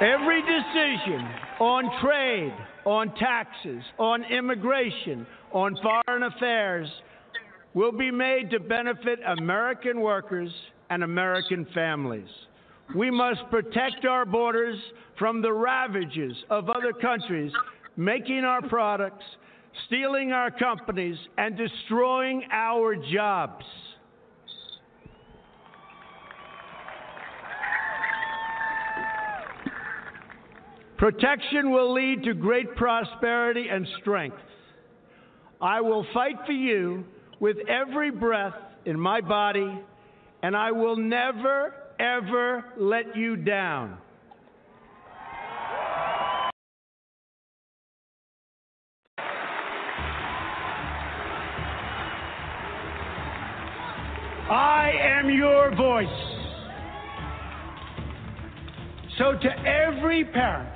Every decision on trade, on taxes, on immigration, on foreign affairs will be made to benefit American workers and American families. We must protect our borders from the ravages of other countries making our products, stealing our companies, and destroying our jobs. Protection will lead to great prosperity and strength. I will fight for you with every breath in my body, and I will never, ever let you down. I am your voice. So, to every parent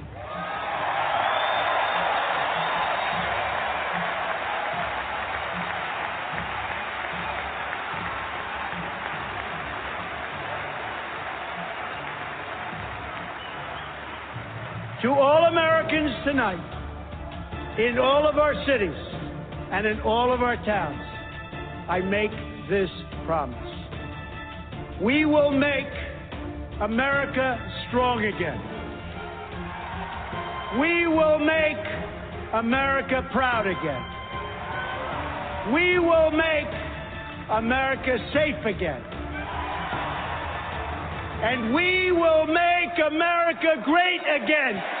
Tonight, in all of our cities and in all of our towns, I make this promise. We will make America strong again. We will make America proud again. We will make America safe again. And we will make America great again.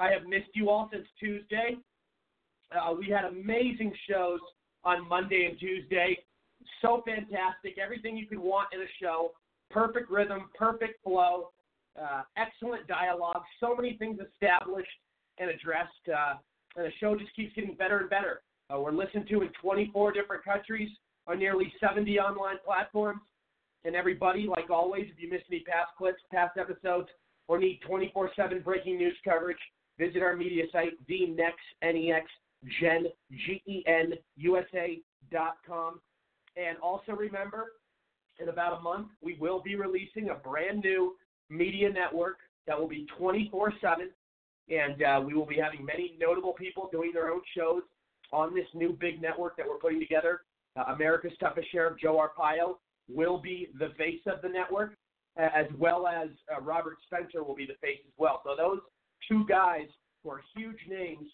I have missed you all since Tuesday. Uh, we had amazing shows on Monday and Tuesday. So fantastic. Everything you could want in a show. Perfect rhythm, perfect flow, uh, excellent dialogue. So many things established and addressed. Uh, and the show just keeps getting better and better. Uh, we're listened to in 24 different countries on nearly 70 online platforms. And everybody, like always, if you missed any past clips, past episodes, or need 24/7 breaking news coverage, visit our media site, VNex, N-E-X, Gen, G-E-N, USA.com. And also remember, in about a month, we will be releasing a brand new media network that will be 24 7. And uh, we will be having many notable people doing their own shows on this new big network that we're putting together. Uh, America's Toughest Sheriff, Joe Arpaio, will be the face of the network, as well as uh, Robert Spencer will be the face as well. So those two guys who are huge names,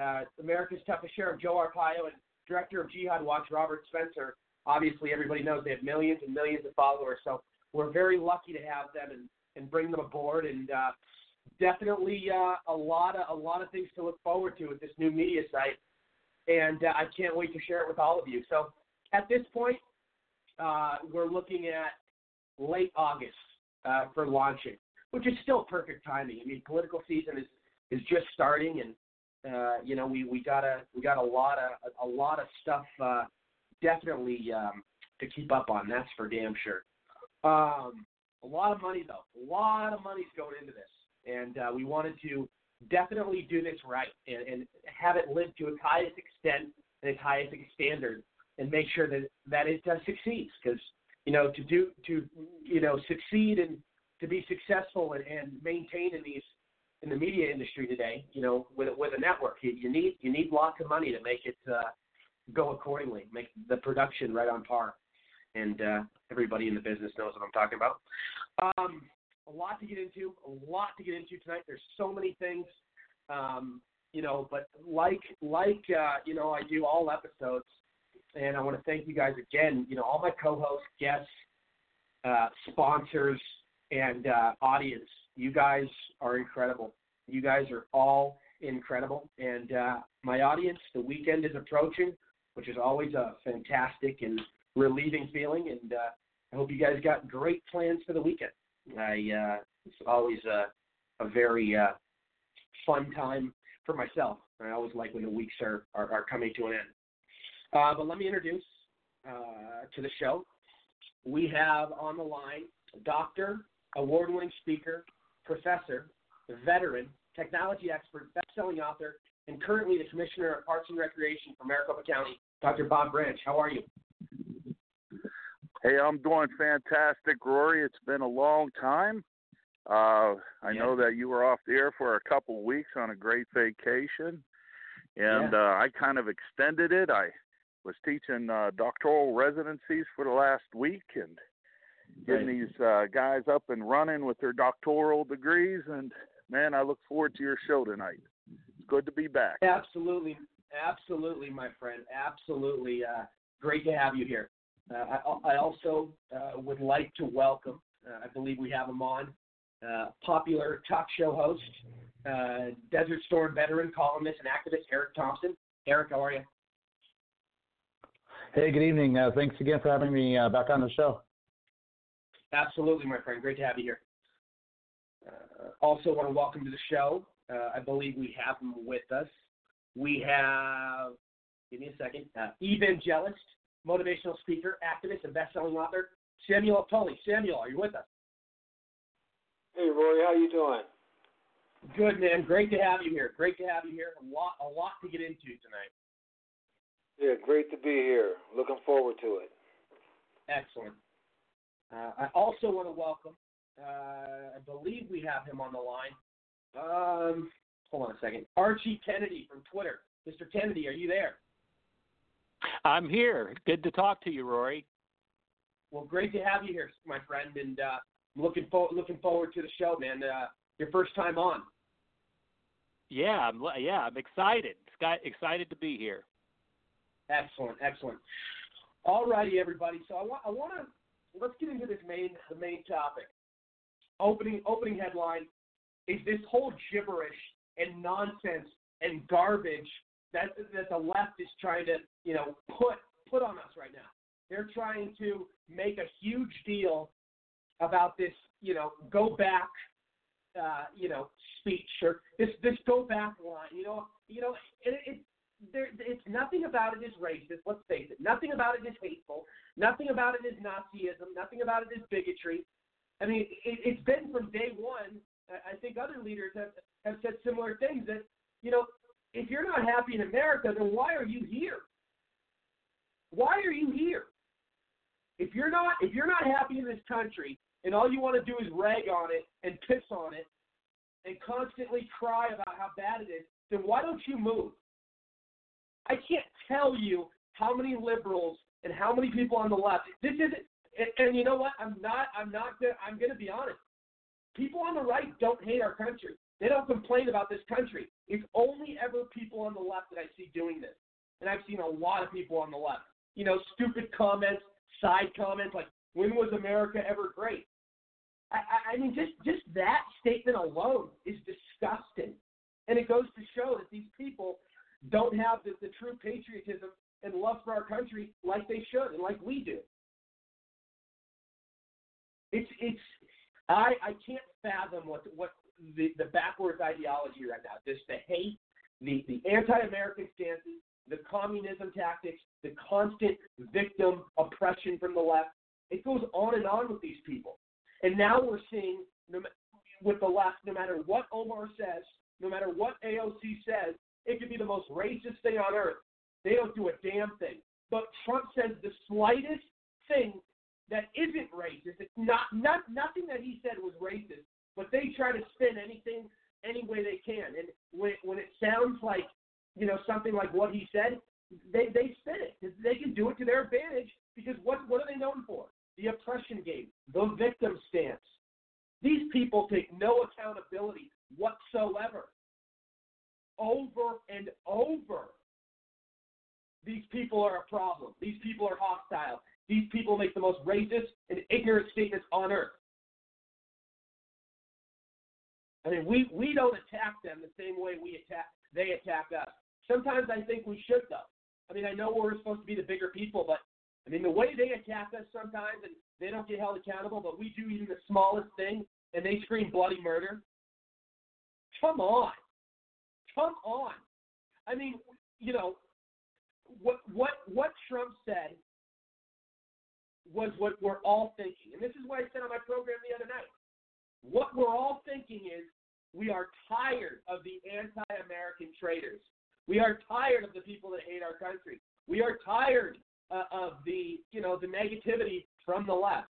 uh, America's Toughest Sheriff, Joe Arpaio, and Director of Jihad Watch, Robert Spencer, obviously everybody knows they have millions and millions of followers. So we're very lucky to have them and, and bring them aboard. And uh, definitely uh, a lot of a lot of things to look forward to with this new media site, and uh, I can't wait to share it with all of you. So at this point, uh, we're looking at late August uh, for launching, which is still perfect timing. I mean, political season is is just starting, and uh, you know we we got a we got a lot of a, lot of stuff uh, definitely um, to keep up on. That's for damn sure. Um, a lot of money though, a lot of money's going into this and uh, we wanted to definitely do this right and, and have it live to its highest extent and its highest standard, and make sure that that it uh, succeeds. Because you know, to do to you know succeed and to be successful and, and maintain in these in the media industry today, you know, with with a network, you, you need you need lots of money to make it uh, go accordingly, make the production right on par. And uh, everybody in the business knows what I'm talking about. Um, a lot to get into, a lot to get into tonight. There's so many things, um, you know. But like like uh, you know, I do all episodes, and I want to thank you guys again. You know, all my co-hosts, guests, uh, sponsors, and uh, audience. You guys are incredible. You guys are all incredible, and uh, my audience. The weekend is approaching, which is always a fantastic and relieving feeling, and uh, I hope you guys got great plans for the weekend. I uh, it's always a a very uh, fun time for myself. I always like when the weeks are are, are coming to an end. Uh, but let me introduce to the show. We have on the line doctor, award-winning speaker, professor, veteran, technology expert, best-selling author, and currently the commissioner of Parks and Recreation for Maricopa County, Dr. Bob Branch. How are you? Hey, I'm doing fantastic, Rory. It's been a long time. Uh, I Yeah. know that you were off the air for a couple of weeks on a great vacation, and Yeah. uh, I kind of extended it. I was teaching uh, doctoral residencies for the last week and getting Right. these uh, guys up and running with their doctoral degrees. And man, I look forward to your show tonight. It's good to be back. Absolutely, absolutely, my friend. Absolutely, uh, great to have you here. Uh, I, I also uh, would like to welcome. Uh, I believe we have him on. Uh, popular talk show host, uh, Desert Storm veteran, columnist, and activist Eric Thompson. Eric, how are you? Hey, good evening. Uh, thanks again for having me uh, back on the show. Absolutely, my friend. Great to have you here. Uh, also, want to welcome to the show. Uh, I believe we have him with us. We have, give me a second, uh, evangelist, motivational speaker, activist, and best-selling author, Samuel Tolley. Samuel, are you with us? Hey Rory, how you doing? Good, man. Great to have you here. Great to have you here. A lot, a lot to get into tonight. Yeah, great to be here. Looking forward to it. Excellent. Uh, I also want to welcome, uh, I believe we have him on the line. Um, hold on a second. Archie Kennedy from Twitter. Mr. Kennedy, are you there? I'm here. Good to talk to you, Rory. Well, great to have you here, my friend, and uh, I'm looking forward looking forward to the show, man. Uh, your first time on. Yeah, I'm yeah, I'm excited. Sky, excited to be here. Excellent, excellent. All righty, everybody. So I want I want to let's get into this main the main topic. Opening opening headline is this whole gibberish and nonsense and garbage that that the left is trying to you know put put on us right now. They're trying to make a huge deal about this you know go back uh, you know speech or this this go back line. You know you know it, it there, it's nothing about it is racist. Let's face it. Nothing about it is hateful. Nothing about it is Nazism. Nothing about it is bigotry. I mean, it, it's been from day one. I think other leaders have have said similar things. That you know, if you're not happy in America, then why are you here? Why are you here? If you're not if you're not happy in this country and all you want to do is rag on it and piss on it and constantly cry about how bad it is, then why don't you move? I can't tell you how many liberals and how many people on the left. This isn't, and, and you know what? I'm not. I'm not. Gonna, I'm going to be honest. People on the right don't hate our country. They don't complain about this country. It's only ever people on the left that I see doing this, and I've seen a lot of people on the left. You know, stupid comments, side comments like, "When was America ever great?" I, I, I mean, just just that statement alone is disgusting, and it goes to show that these people don't have the, the true patriotism and love for our country like they should and like we do. It's it's I I can't fathom what what the the backwards ideology right now. Just the hate, the the anti-American stances, the communism tactics, the constant victim oppression from the left. It goes on and on with these people, and now we're seeing with the left, no matter what Omar says, no matter what AOC says, it could be the most racist thing on earth. They don't do a damn thing. But Trump says the slightest thing that isn't racist. It's not, not nothing that he said was racist, but they try to spin anything any way they can. And when when it sounds like you know something like what he said, they they spin it. They can do it to their advantage because what what are they known for? The oppression game, the victim stance. These people take no accountability whatsoever over and over. These people are a problem. These people are hostile. These people make the most racist and ignorant statements on earth. I mean, we, we don't attack them the same way we attack they attack us. Sometimes I think we should though. I mean, I know we're supposed to be the bigger people, but I mean the way they attack us sometimes and they don't get held accountable, but we do even the smallest thing and they scream bloody murder. Come on. Come on. I mean, you know, what what what Trump said was what we're all thinking. And this is what I said on my program the other night. What we're all thinking is we are tired of the anti-American traitors. We are tired of the people that hate our country. We are tired uh, of the, you know, the negativity from the left.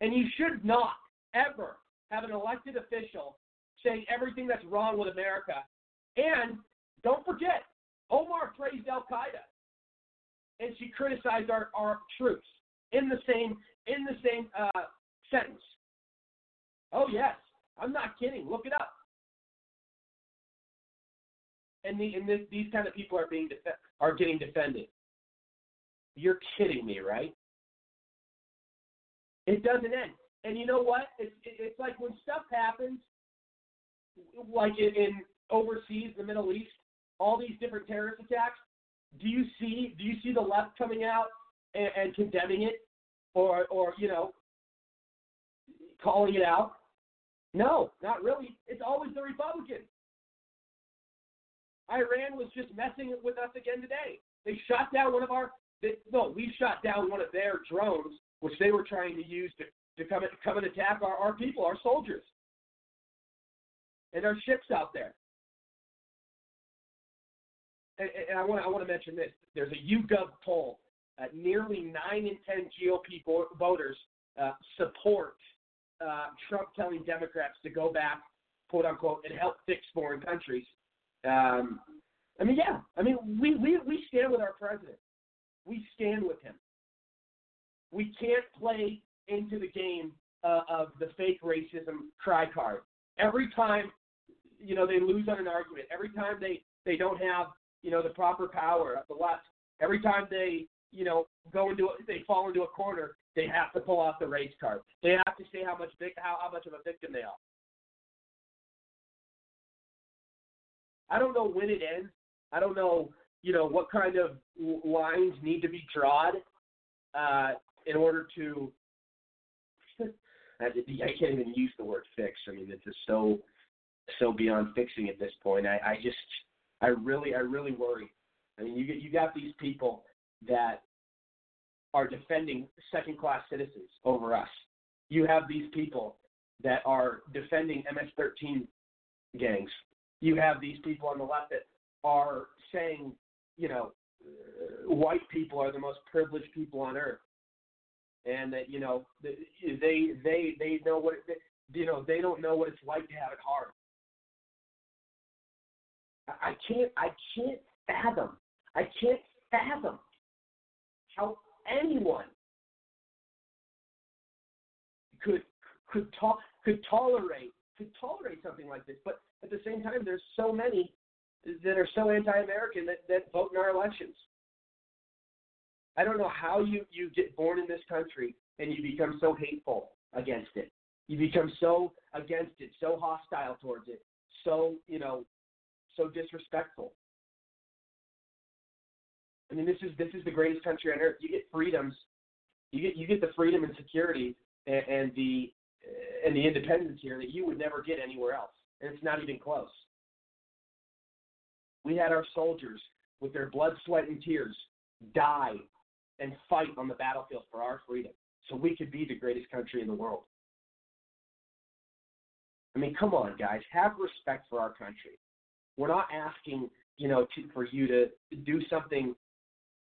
And you should not ever have an elected official saying everything that's wrong with America. And don't forget, Omar praised Al Qaeda, and she criticized our, our troops in the same in the same uh, sentence. Oh yes, I'm not kidding. Look it up. And, the, and this, these kind of people are being are getting defended. You're kidding me, right? It doesn't end. And you know what? It's it's like when stuff happens like in, in overseas, the Middle East, all these different terrorist attacks. Do you see do you see the left coming out and, and condemning it, or or you know, calling it out? No, not really. It's always the Republicans. Iran was just messing with us again today. They shot down one of our. They, no, we shot down one of their drones, which they were trying to use to to come come and attack our, our people, our soldiers and our ships out there. And, and I want I want to mention this. There's a YouGov poll. Uh, nearly nine in ten GOP voters uh, support uh, Trump telling Democrats to go back, quote unquote, and help fix foreign countries. Um, I mean, yeah. I mean, we, we we stand with our president. We stand with him. We can't play into the game uh, of the fake racism cry card. Every time you know, they lose on an argument. Every time they they don't have, you know, the proper power at the left. Every time they, you know, go into a, they fall into a corner, they have to pull off the race card. They have to say how much big how, how much of a victim they are. I don't know when it ends. I don't know, you know, what kind of lines need to be drawn uh, in order to. I can't even use the word fix. I mean, it's just so so beyond fixing at this point. I, I just, I really, I really worry. I mean, you you got these people that are defending second class citizens over us. You have these people that are defending MS-13 gangs. You have these people on the left that are saying, you know, white people are the most privileged people on earth, and that you know they they they know what it, you know they don't know what it's like to have it hard. I can't I can't fathom I can't fathom how anyone could could talk could tolerate could tolerate something like this. But at the same time, there's so many that are so anti-American that, that vote in our elections. I don't know how you you get born in this country and you become so hateful against it. You become so against it, so hostile towards it, so you know, so disrespectful. I mean, this is this is the greatest country on earth. You get freedoms, you get you get the freedom and security and, and the and the independence here that you would never get anywhere else, and it's not even close. We had our soldiers with their blood, sweat, and tears die and fight on the battlefield for our freedom, so we could be the greatest country in the world. I mean, come on, guys, have respect for our country. We're not asking, you know, to, for you to do something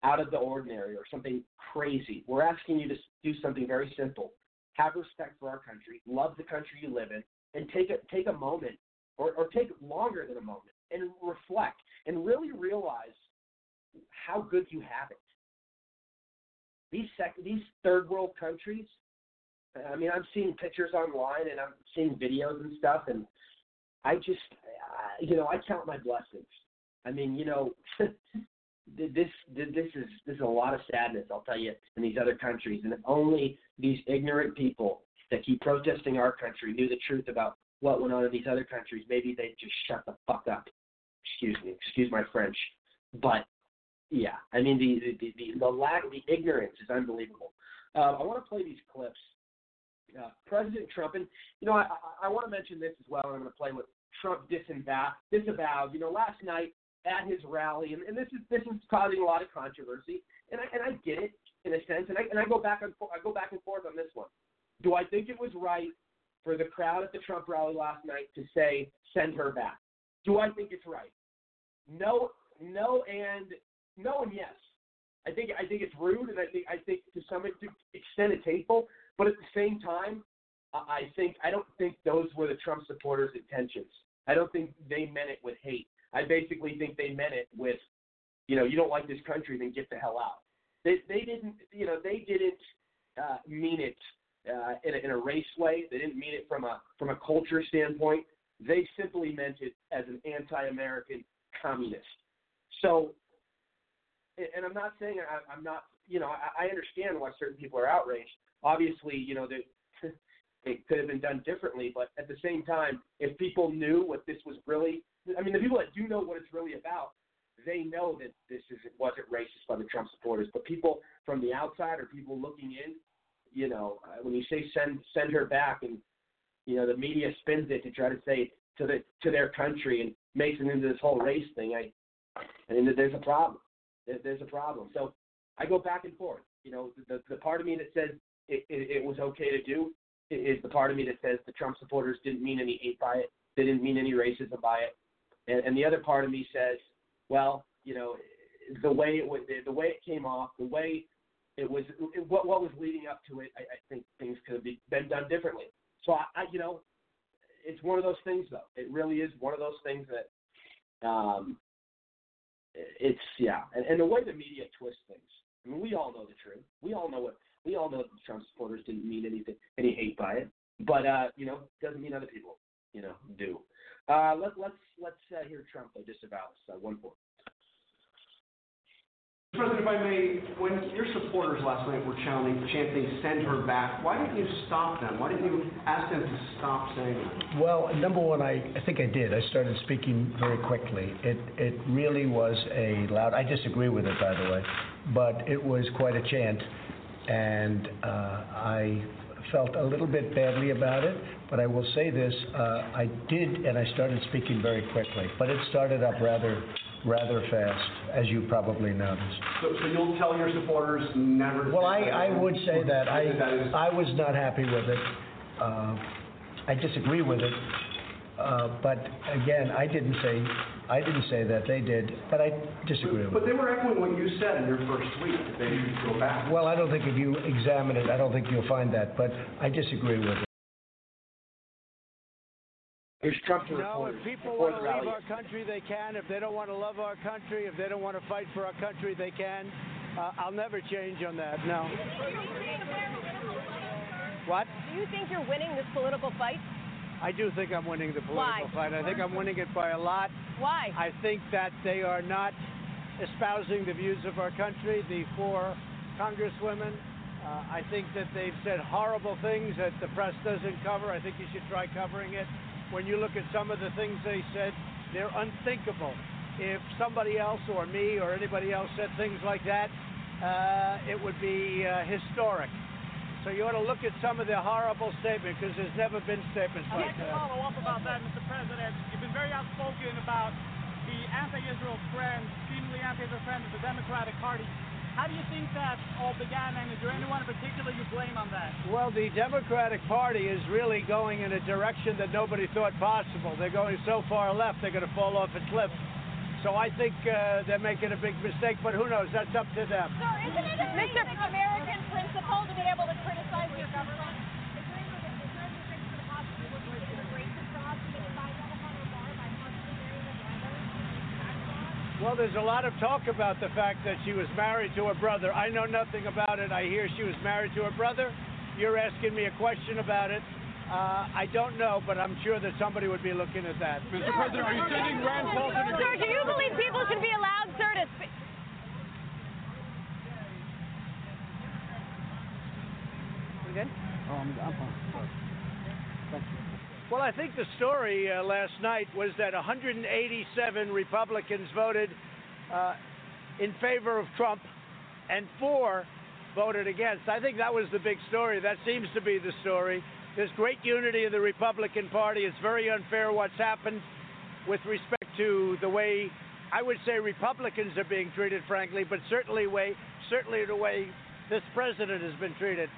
out of the ordinary or something crazy. We're asking you to do something very simple. Have respect for our country, love the country you live in, and take a take a moment or, or take longer than a moment and reflect and really realize how good you have it. These sec- these third world countries, I mean, I'm seeing pictures online and I'm seeing videos and stuff, and I just, I, you know, I count my blessings. I mean, you know, this this is this is a lot of sadness. I'll tell you in these other countries, and if only these ignorant people that keep protesting our country knew the truth about what went on in these other countries, maybe they'd just shut the fuck up. Excuse me, excuse my French, but yeah, I mean the the the, the lack, the ignorance is unbelievable. Uh, I want to play these clips. Uh, President Trump, and you know, I, I, want to mention this as well, and I'm going to play what Trump disavowed. Disavowed. You know, last night at his rally, and, and this is this is causing a lot of controversy, and I and I get it in a sense, and I and I go back and I go back and forth on this one. Do I think it was right for the crowd at the Trump rally last night to say send her back? Do I think it's right? No, no, and no, and yes. I think I think it's rude, and I think I think to some extent it's hateful. But at the same time, I think I don't think those were the Trump supporters' intentions. I don't think they meant it with hate. I basically think they meant it with, you know, you don't like this country, then get the hell out. They they didn't, you know, they didn't uh, mean it uh, in, a, in a race way. They didn't mean it from a from a culture standpoint. They simply meant it as an anti-American communist. So, and I'm not saying I, I'm not, you know, I, I understand why certain people are outraged. Obviously, you know, it could have been done differently, but at the same time, if people knew what this was really I mean, the people that do know what it's really about, they know that this is wasn't racist by the Trump supporters. But people from the outside or people looking in, you know, uh, when you say send send her back, and you know the media spins it to try to say to the to their country and makes it into this whole race thing. I, I mean, there's a problem. There, there's a problem. So I go back and forth. You know, the the part of me that says it, it, it was okay to do is the part of me that says the Trump supporters didn't mean any hate by it. They didn't mean any racism by it. And, and the other part of me says, well, you know, the way it was, the way it came off, the way it was, what what was leading up to it, I, I think things could have been done differently. So I, I, you know, it's one of those things though. It really is one of those things that, um, it's yeah, and, and the way the media twists things. I mean, we all know the truth. We all know what we all know that Trump supporters didn't mean anything, any hate by it. But uh, you know, doesn't mean other people, you know, do. Uh, let, let's let's uh, hear Trump though disavow this. Uh, one four. President, if I may, when your supporters last night were chanting, chanting "Send her back," why didn't you stop them? Why didn't you ask them to stop saying that? Well, number one, I, I think I did. I started speaking very quickly. It it really was a loud. I disagree with it, by the way, but it was quite a chant, and uh, I felt a little bit badly about it. But I will say this: uh, I did, and I started speaking very quickly. But it started up rather rather fast, as you probably noticed. So, so you'll tell your supporters never. to Well, I, I would say that. I, That is- I was not happy with it. Uh, I disagree with it. Uh, But again, I didn't say, I didn't say that, they did, but I disagree with it. But it. they were echoing what you said in your first tweet that they should go back. Well, I don't think if you examine it, I don't think you'll find that, but I disagree with it. Here's Trump to No, if people want to leave our country, they can. If they don't want to love our country, if they don't want to fight for our country, they can. Uh, I'll never change on that. No. What? Do you think you're winning this political fight? I do think I'm winning the political Why? fight. I think I'm winning it by a lot. Why? I think that they are not espousing the views of our country, the four congresswomen. Uh, I think that they've said horrible things that the press doesn't cover. I think you should try covering it. When you look at some of the things they said, they're unthinkable. If somebody else or me or anybody else said things like that, uh, it would be uh, historic. So you ought to look at some of the horrible statements because there's never been statements I'd like like to that. follow up about that, Mr. President. You've been very outspoken about the anti-Israel trend, seemingly anti-Israel trend of the Democratic Party. How do you think that all began, and is there anyone in particular you blame on that? Well, the Democratic Party is really going in a direction that nobody thought possible. They're going so far left, they're going to fall off a cliff. So I think uh, they're making a big mistake, but who knows? That's up to them. Sir, isn't it a basic American principle to be able to criticize your government? Well, there's a lot of talk about the fact that she was married to her brother. I know nothing about it. I hear she was married to her brother. You're asking me a question about it. Uh, I don't know, but I'm sure that somebody would be looking at that. Mr. President, are you sending Rand Paul to the Sir, do you believe people should be allowed, sir, to speak? Again? Oh, I'm, I'm Well, I think the story uh, last night was that 187 Republicans voted uh, in favor of Trump, and four voted against. I think that was the big story. That seems to be the story. There's great unity in the Republican Party. It's very unfair what's happened with respect to the way I would say Republicans are being treated, frankly, but certainly way certainly the way this president has been treated.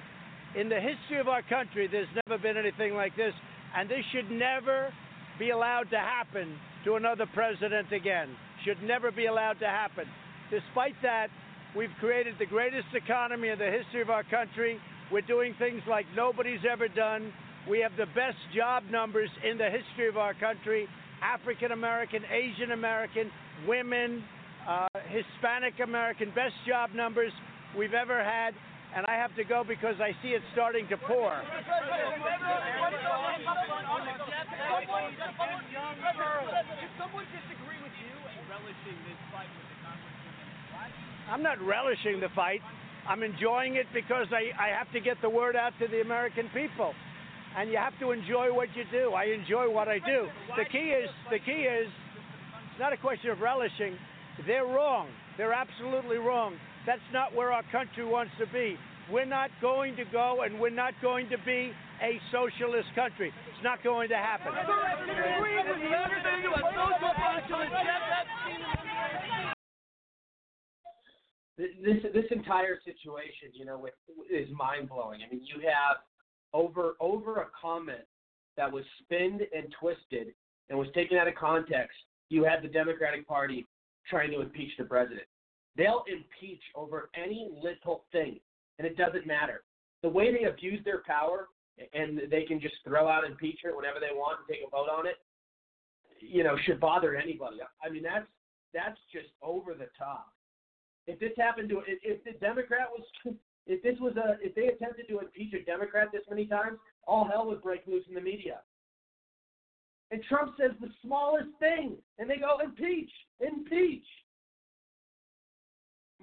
In the history of our country, there's never been anything like this, and this should never be allowed to happen to another president again. Should never be allowed to happen. Despite that, we've created the greatest economy in the history of our country. We're doing things like nobody's ever done. We have the best job numbers in the history of our country. African American, Asian American, women, uh, Hispanic American, best job numbers we've ever had. And I have to go because I see it starting to pour. I'm not relishing the fight. I'm enjoying it because I, I have to get the word out to the American people. And you have to enjoy what you do. I enjoy what I do. The key is the key is it's not a question of relishing. They're wrong. They're absolutely wrong. That's not where our country wants to be. We're not going to go and we're not going to be a socialist country. It's not going to happen. This this entire situation, you know, is mind blowing. I mean, you have over over a comment that was spinned and twisted and was taken out of context. You had the Democratic Party trying to impeach the president. They'll impeach over any little thing, and it doesn't matter. The way they abuse their power and they can just throw out impeachment whenever they want and take a vote on it, you know, should bother anybody. I mean, that's that's just over the top. If this happened to if, the Democrat was if this was a if they attempted to impeach a Democrat this many times, all hell would break loose in the media. And Trump says the smallest thing, and they go impeach, impeach.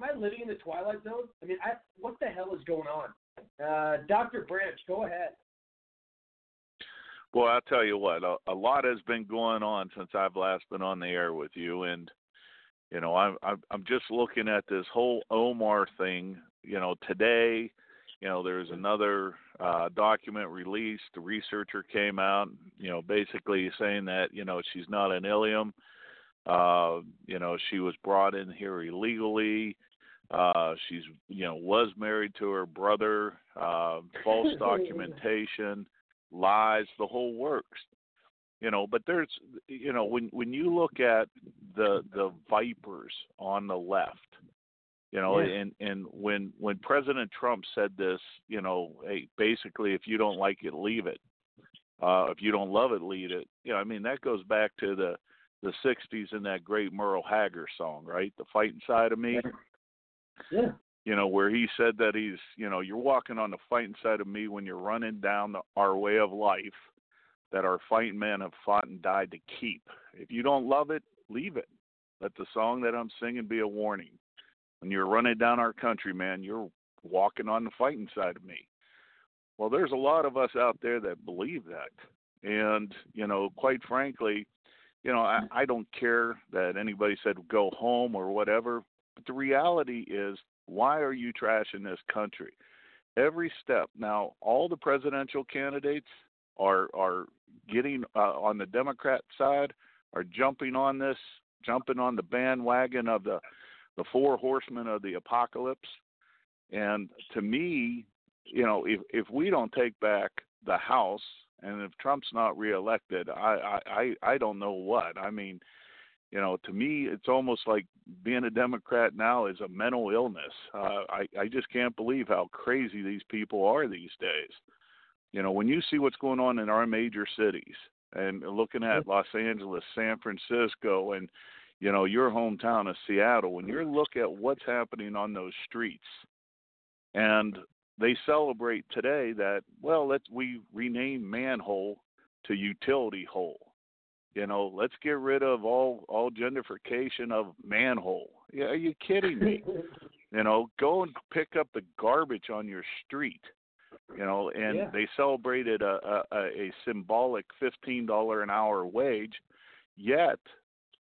Am I living in the twilight zone? I mean, I, what the hell is going on? Uh, Dr. Branch, go ahead. Well, I'll tell you what, a, a lot has been going on since I've last been on the air with you, and you know, I'm I'm just looking at this whole Omar thing. You know, today, you know, there's another uh, document released. The researcher came out, you know, basically saying that you know she's not an alien. Uh, you know, she was brought in here illegally. Uh, she's, you know, was married to her brother. Uh, false documentation, lies, the whole works. You know, but there's, you know, when when you look at the the vipers on the left, you know, Yeah. and and when when President Trump said this, you know, hey, basically, if you don't like it, leave it. Uh, if you don't love it, leave it. You know, I mean, that goes back to the the '60s and that great Merle Haggard song, right? The fighting side of me. Yeah. You know, where he said that he's, you know, you're walking on the fighting side of me when you're running down the, our way of life that our fighting men have fought and died to keep. If you don't love it, leave it. Let the song that I'm singing be a warning. When you're running down our country, man, you're walking on the fighting side of me. Well, there's a lot of us out there that believe that. And, you know, quite frankly, you know, I, I don't care that anybody said go home or whatever. But the reality is, why are you trashing this country? Every step. Now, all the presidential candidates are are getting uh, on the Democrat side are jumping on this, jumping on the bandwagon of the the four horsemen of the apocalypse. And to me, you know, if if we don't take back the House and if Trump's not reelected, I I I I don't know what. I mean, you know, to me, it's almost like being a Democrat now is a mental illness. Uh, I I just can't believe how crazy these people are these days. You know, when you see what's going on in our major cities and looking at Los Angeles, San Francisco, and you know your hometown of Seattle, when you look at what's happening on those streets, and they celebrate today that well, let's we rename manhole to utility hole. You know, let's get rid of all all gentrification of manhole. Yeah, are you kidding me? you know, go and pick up the garbage on your street. You know, and Yeah. they celebrated a, a a symbolic fifteen dollar an hour wage. Yet,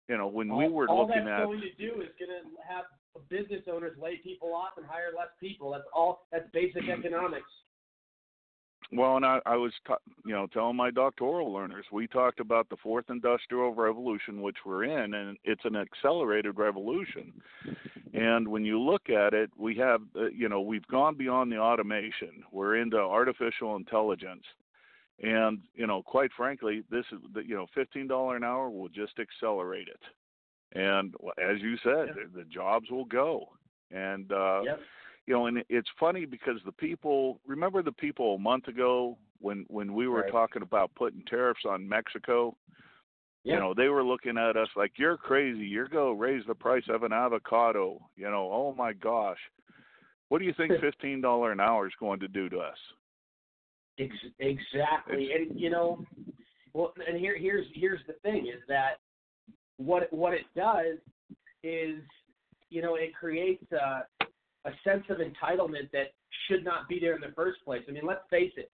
you know, when we all, were all looking that's at going to do is going to have business owners lay people off and hire less people. That's all. That's basic economics. Well, and I, I was, t- you know, telling my doctoral learners, we talked about the fourth industrial revolution, which we're in, and it's an accelerated revolution. And when you look at it, we have, uh, you know, we've gone beyond the automation. We're into artificial intelligence, and you know, quite frankly, this is, the, you know, fifteen dollar an hour will just accelerate it. And as you said, the, the jobs will go. And uh, Yep. You know, and it's funny because the people remember the people a month ago when when we were Right. talking about putting tariffs on Mexico. Yeah. You know, they were looking at us like you're crazy. You're going to raise the price of an avocado. You know, oh my gosh. What do you think fifteen dollar an hour is going to do to us? Ex- exactly, and you know, well, and here here's here's the thing is that what what it does is you know it creates a a sense of entitlement that should not be there in the first place. I mean, let's face it,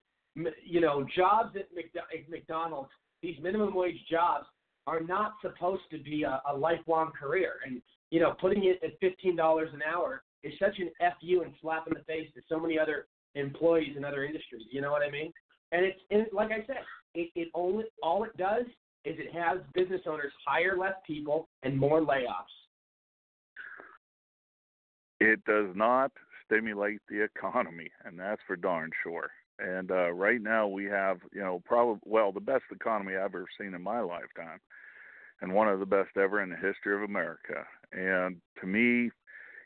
you know, jobs at, McDo- at McDonald's, these minimum wage jobs are not supposed to be a, a lifelong career, and you know, putting it at fifteen dollars an hour is such an fu and slap in the face to so many other employees in other industries. You know what I mean? And it's and like I said, it, it only all it does is it has business owners hire less people and more layoffs. It does not stimulate the economy, and that's for darn sure. And uh, right now we have, you know, probably well the best economy I've ever seen in my lifetime, and one of the best ever in the history of America. And to me,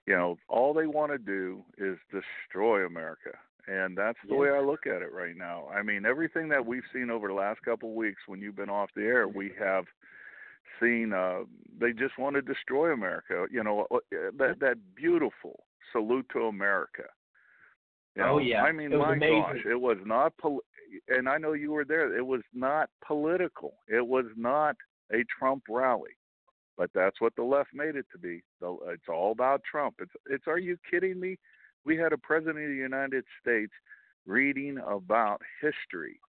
you know, all they want to do is destroy America, and that's the way I look at it right now. I mean, everything that we've seen over the last couple of weeks when you've been off the air, we have seen uh they just want to destroy America. You know, uh, that that beautiful salute to America. You Oh, know, yeah. I mean, my amazing. gosh, it was not. Pol- and I know you were there. It was not political. It was not a Trump rally. But that's what the left made it to be. The, it's all about Trump. It's. It's. Are you kidding me? We had a president of the United States reading about history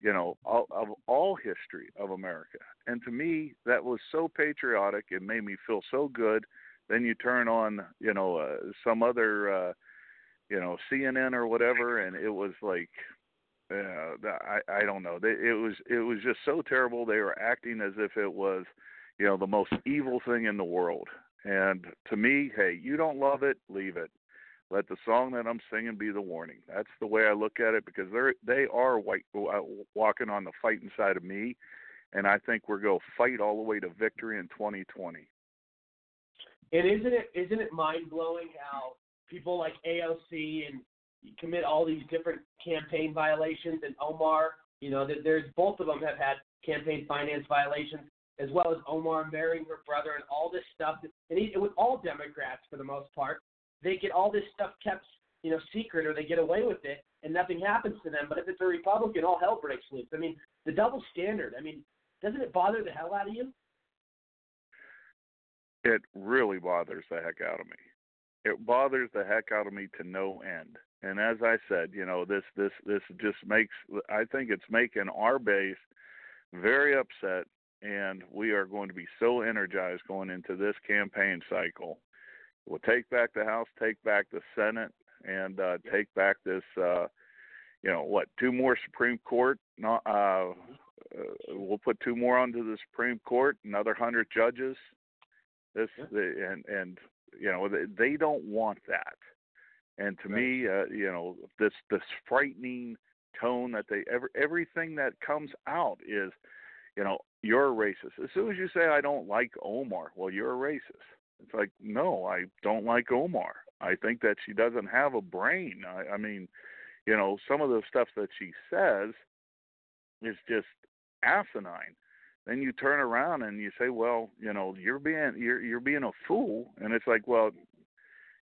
you know, all, of all history of America. And to me, that was so patriotic. It made me feel so good. Then you turn on, you know, uh, some other, uh, you know, CNN or whatever, and it was like, uh, I I don't know. It was it was just so terrible. They were acting as if it was, you know, the most evil thing in the world. And to me, hey, you don't love it, leave it let the song that I'm singing be the warning. That's the way I look at it because they're they are white, uh, walking on the fighting side of me, and I think we're going to fight all the way to victory in 2020. And isn't it isn't it mind blowing how people like AOC and commit all these different campaign violations and Omar, you know, there's both of them have had campaign finance violations as well as Omar marrying her brother and all this stuff. And he, with all Democrats for the most part, they get all this stuff kept, you know, secret or they get away with it and nothing happens to them. But if it's a Republican, all hell breaks loose. I mean, the double standard. I mean, doesn't it bother the hell out of you? It really bothers the heck out of me. It bothers the heck out of me to no end. And as I said, you know, this this this just makes I think it's making our base very upset and we are going to be so energized going into this campaign cycle. We'll take back the House, take back the Senate, and uh, take back this. Uh, you know what? Two more Supreme Court. Not, uh, uh, we'll put two more onto the Supreme Court. Another hundred judges. This the, and and you know they, they don't want that. And to me, uh, you know this this frightening tone that they ever everything that comes out is, you know, you're a racist. As soon as you say I don't like Omar, well, you're a racist. It's like, no, I don't like Omar. I think that she doesn't have a brain. I, I mean, you know, some of the stuff that she says is just asinine. Then you turn around and you say, well, you know, you're being you're you're being a fool, and it's like, well,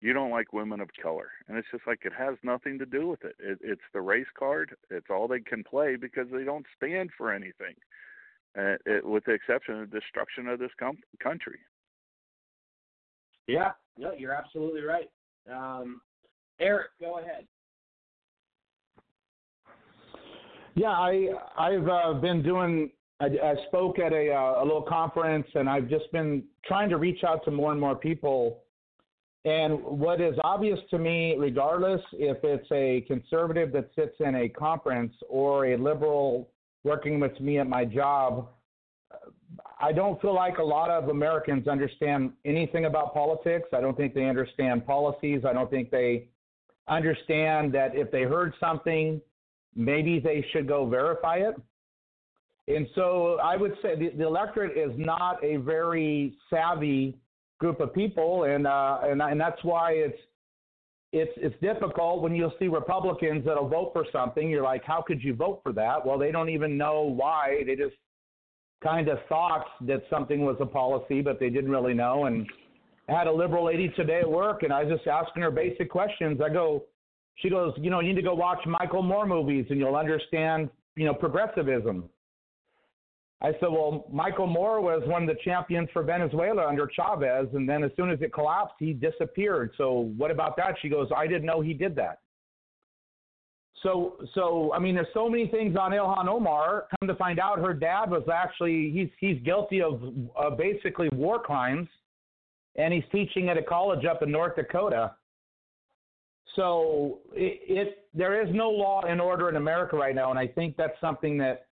you don't like women of color, and it's just like it has nothing to do with it. it it's the race card. It's all they can play because they don't stand for anything, uh, it, with the exception of destruction of this com- country. Yeah, no, you're absolutely right. Um, Eric, go ahead. Yeah, I I've uh, been doing. I, I spoke at a uh, a little conference, and I've just been trying to reach out to more and more people. And what is obvious to me, regardless if it's a conservative that sits in a conference or a liberal working with me at my job, I don't feel like a lot of Americans understand anything about politics. I don't think they understand policies. I don't think they understand that if they heard something, maybe they should go verify it. And so I would say the, the electorate is not a very savvy group of people, and uh, and and that's why it's it's it's difficult when you'll see Republicans that'll vote for something. You're like, how could you vote for that? Well, they don't even know why. They just kind of thought that something was a policy, but they didn't really know. And I had a liberal lady today at work, and I was just asking her basic questions. I go, she goes, you know, you need to go watch Michael Moore movies, and you'll understand, you know, progressivism. I said, well, Michael Moore was one of the champions for Venezuela under Chavez, and then as soon as it collapsed, he disappeared. So what about that? She goes, I didn't know he did that. So, so I mean, there's so many things on Ilhan Omar. Come to find out, her dad was actually he's he's guilty of uh, basically war crimes, and he's teaching at a college up in North Dakota. So it, it there is no law and order in America right now, and I think that's something that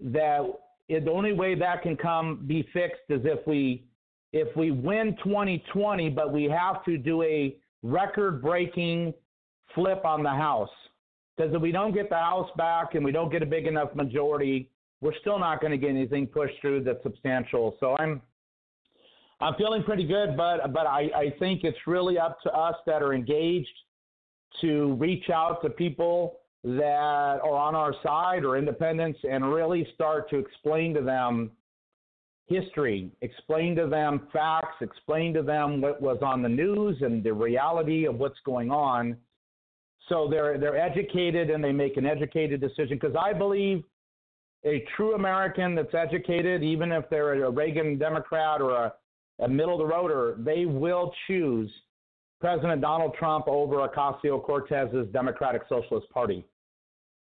that it, the only way that can come be fixed is if we if we win 2020, but we have to do a record-breaking flip on the House. Because if we don't get the House back and we don't get a big enough majority, we're still not going to get anything pushed through that's substantial. So I'm I'm feeling pretty good, but but I, I think it's really up to us that are engaged to reach out to people that are on our side or independents and really start to explain to them history, explain to them facts, explain to them what was on the news and the reality of what's going on So they're they're educated and they make an educated decision because I believe a true American that's educated, even if they're a Reagan Democrat or a, a middle of the roader, they will choose President Donald Trump over Ocasio Cortez's Democratic Socialist Party.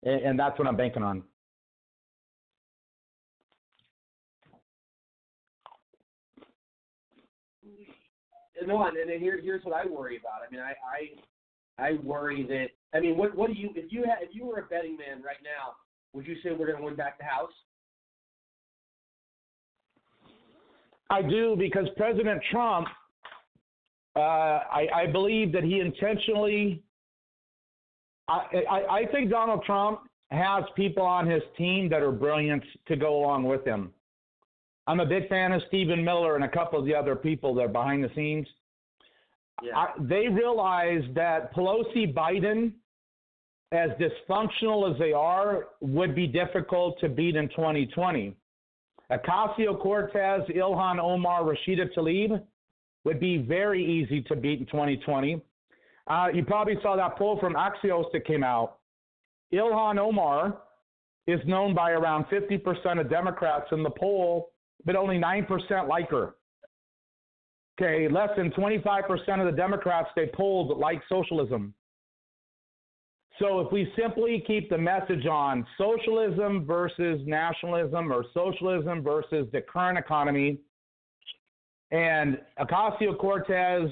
And, and that's what I'm banking on. no, and, here, here's what I worry about. I mean, I, I, I worry that. I mean, what, what do you, if you had, if you were a betting man right now, would you say we're going to win back the House? I do because President Trump, uh, I, I believe that he intentionally. I, I, I think Donald Trump has people on his team that are brilliant to go along with him. I'm a big fan of Stephen Miller and a couple of the other people that are behind the scenes. Yeah. I, they realize that Pelosi Biden, as dysfunctional as they are, would be difficult to beat in 2020. Ocasio Cortez, Ilhan Omar, Rashida Tlaib would be very easy to beat in 2020. Uh, you probably saw that poll from Axios that came out. Ilhan Omar is known by around 50% of Democrats in the poll but only 9% like her. Okay, less than 25% of the Democrats they polled like socialism. So if we simply keep the message on socialism versus nationalism or socialism versus the current economy, and Ocasio Cortez,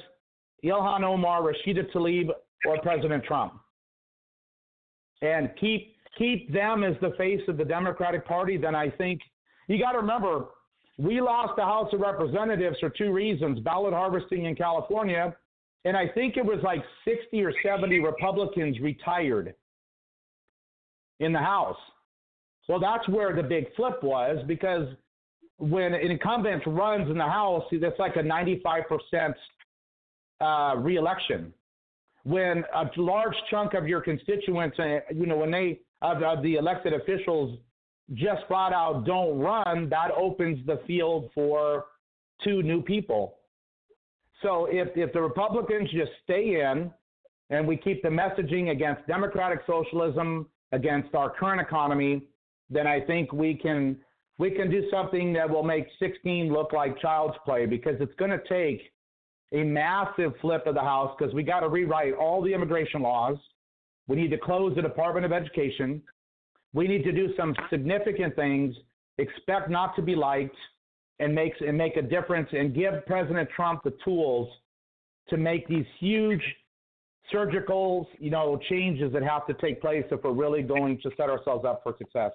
Ilhan Omar, Rashida Tlaib, or President Trump, and keep keep them as the face of the Democratic Party, then I think you got to remember we lost the House of Representatives for two reasons ballot harvesting in California, and I think it was like 60 or 70 Republicans retired in the House. Well, that's where the big flip was because when an incumbent runs in the House, that's like a 95% uh, reelection. When a large chunk of your constituents, uh, you know, when they, of, of the elected officials just flat out don't run, that opens the field for two new people. So if, if the Republicans just stay in and we keep the messaging against democratic socialism, against our current economy, then I think we can we can do something that will make 16 look like child's play because it's going to take a massive flip of the House because we got to rewrite all the immigration laws. We need to close the Department of Education. We need to do some significant things, expect not to be liked, and make, and make a difference and give President Trump the tools to make these huge surgical, you know, changes that have to take place if we're really going to set ourselves up for success.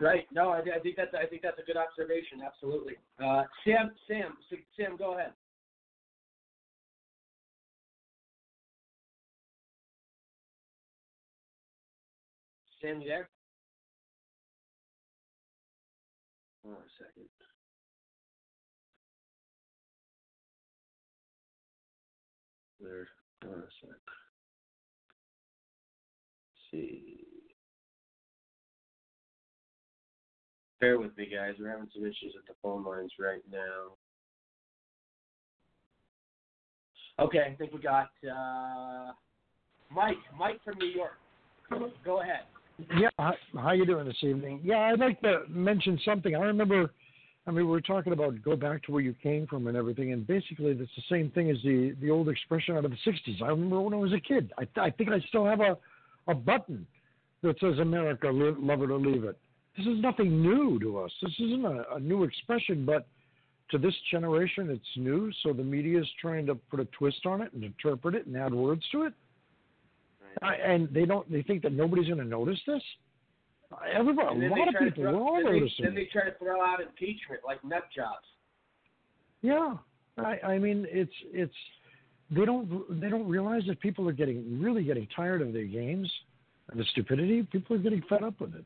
Right. No, I, I think that's I think that's a good observation. Absolutely. Uh, Sam, Sam, Sam, go ahead. Sam, you there? Hold on a second. There. Hold on a sec. Let's see. Bear with me, guys. We're having some issues with the phone lines right now. Okay, I think we got uh, Mike. Mike from New York. Go ahead. Yeah, how, how you doing this evening? Yeah, I'd like to mention something. I remember, I mean, we were talking about go back to where you came from and everything, and basically that's the same thing as the the old expression out of the '60s. I remember when I was a kid. I I think I still have a a button that says America, love it or leave it. This is nothing new to us. This isn't a, a new expression, but to this generation, it's new. So the media is trying to put a twist on it and interpret it and add words to it. I, and they don't. They think that nobody's going to notice this. Everybody, a they lot of try to people, throw- we're all then they, noticing. then they try to throw out impeachment like nut jobs. Yeah, I, I mean, it's it's they don't they don't realize that people are getting really getting tired of their games and the stupidity. People are getting fed up with it.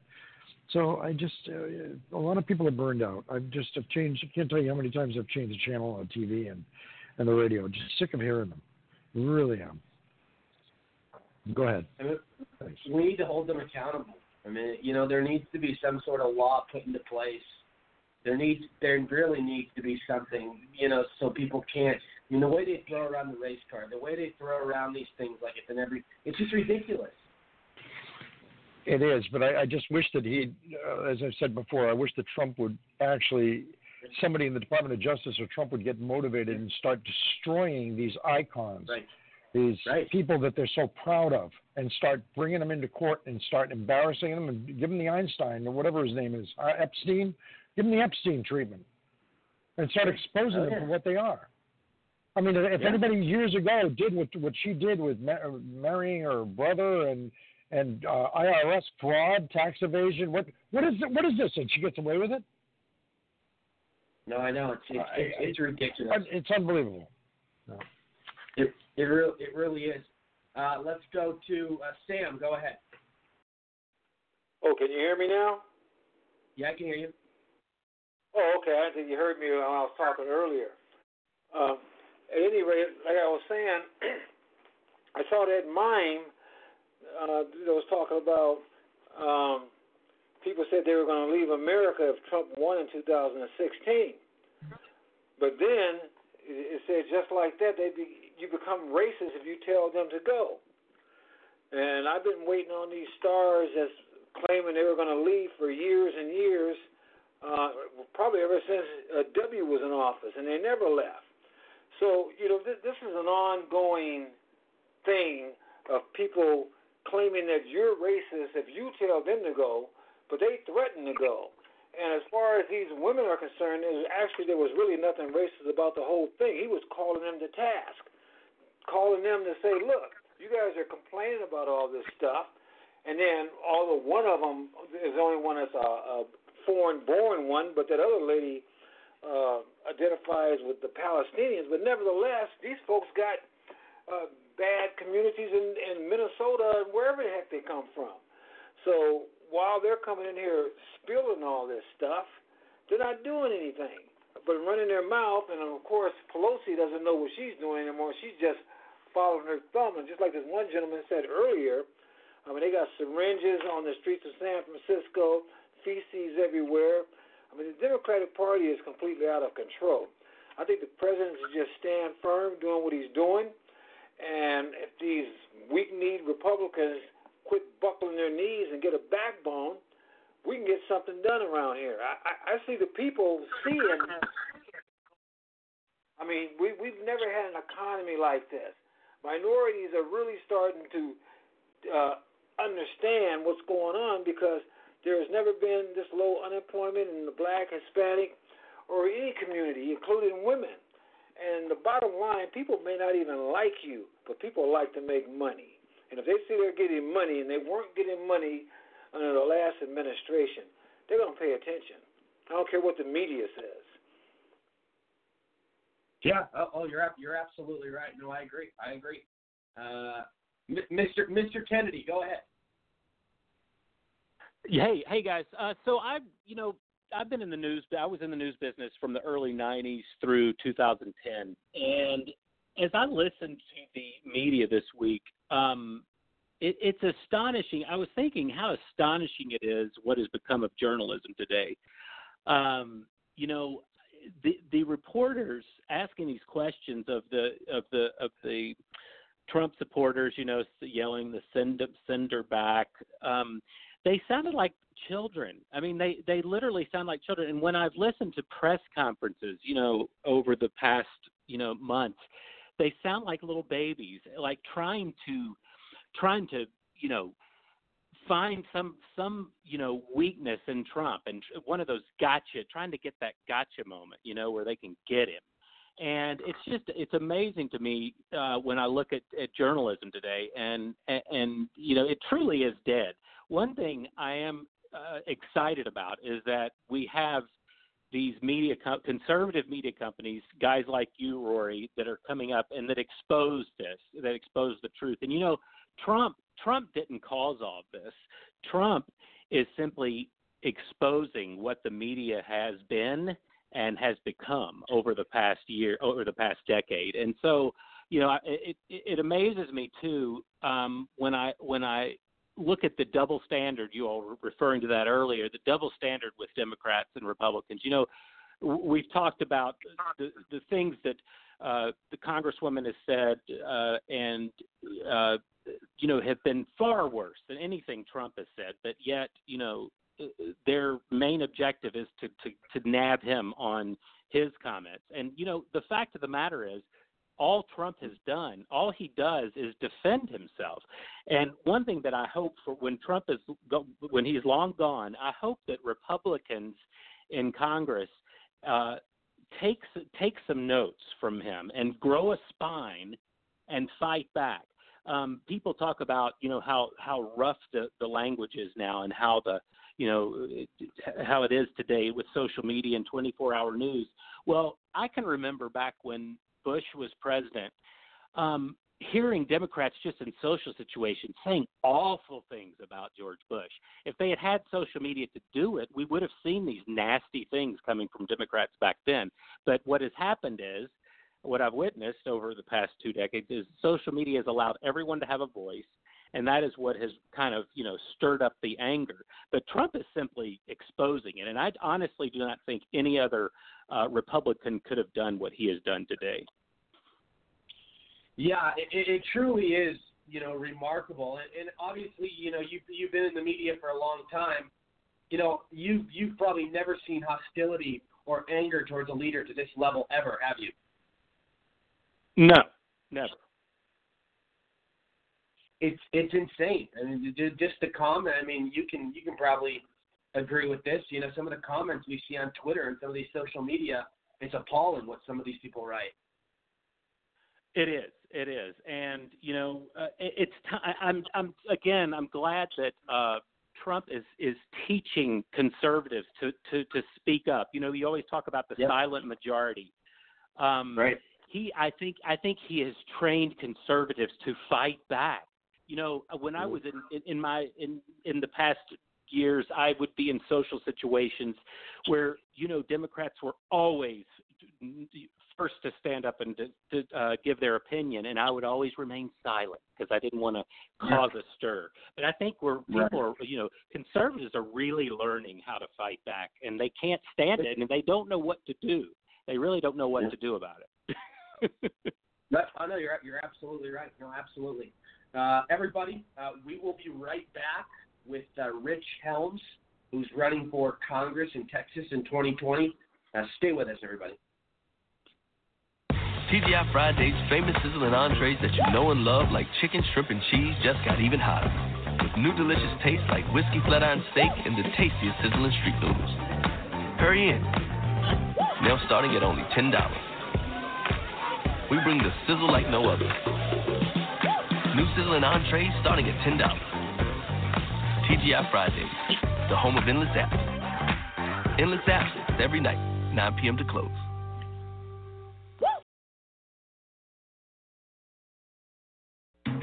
So I just uh, a lot of people are burned out. I've just have changed. I can't tell you how many times I've changed the channel on TV and and the radio. Just sick of hearing them. Really am. Go ahead. I mean, we need to hold them accountable. I mean, you know, there needs to be some sort of law put into place. There needs, there really needs to be something, you know, so people can't. I mean, the way they throw around the race car, the way they throw around these things like it's in every, it's just ridiculous. It is, but I, I just wish that he, uh, as I said before, I wish that Trump would actually, somebody in the Department of Justice or Trump would get motivated and start destroying these icons, Right. These people that they're so proud of, and start bringing them into court and start embarrassing them and give them the Einstein or whatever his name is, uh, Epstein, give them the Epstein treatment, and start exposing Oh, them yeah. for what they are. I mean, if Yeah. anybody years ago did what what she did with ma- marrying her brother and and uh, IRS fraud, tax evasion, what what is it, what is this? And she gets away with it? No, I know it's it's, it's, it's ridiculous. It's unbelievable. It it really it really is. Uh, let's go to uh, Sam. Go ahead. Oh, can you hear me now? Yeah, I can hear you. Oh, okay. I think you heard me when I was talking earlier. Um, at any rate, like I was saying, I saw that mime uh, that was talking about um, people said they were going to leave America if Trump won in 2016. But then it it said just like that, they'd be, you become racist if you tell them to go. And I've been waiting on these stars that's claiming they were going to leave for years and years, uh, probably ever since uh, W was in office, and they never left. So, you know, th- this is an ongoing thing of people claiming that you're racist if you tell them to go, but they threaten to go. And as far as these women are concerned, it was actually there was really nothing racist about the whole thing. He was calling them to task, calling them to say, "Look, you guys are complaining about all this stuff," and then although one of them is the only one that's a, a foreign-born one, but that other lady uh, identifies with the Palestinians. But nevertheless, these folks got uh, bad communities in, in Minnesota and wherever the heck they come from. So while they're coming in here spilling all this stuff, they're not doing anything but running their mouth. And of course, Pelosi doesn't know what she's doing anymore. She's just following her thumb. And just like this one gentleman said earlier, I mean, they got syringes on the streets of San Francisco, feces everywhere. I mean, the Democratic Party is completely out of control. I think the president should just stand firm doing what he's doing. And if these weak-kneed Republicans quit buckling their knees and get a backbone, we can get something done around here. I, I, I see the people seeing. I mean, we we've never had an economy like this. Minorities are really starting to uh, understand what's going on because there has never been this low unemployment in the black, Hispanic, or any community, including women. And the bottom line, people may not even like you, but people like to make money. And if they see they're getting money and they weren't getting money under the last administration, they're going to pay attention. I don't care what the media says. Yeah. Oh, oh you're you're absolutely right. No, I agree. I agree. Uh, Mr. Mr. Kennedy, go ahead. Hey, hey guys. Uh, so I've, you know, I've been in the news. I was in the news business from the early '90s through 2010, and as I listened to the media this week, um, it, it's astonishing. I was thinking how astonishing it is what has become of journalism today. Um, you know, the the reporters asking these questions of the of the of the Trump supporters, you know, yelling the send send her back. Um, they sounded like children. I mean, they they literally sound like children. And when I've listened to press conferences, you know, over the past you know months, they sound like little babies, like trying to trying to you know find some some you know weakness in Trump and one of those gotcha, trying to get that gotcha moment, you know, where they can get him. And it's just it's amazing to me uh, when I look at, at journalism today, and, and and you know it truly is dead. One thing I am uh, excited about is that we have these media co- conservative media companies, guys like you, Rory, that are coming up and that expose this, that expose the truth. And you know, Trump Trump didn't cause all this. Trump is simply exposing what the media has been and has become over the past year, over the past decade. And so, you know, it it, it amazes me too um, when I when I look at the double standard. You all were referring to that earlier. The double standard with Democrats and Republicans. You know, we've talked about the the things that uh, the congresswoman has said, uh, and uh, you know, have been far worse than anything Trump has said. But yet, you know, their main objective is to to, to nab him on his comments. And you know, the fact of the matter is, all Trump has done, all he does is defend himself. And one thing that I hope for when Trump is when he's long gone, I hope that Republicans in Congress uh, take take some notes from him and grow a spine and fight back. Um, people talk about you know how how rough the the language is now and how the you know how it is today with social media and 24 hour news. Well, I can remember back when Bush was president, um, hearing Democrats just in social situations saying awful things about George Bush. If they had had social media to do it, we would have seen these nasty things coming from Democrats back then. But what has happened is, what I've witnessed over the past two decades is social media has allowed everyone to have a voice. And that is what has kind of, you know, stirred up the anger. But Trump is simply exposing it. And I honestly do not think any other uh, Republican could have done what he has done today. Yeah, it, it truly is, you know, remarkable. And, and obviously, you know, you've you've been in the media for a long time. You know, you you've probably never seen hostility or anger towards a leader to this level ever, have you? No, never. It's it's insane. I mean, just the comment. I mean, you can you can probably agree with this. You know, some of the comments we see on Twitter and some of these social media, it's appalling what some of these people write. It is. It is, and you know, uh, it, it's. T- I'm. I'm again. I'm glad that uh, Trump is is teaching conservatives to to to speak up. You know, you always talk about the yep. silent majority. Um, right. He. I think. I think he has trained conservatives to fight back. You know, when I was in in, in my in in the past years, I would be in social situations where you know Democrats were always first to stand up and to, to uh, give their opinion, and I would always remain silent because I didn't want to cause a stir. But I think we're people are you know conservatives are really learning how to fight back, and they can't stand it, and they don't know what to do. They really don't know what to do about it. I know you're you're absolutely right. No, absolutely. Uh, everybody, uh, we will be right back with uh, Rich Helms, who's running for Congress in Texas in 2020. Uh, stay with us, everybody. TGI Fridays famous sizzling entrees that you know and love, like chicken, shrimp, and cheese, just got even hotter. With new delicious tastes like whiskey flat iron steak and the tastiest sizzling street noodles. Hurry in. Now starting at only $10. We bring the sizzle like no other. New sizzling entrees starting at $10. TGI Fridays, the home of endless apps. Endless apps every night, 9 p.m. to close.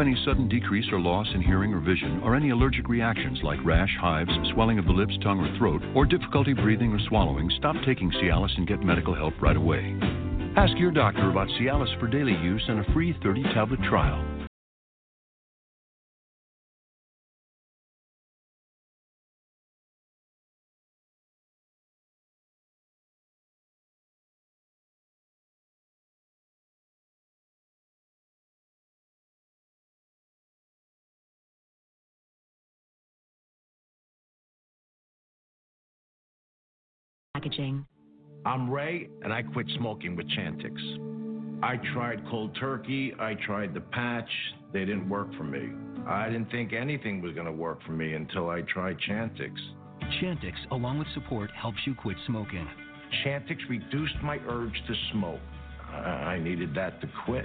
any sudden decrease or loss in hearing or vision, or any allergic reactions like rash, hives, swelling of the lips, tongue, or throat, or difficulty breathing or swallowing, stop taking Cialis and get medical help right away. Ask your doctor about Cialis for daily use and a free 30 tablet trial. Packaging. I'm Ray, and I quit smoking with Chantix. I tried cold turkey, I tried the patch, they didn't work for me. I didn't think anything was going to work for me until I tried Chantix. Chantix, along with support, helps you quit smoking. Chantix reduced my urge to smoke. I, I needed that to quit.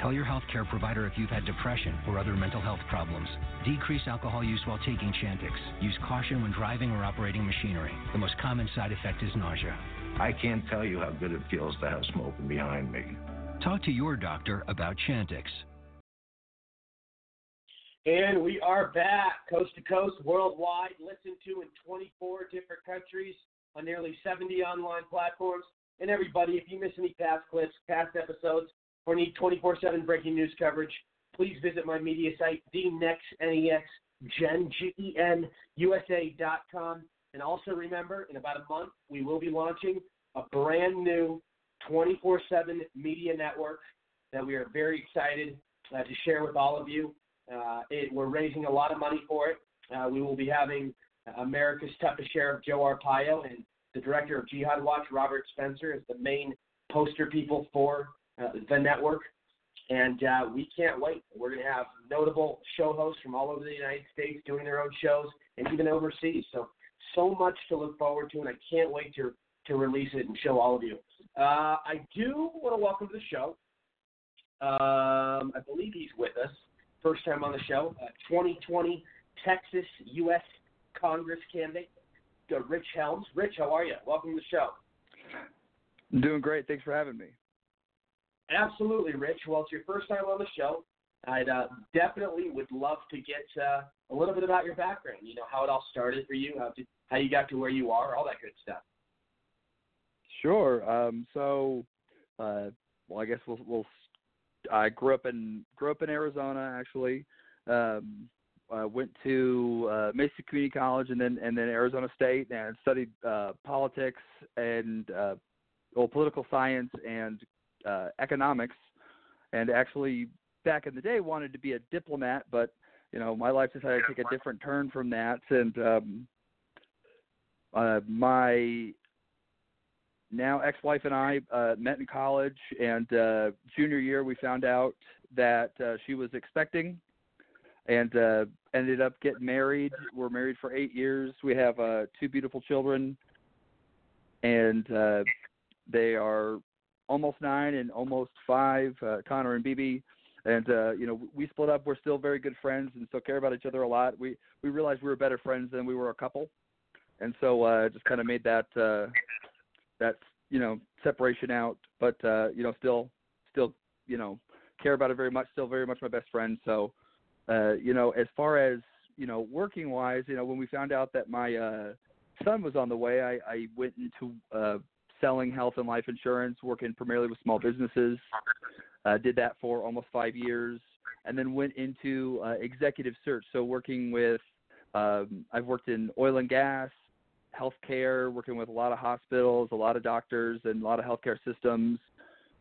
Tell your healthcare provider if you've had depression or other mental health problems. Decrease alcohol use while taking Chantix. Use caution when driving or operating machinery. The most common side effect is nausea. I can't tell you how good it feels to have smoking behind me. Talk to your doctor about Chantix. And we are back, coast to coast, worldwide, listened to in 24 different countries on nearly 70 online platforms. And everybody, if you miss any past clips, past episodes, or need 24 7 breaking news coverage, please visit my media site, thenextnexgen.USA.com. And also remember, in about a month, we will be launching a brand new 24 7 media network that we are very excited uh, to share with all of you. Uh, it, we're raising a lot of money for it. Uh, we will be having America's toughest sheriff, Joe Arpaio, and the director of Jihad Watch, Robert Spencer, as the main poster people for uh, the network. And uh, we can't wait. We're going to have notable show hosts from all over the United States doing their own shows and even overseas. So, so much to look forward to, and I can't wait to, to release it and show all of you. Uh, I do want to welcome to the show. Um, I believe he's with us. First time on the show. Uh, 2020 Texas U.S. Congress candidate, uh, Rich Helms. Rich, how are you? Welcome to the show. Doing great. Thanks for having me. Absolutely, Rich. Well, it's your first time on the show. I'd uh, definitely would love to get uh, a little bit about your background. You know, how it all started for you, how, to, how you got to where you are, all that good stuff. Sure. Um, so, uh, well, I guess we'll, we'll. I grew up in grew up in Arizona actually. Um, uh, went to uh, Mesa Community College and then and then Arizona State and studied uh, politics and uh, well political science and uh, economics, and actually back in the day wanted to be a diplomat, but you know my life decided to take a different turn from that, and um, uh, my now ex-wife and I uh, met in college, and uh, junior year we found out that uh, she was expecting, and uh, ended up getting married. We're married for eight years. We have uh, two beautiful children, and uh, they are almost nine and almost five, uh, Connor and BB. And uh, you know, we split up. We're still very good friends and still care about each other a lot. We we realized we were better friends than we were a couple, and so uh, just kind of made that uh, that you know separation out. But uh, you know, still still you know care about it very much. Still very much my best friend. So uh, you know, as far as you know, working wise, you know, when we found out that my uh, son was on the way, I, I went into uh, selling health and life insurance, working primarily with small businesses. Uh, did that for almost five years, and then went into uh, executive search. So working with, um, I've worked in oil and gas, healthcare, working with a lot of hospitals, a lot of doctors, and a lot of healthcare systems,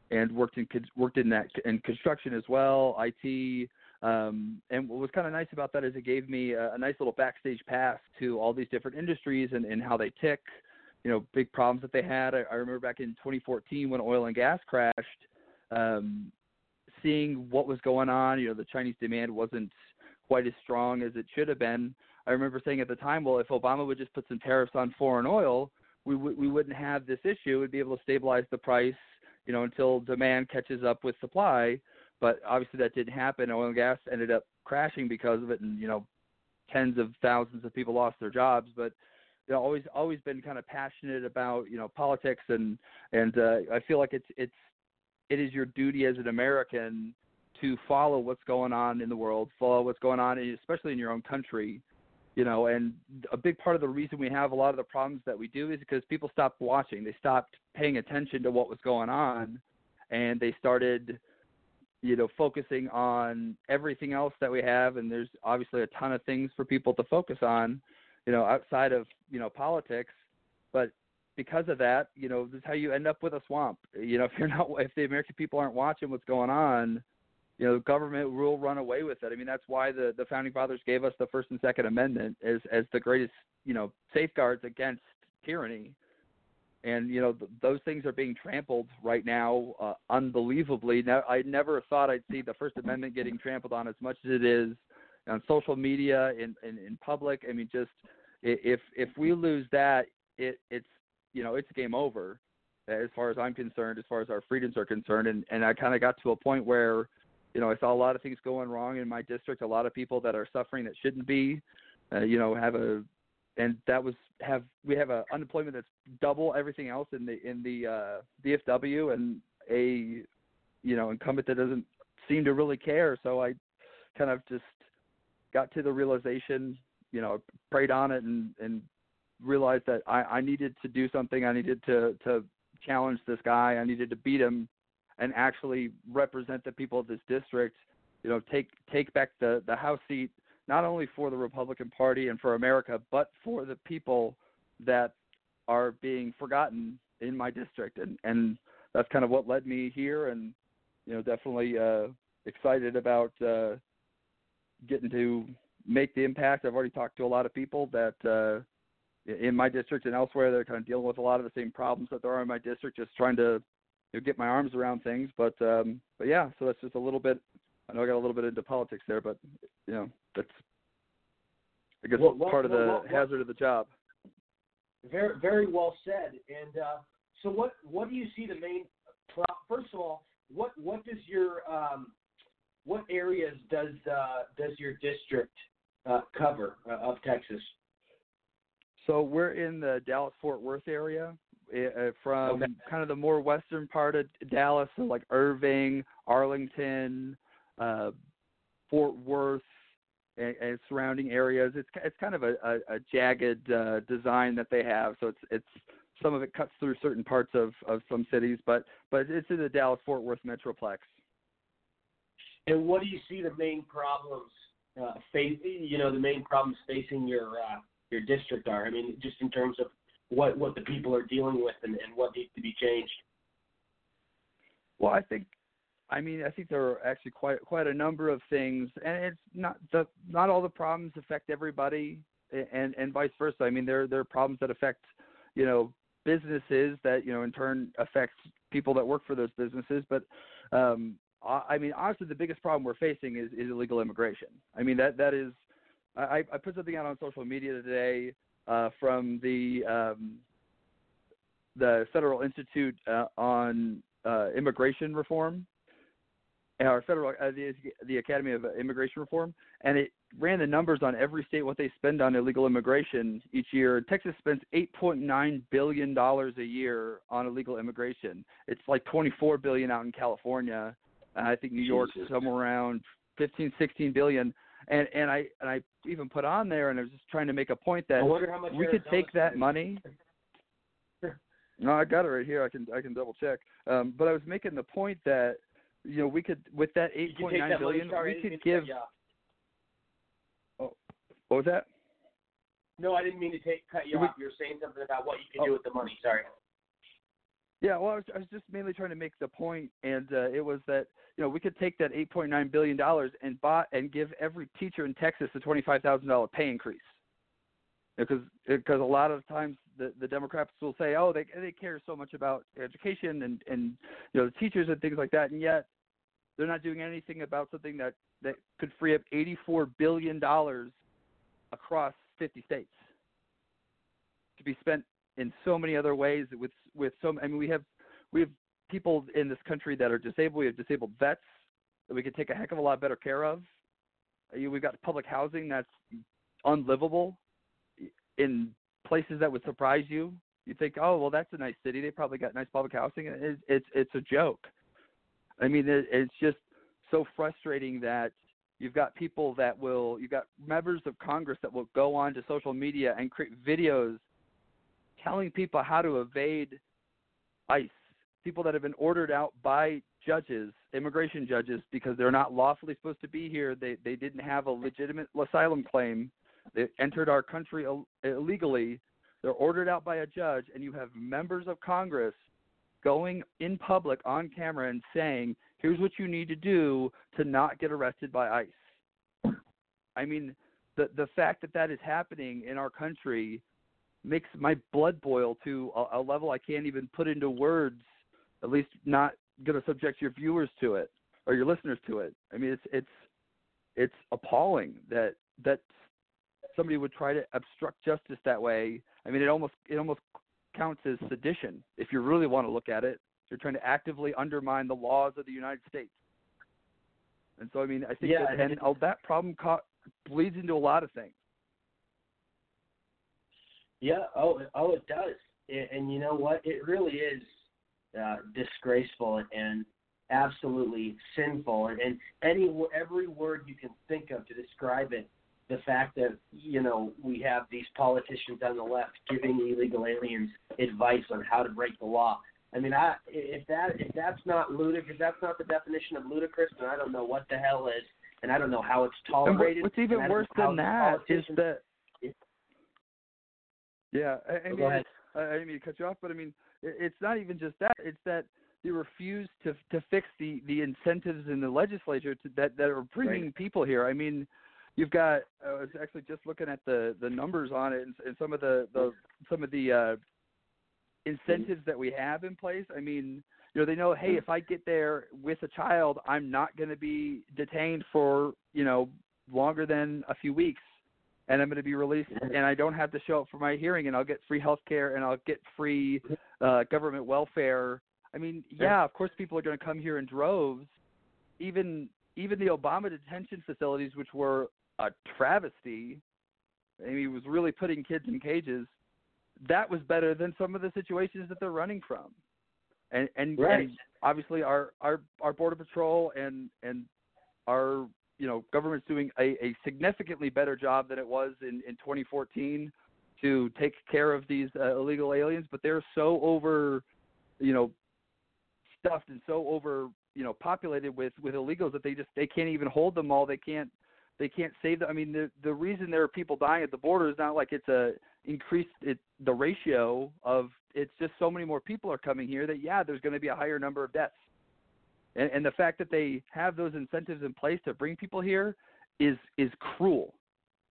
and worked in worked in that in construction as well, IT. Um, and what was kind of nice about that is it gave me a, a nice little backstage pass to all these different industries and, and how they tick, you know big problems that they had. I, I remember back in 2014 when oil and gas crashed, um, seeing what was going on. You know, the Chinese demand wasn't quite as strong as it should have been. I remember saying at the time, well, if Obama would just put some tariffs on foreign oil, we w- we wouldn't have this issue. We'd be able to stabilize the price, you know, until demand catches up with supply. But obviously that didn't happen. Oil and gas ended up crashing because of it, and you know, tens of thousands of people lost their jobs. But you know, always always been kind of passionate about you know politics and and uh, I feel like it's it's it is your duty as an American to follow what's going on in the world, follow what's going on, especially in your own country. You know, and a big part of the reason we have a lot of the problems that we do is because people stopped watching. They stopped paying attention to what was going on, and they started, you know, focusing on everything else that we have. And there's obviously a ton of things for people to focus on you know, outside of you know politics. But because of that, you know, this is how you end up with a swamp. You know, if you're not, if the American people aren't watching what's going on, you know, the government will run away with it. I mean, that's why the the founding fathers gave us the First and Second Amendment as as the greatest, you know, safeguards against tyranny. And you know, th- those things are being trampled right now, uh, unbelievably. Now, I never thought I'd see the First Amendment getting trampled on as much as it is on social media in in, in public. I mean, just if if we lose that, it it's you know, it's game over as far as I'm concerned, as far as our freedoms are concerned. And and I kind of got to a point where, you know, I saw a lot of things going wrong in my district. A lot of people that are suffering that shouldn't be, uh, you know, have a, and that was have we have a unemployment that's double everything else in the in the uh, DFW and a, you know, incumbent that doesn't seem to really care. So I kind of just got to the realization, you know, prayed on it and and realized that I, I needed to do something. I needed to to challenge this guy. I needed to beat him and actually represent the people of this district. You know, take take back the the House seat not only for the Republican Party and for America, but for the people that are being forgotten in my district. And and that's kind of what led me here. And you know, definitely uh, excited about uh, getting to make the impact. I've already talked to a lot of people that. Uh, in my district and elsewhere, they're kind of dealing with a lot of the same problems that there are in my district. Just trying to you know, get my arms around things, but um, but yeah, so that's just a little bit. I know I got a little bit into politics there, but you know that's I guess Well, well, part of the well, hazard of the job. Very, very well said. And uh, so, what what do you see the main? First of all, what what does your um, what areas does uh, does your district uh, cover uh, of Texas? So we're in the Dallas Fort Worth area, uh, from Okay. kind of the more western part of Dallas, so like Irving, Arlington, uh, Fort Worth, and, and surrounding areas. It's it's kind of a, a, a jagged uh, design that they have, so it's it's some of it cuts through certain parts of of some cities, but but it's in the Dallas Fort Worth metroplex. And what do you see the main problems uh, face? You know, the main problems facing your uh, your district are. I mean, just in terms of what what the people are dealing with and, and what needs to be changed. Well, I think, I mean, I think there are actually quite quite a number of things, and it's not the not all the problems affect everybody, and and vice versa. I mean, there there are problems that affect, you know, businesses that you know in turn affect people that work for those businesses. But um, I mean, honestly, the biggest problem we're facing is, is illegal immigration. I mean, that that is. I, I put something out on social media today uh, from the um, the Federal Institute uh, on uh, Immigration Reform, or federal uh, the, the Academy of Immigration Reform, and it ran the numbers on every state what they spend on illegal immigration each year. Texas spends 8.9 billion dollars a year on illegal immigration. It's like 24 billion out in California. And I think New York's Jesus. somewhere around 15, 16 billion. And and I and I even put on there, and I was just trying to make a point that I wonder how much we could take that money. No, I got it right here. I can I can double check. Um, but I was making the point that you know we could with that eight point money, billion, sorry, we could give. cut you off. Oh, what was that? No, I didn't mean to take cut you We- off. You were saying something about what you can do Oh. with the money. Sorry. Yeah, well, I was, I was just mainly trying to make the point, and uh, it was that you know we could take that eight point nine billion dollars and buy and give every teacher in Texas a twenty five thousand dollar pay increase, because because a lot of times the the Democrats will say, oh, they they care so much about education and and you know the teachers and things like that, and yet they're not doing anything about something that that could free up eighty four billion dollars across fifty states to be spent in so many other ways with with so I mean we have we have people in this country that are disabled. We have disabled vets that we could take a heck of a lot better care of. Uh, We've got public housing that's unlivable in places that would surprise you. You think, oh well, that's a nice city. They probably got nice public housing. It's it's, it's a joke. I mean, it, it's just so frustrating that you've got people that will you've got members of Congress that will go on to social media and create videos telling people how to evade ICE, people that have been ordered out by judges, immigration judges, because they're not lawfully supposed to be here. They they didn't have a legitimate asylum claim. They entered our country Ill- illegally. They're ordered out by a judge, and you have members of Congress going in public on camera and saying, Here's what you need to do to not get arrested by ICE. I mean, the the fact that that is happening in our country makes my blood boil to a, a level I can't even put into words. At least not going to subject your viewers to it or your listeners to it. I mean, it's it's it's appalling that that somebody would try to obstruct justice that way. I mean, it almost it almost counts as sedition if you really want to look at it. You're trying to actively undermine the laws of the United States. And so, I mean, I think Yeah, that, and and oh, that problem co- bleeds into a lot of things. Yeah. Oh, oh, it does. And, and you know what? It really is uh, disgraceful and absolutely sinful. And, and any every word you can think of to describe it. The fact that you know we have these politicians on the left giving illegal aliens advice on how to break the law. I mean, I if that if that's not ludicrous, if that's not the definition of ludicrous, then I don't know what the hell is, and I don't know how it's And tolerated. what's even and I don't worse than that is that Yeah, I, I mean. I, I didn't mean to cut you off, but I mean, it, it's not even just that; it's that they refuse to to fix the the incentives in the legislature to, that that are bringing Right. people here. I mean, you've got. I was actually just looking at the the numbers on it and, and some of the the some of the uh, incentives that we have in place. I mean, you know, they know, hey, if I get there with a child, I'm not going to be detained for you know longer than a few weeks and I'm going to be released, and I don't have to show up for my hearing, and I'll get free health care, and I'll get free uh, government welfare. I mean, yeah, of course, people are going to come here in droves. Even even the Obama detention facilities, which were a travesty, I mean, he was really putting kids in cages. That was better than some of the situations that they're running from, and and, Right. and obviously our our our border patrol and and our you know government's doing a, a significantly better job than it was in in 2014 to take care of these uh, illegal aliens but they're so over you know stuffed and so over you know populated with with illegals that they just they can't even hold them all. They can't they can't save them. I mean the the reason there are people dying at the border is not like it's a increased it the ratio of it's just so many more people are coming here that yeah there's going to be a higher number of deaths and, and the fact that they have those incentives in place to bring people here is is cruel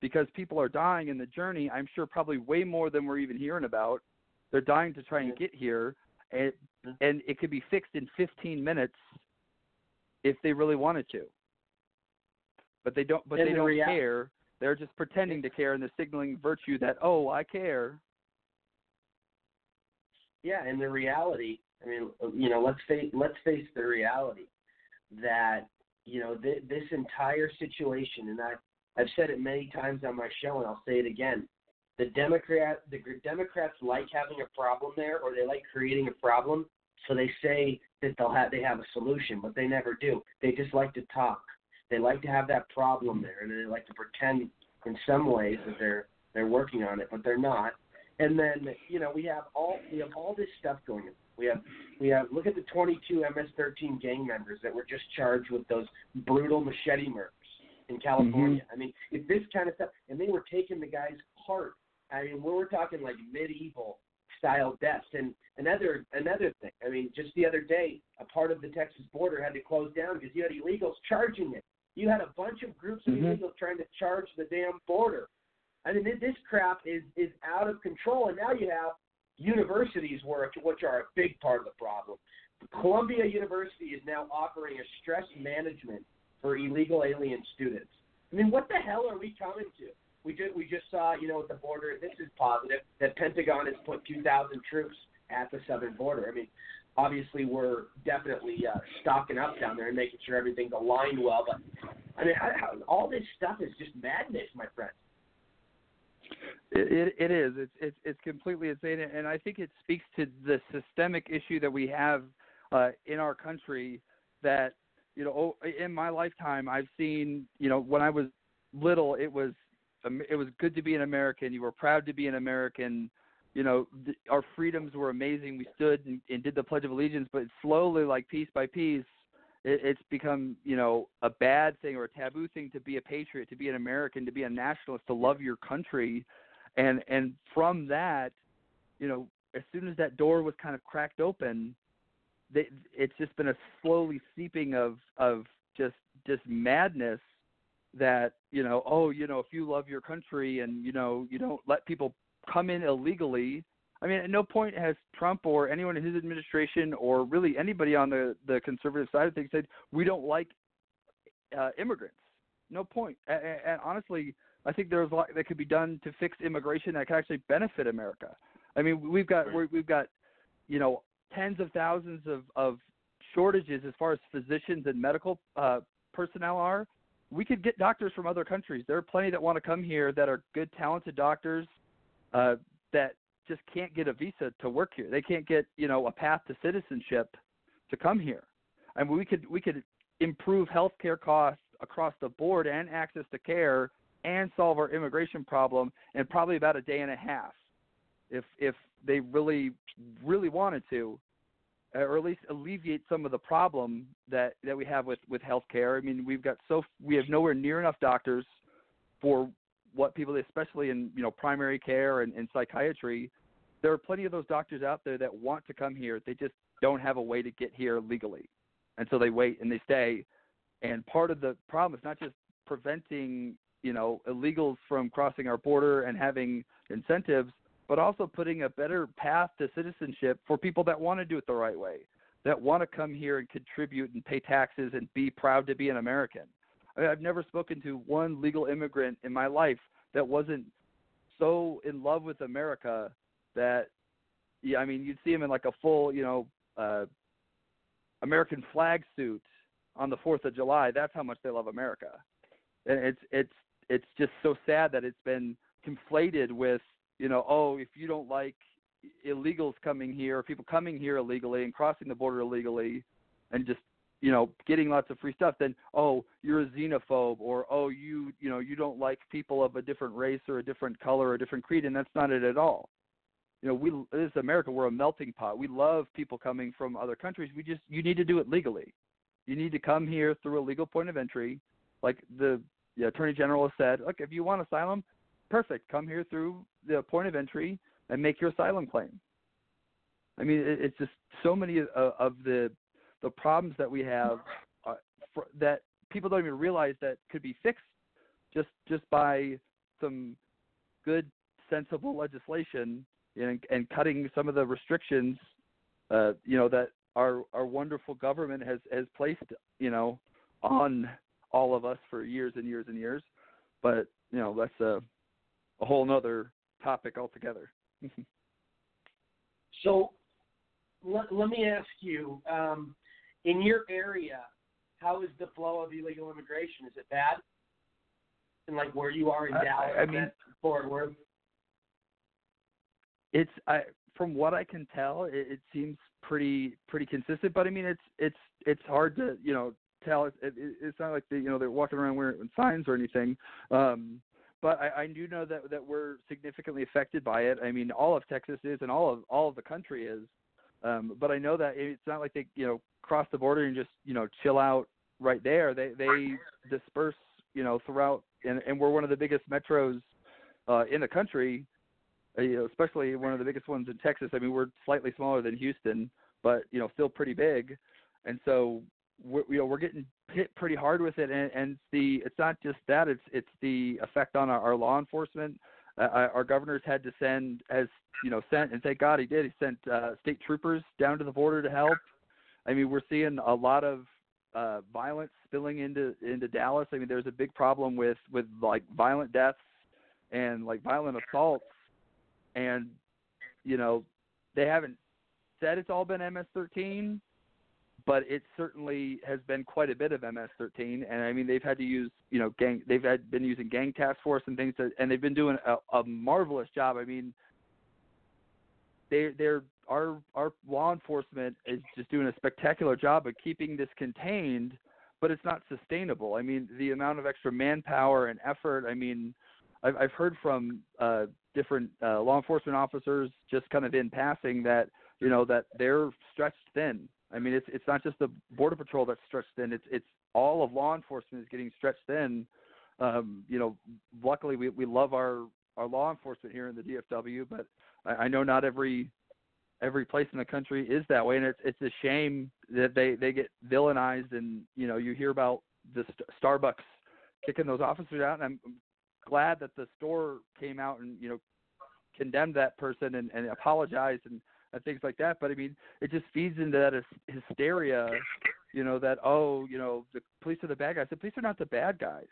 because people are dying in the journey i'm sure probably way more than we're even hearing about. They're dying to try and get here and and it could be fixed in 15 minutes if they really wanted to. But they don't but And they the don't rea- care. They're just pretending to care and they're signaling virtue that oh i care. Yeah, and the reality. I mean, you know, let's face let's face the reality that you know th- this entire situation, and I I've said it many times on my show, and I'll say it again. The Democrat the Democrats like having a problem there, or they like creating a problem, so they say that they'll have they have a solution, but they never do. They just like to talk. They like to have that problem there, and they like to pretend in some ways that they're they're working on it, but they're not. And then you know we have all we have all this stuff going on. We have we have look at the 22 MS-13 gang members that were just charged with those brutal machete murders in California. I mean, if this kind of stuff, and they were taking the guy's heart. I mean, we we're talking like medieval style deaths. And another another thing. I mean, just the other day, a part of the Texas border had to close down because you had illegals charging it. You had a bunch of groups of Mhm. illegals trying to charge the damn border. I mean, this- this crap is is out of control, and now you have universities where which are a big part of the problem. Columbia University is now offering a stress management for illegal alien students. I mean, what the hell are we coming to? We just we just saw, you know, at the border. This is positive that Pentagon has put 2,000 troops at the southern border. I mean, obviously we're definitely uh, stocking up down there and making sure everything's aligned well. But I mean, I, how, all this stuff is just madness, my friend. It, it, is. It's, it's it's completely insane, and I think it speaks to the systemic issue that we have uh, in our country. That you know, oh, in my lifetime, I've seen. You know, when I was little, it was um, it was good to be an American. You were proud to be an American. You know, th- our freedoms were amazing. We stood and, and did the Pledge of Allegiance, but slowly, like piece by piece, it, it's become you know a bad thing or a taboo thing to be a patriot, to be an American, to be a nationalist, to love your country, and and from that, you know, as soon as that door was kind of cracked open, they, it's just been a slowly seeping of of just just madness that you know oh you know if you love your country and you know you don't let people come in illegally i mean at no point has trump or anyone in his administration or really anybody on the the conservative side of things said we don't like uh, immigrants. No point. And, and honestly i think there's a lot that could be done to fix immigration that could actually benefit america. I mean we've got we we've got you know tens of thousands of of shortages as far as physicians and medical uh, personnel are. We could get doctors from other countries. There are plenty that want to come here that are good, talented doctors uh, that just can't get a visa to work here. They can't get you know a path to citizenship to come here. I mean, we could we could improve healthcare costs across the board and access to care and solve our immigration problem in probably about a day and a half if if they really really wanted to or at least alleviate some of the problem that that we have with with healthcare. I mean, we've got so we have nowhere near enough doctors for what people, especially in you know primary care and, and psychiatry. There are plenty of those doctors out there that want to come here. They just don't have a way to get here legally, and so they wait and they stay. And part of the problem is not just preventing you know illegals from crossing our border and having incentives but also putting a better path to citizenship for people that want to do it the right way, that want to come here and contribute and pay taxes and be proud to be an American. I mean, I've never spoken to one legal immigrant in my life that wasn't so in love with America that, yeah, I mean, you'd see him in like a full, you know, uh, American flag suit on the Fourth of July. That's how much they love America, and it's it's it's just so sad that it's been conflated with you know, oh, if you don't like illegals coming here, people coming here illegally and crossing the border illegally, and just you know getting lots of free stuff, then oh, you're a xenophobe, or oh, you you know you don't like people of a different race or a different color or a different creed, and that's not it at all. You know, we this is America. We're a melting pot. We love people coming from other countries. We just you need to do it legally. You need to come here through a legal point of entry, like the, the attorney general has said. Look, if you want asylum, perfect. Come here through the point of entry and make your asylum claim. I mean, it, it's just so many of the the problems that we have uh, for, that people don't even realize that could be fixed just just by some good, sensible legislation and, and cutting some of the restrictions, uh, you know, that our our wonderful government has has placed, you know, on all of us for years and years and years. But you know, that's a a whole nother topic altogether. so let, let me ask you, um, in your area, how is the flow of illegal immigration? Is it bad? And like where you are in I, Dallas, I mean, Fort Worth. It's I from what I can tell, it, it seems pretty pretty consistent. But I mean, it's it's it's hard to you know tell. It, it, it's not like they, you know they're walking around wearing signs or anything. Um, but I, I do know that that we're significantly affected by it. I mean, all of Texas is, and all of all of the country is. Um, but I know that it's not like they you know cross the border and just you know chill out right there. They they disperse you know throughout, and, and we're one of the biggest metros uh, in the country. Uh, you know, especially one of the biggest ones in Texas. I mean, we're slightly smaller than Houston, but you know, still pretty big. And so we're, you know we're getting hit pretty hard with it, and, and the it's not just that it's it's the effect on our, our law enforcement. Uh, our governor's had to send as you know sent and thank God he did. He sent uh, state troopers down to the border to help. I mean, we're seeing a lot of uh, violence spilling into into Dallas. I mean, there's a big problem with with like violent deaths and like violent assaults, and you know they haven't said it's all been MS-13, but it certainly has been quite a bit of MS-13, and I mean they've had to use you know gang they've had been using gang task force and things to, and they've been doing a, a marvelous job. I mean they they're our our law enforcement is just doing a spectacular job of keeping this contained, but it's not sustainable. I mean the amount of extra manpower and effort. I mean I've I've heard from uh, different uh, law enforcement officers just kind of in passing that you know that they're stretched thin I mean, it's it's not just the border patrol that's stretched thin. It's it's all of law enforcement is getting stretched thin. Um, you know, luckily we we love our our law enforcement here in the DFW, but I, I know not every every place in the country is that way, and it's it's a shame that they they get villainized, and you know you hear about the St- Starbucks kicking those officers out, and I'm glad that the store came out and you know condemned that person and, and apologized and, and things like that. But I mean, it just feeds into that hys- hysteria, you know, that oh, you know, the police are the bad guys. The police are not the bad guys.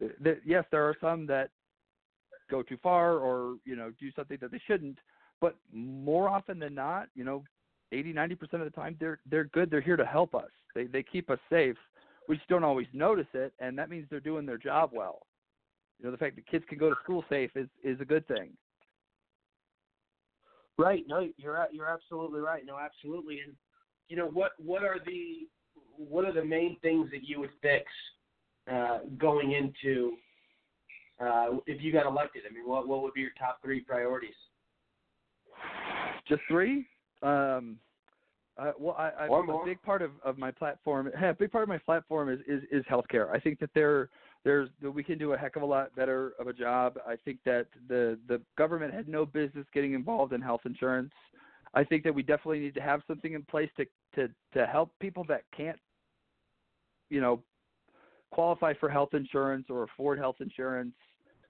The, the, yes, there are some that go too far or you know do something that they shouldn't, but more often than not, you know, 80, 90 percent of the time they're they're good. They're here to help us. They they keep us safe. We just don't always notice it, and that means they're doing their job well. You know, the fact that kids can go to school safe is is a good thing. Right. No, you're you're absolutely right. No, absolutely. And you know what what are the what are the main things that you would fix uh, going into uh, if you got elected? I mean, what what would be your top three priorities? Just three. Um, uh, well, I, I, a big part of, of my platform, a big part of my platform is is, is healthcare. I think that there there's we can do a heck of a lot better of a job. I think that the the government had no business getting involved in health insurance. I think that we definitely need to have something in place to to to help people that can't, you know, qualify for health insurance or afford health insurance,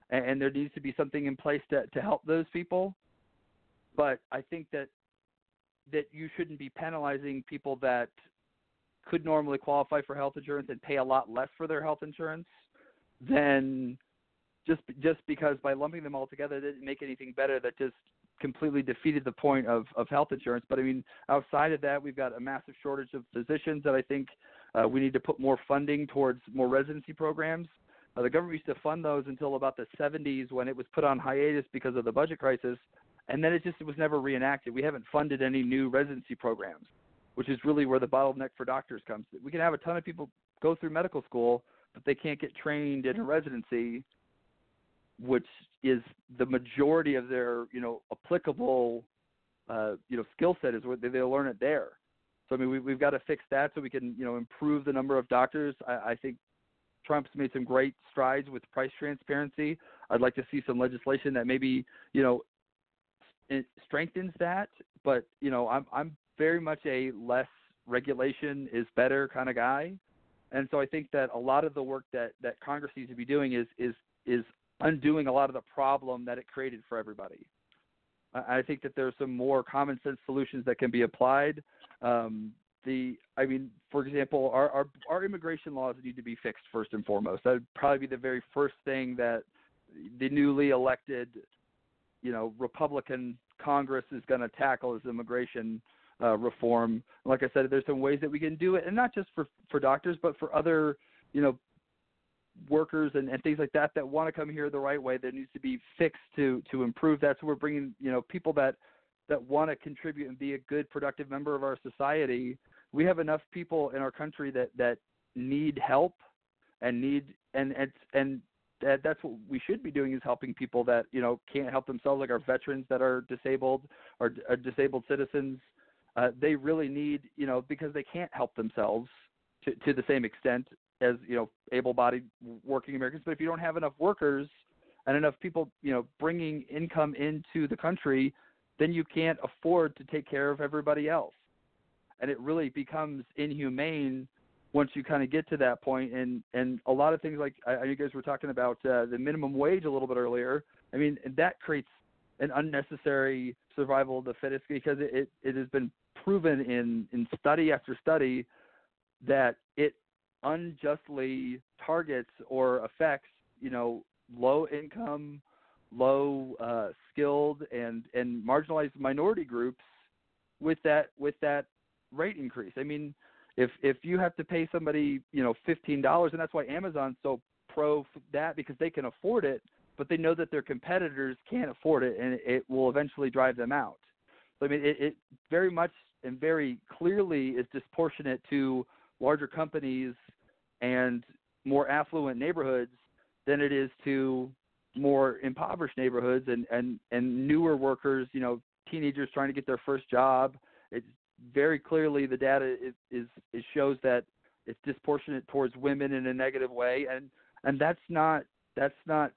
and, and there needs to be something in place to to help those people. But I think that that you shouldn't be penalizing people that could normally qualify for health insurance and pay a lot less for their health insurance than just just because by lumping them all together didn't make anything better that just completely defeated the point of of health insurance but i mean outside of that we've got a massive shortage of physicians that i think uh, we need to put more funding towards more residency programs uh, the government used to fund those until about the 70s when it was put on hiatus because of the budget crisis and then it just was never reenacted. We haven't funded any new residency programs, which is really where the bottleneck for doctors comes. We can have a ton of people go through medical school, but they can't get trained in a residency, which is the majority of their you know applicable uh, you know skill set is where they, learn it there. So I mean we, we've got to fix that so we can you know improve the number of doctors. I, I think Trump's made some great strides with price transparency. I'd like to see some legislation that maybe you know it strengthens that. But you know, I'm I'm very much a less regulation is better kind of guy, and so I think that a lot of the work that that Congress needs to be doing is is is undoing a lot of the problem that it created for everybody. I think that there's some more common sense solutions that can be applied. Um, the, I mean, for example, our, our our immigration laws need to be fixed first and foremost. That would probably be the very first thing that the newly elected you know Republican Congress is going to tackle is immigration uh, reform. Like I said, there's some ways that we can do it, and not just for for doctors, but for other you know workers and, and things like that that want to come here the right way. That needs to be fixed to to improve that. So we're bringing you know people that that want to contribute and be a good productive member of our society. We have enough people in our country that that need help and need and and and that that's what we should be doing is helping people that you know can't help themselves, like our veterans that are disabled or uh, disabled citizens. Uh, they really need you know because they can't help themselves to to the same extent as you know able-bodied working Americans. But if you don't have enough workers and enough people you know bringing income into the country, then you can't afford to take care of everybody else, and it really becomes inhumane once you kind of get to that point. point and and a lot of things like I, you guys were talking about uh, the minimum wage a little bit earlier i mean that creates an unnecessary survival of the fittest because it it, it has been proven in in study after study that it unjustly targets or affects you know low income low uh, skilled and and marginalized minority groups with that with that rate increase. I mean if if you have to pay somebody you know fifteen dollars and that's why amazon's so pro that because they can afford it but they know that their competitors can't afford it and it will eventually drive them out. So i mean it, it very much and very clearly is disproportionate to larger companies and more affluent neighborhoods than it is to more impoverished neighborhoods and and and newer workers you know teenagers trying to get their first job it's very clearly the data is, is, is shows that it's disproportionate towards women in a negative way, and and that's not that's not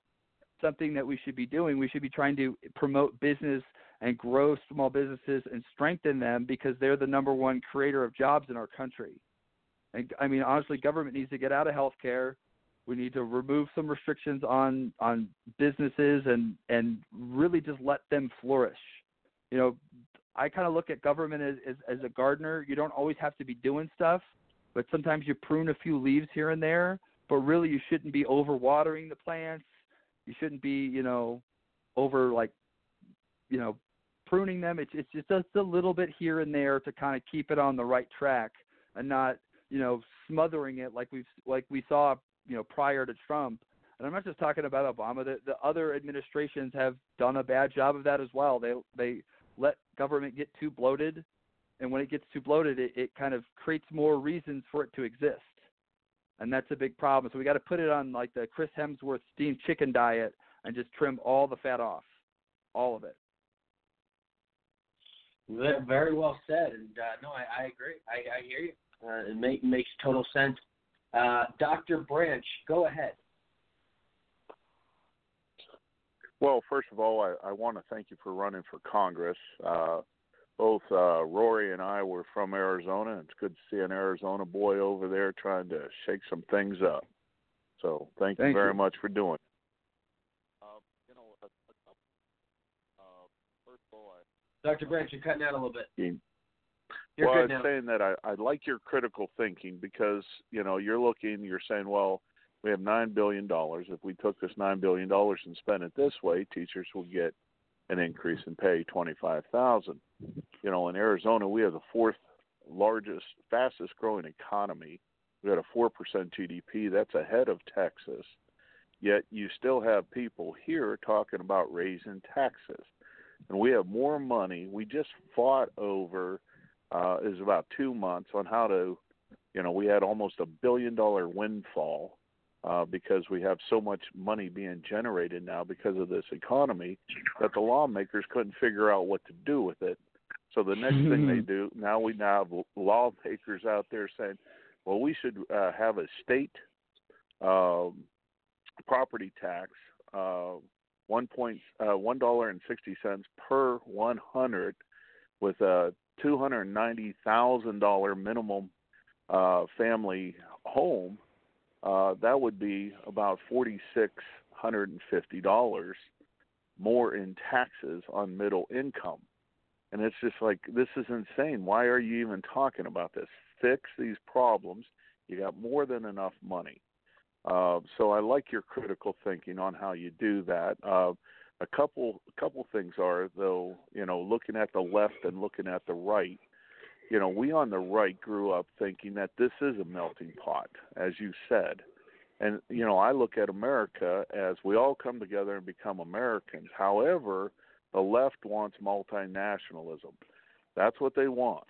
something that we should be doing. We should be trying to promote business and grow small businesses and strengthen them because they're the number one creator of jobs in our country. And I mean, honestly, government needs to get out of healthcare. We need to remove some restrictions on on businesses and and really just let them flourish. You know, I kind of look at government as, as as a gardener. You don't always have to be doing stuff, but sometimes you prune a few leaves here and there. But really, you shouldn't be overwatering the plants. You shouldn't be, you know, over like, you know, pruning them. It's it's just a little bit here and there to kind of keep it on the right track and not, you know, smothering it like we've like we saw, you know, prior to Trump. And I'm not just talking about Obama. The, the other administrations have done a bad job of that as well. They they let government get too bloated, and when it gets too bloated, it, it kind of creates more reasons for it to exist, and that's a big problem. So we got to put it on like the Chris Hemsworth steamed chicken diet and just trim all the fat off, all of it. Very well said, and uh, no, I, I agree. I, I hear you. Uh, it make, makes total sense. Uh, Dr. Branch, go ahead. Well, first of all, I, I want to thank you for running for Congress. Uh, both uh, Rory and I were from Arizona, and it's good to see an Arizona boy over there trying to shake some things up. So thank, Thank you very you. much for doing it. Dr. Branch, you're cutting out a little bit. You- You're well, I good was now. saying that I, I like your critical thinking because you know you're looking, you're saying, well, we have nine billion dollars. If we took this nine billion dollars and spent it this way, teachers will get an increase in pay, twenty five thousand. You know, in Arizona, we have the fourth largest, fastest growing economy. We got a four percent GDP. That's ahead of Texas. Yet you still have people here talking about raising taxes, and we have more money. We just fought over uh, is about two months on how to, you know, we had almost a billion dollar windfall uh, because we have so much money being generated now because of this economy that the lawmakers couldn't figure out what to do with it. So the next thing they do now we now have lawmakers out there saying, well, we should uh, have a state um, property tax, uh, one point uh, one dollar and sixty cents per one hundred, with a two hundred ninety thousand dollar minimum uh, family home. Uh, that would be about forty six hundred and fifty dollars more in taxes on middle income. And it's just like this is insane. Why are you even talking about this? Fix these problems. You got more than enough money. Uh, so I like your critical thinking on how you do that. Uh, a couple a couple things are though, you know, looking at the left and looking at the right. You know, we on the right grew up thinking that this is a melting pot, as you said. And you know, I look at America as we all come together and become Americans. However, the left wants multinationalism. That's what they want.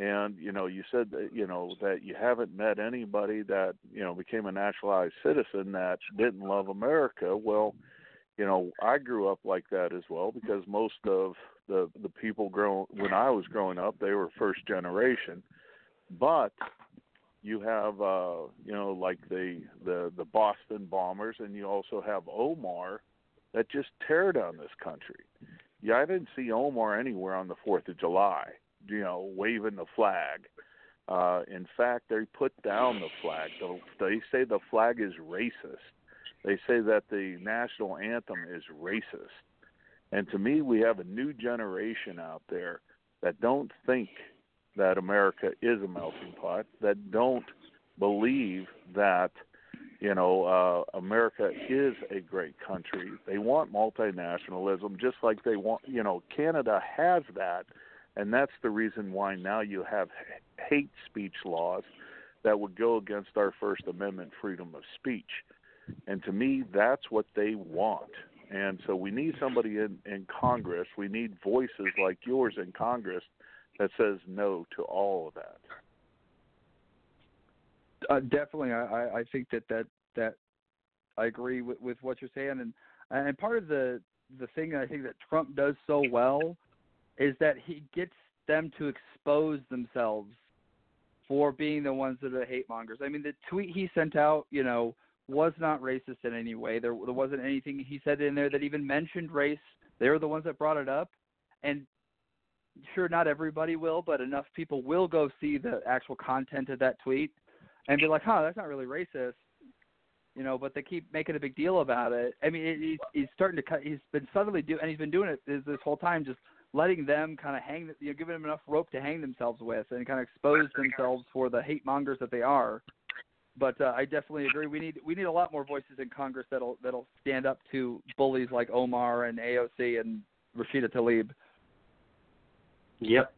And you know, you said that you know that you haven't met anybody that you know became a naturalized citizen that didn't love America. Well, you know, I grew up like that as well because most of the the people grown when I was growing up, they were first generation. But you have uh you know like the the the Boston bombers and you also have Omar that just tear down this country. Yeah, I didn't see Omar anywhere on the 4th of July, you know, waving the flag. Uh in fact, they put down the flag. They say the flag is racist. They say that the national anthem is racist. And to me, we have a new generation out there that don't think that America is a melting pot, that don't believe that you know uh, America is a great country. They want multinationalism, just like they want. You know, Canada has that, and that's the reason why now you have hate speech laws that would go against our First Amendment freedom of speech. And to me, that's what they want. And so we need somebody in, in Congress. We need voices like yours in Congress that says no to all of that. Uh, definitely, I, I- think that that that I agree with, with what you're saying, and and part of the the thing I think that Trump does so well is that he gets them to expose themselves for being the ones that are hate mongers. I mean, the tweet he sent out, you know, was not racist in any way. There there wasn't anything he said in there that even mentioned race. They were the ones that brought it up, and sure, not everybody will, but enough people will go see the actual content of that tweet and be like, "Huh, that's not really racist." You know, but they keep making a big deal about it. I mean, he's, he's starting to cut. He's been subtly do, and he's been doing it this whole time, just letting them kind of hang, you know, giving them enough rope to hang themselves with, and kind of expose themselves for the hate mongers that they are. But uh, I definitely agree. We need we need a lot more voices in Congress that'll that'll stand up to bullies like Omar and AOC and Rashida Tlaib. Yep.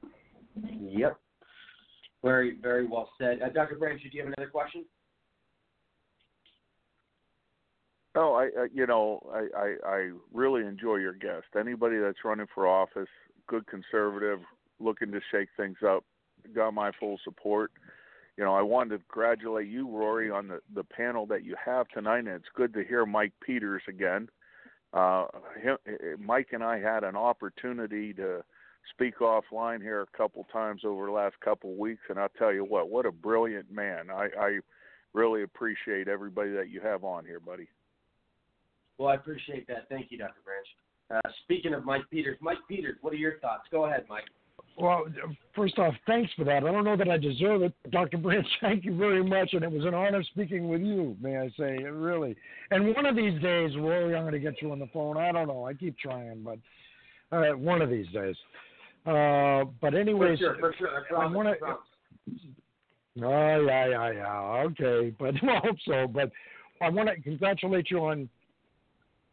Yep. Very, very well said. Uh, Dr. Branch, do you have another question? Oh, I, I you know, I, I I really enjoy your guest. Anybody that's running for office, good conservative, looking to shake things up, got my full support. You know, I wanted to congratulate you, Rory, on the the panel that you have tonight, and it's good to hear Mike Peters again. Uh, him, Mike and I had an opportunity to speak offline here a couple times over the last couple weeks, and I'll tell you what, what a brilliant man. I, I really appreciate everybody that you have on here, buddy. Well, I appreciate that. Thank you, Dr. Branch. Uh, speaking of Mike Peters, Mike Peters, what are your thoughts? Go ahead, Mike. Well, first off, thanks for that. I don't know that I deserve it, Dr. Branch. Thank you very much, and it was an honor speaking with you. May I say, really. And one of these days, Rory, I'm going to get you on the phone. I don't know. I keep trying, but uh, one of these days. Uh, but anyways, for sure, for sure. I, I want to. Oh yeah, yeah, yeah. Okay, but I hope so. But I want to congratulate you on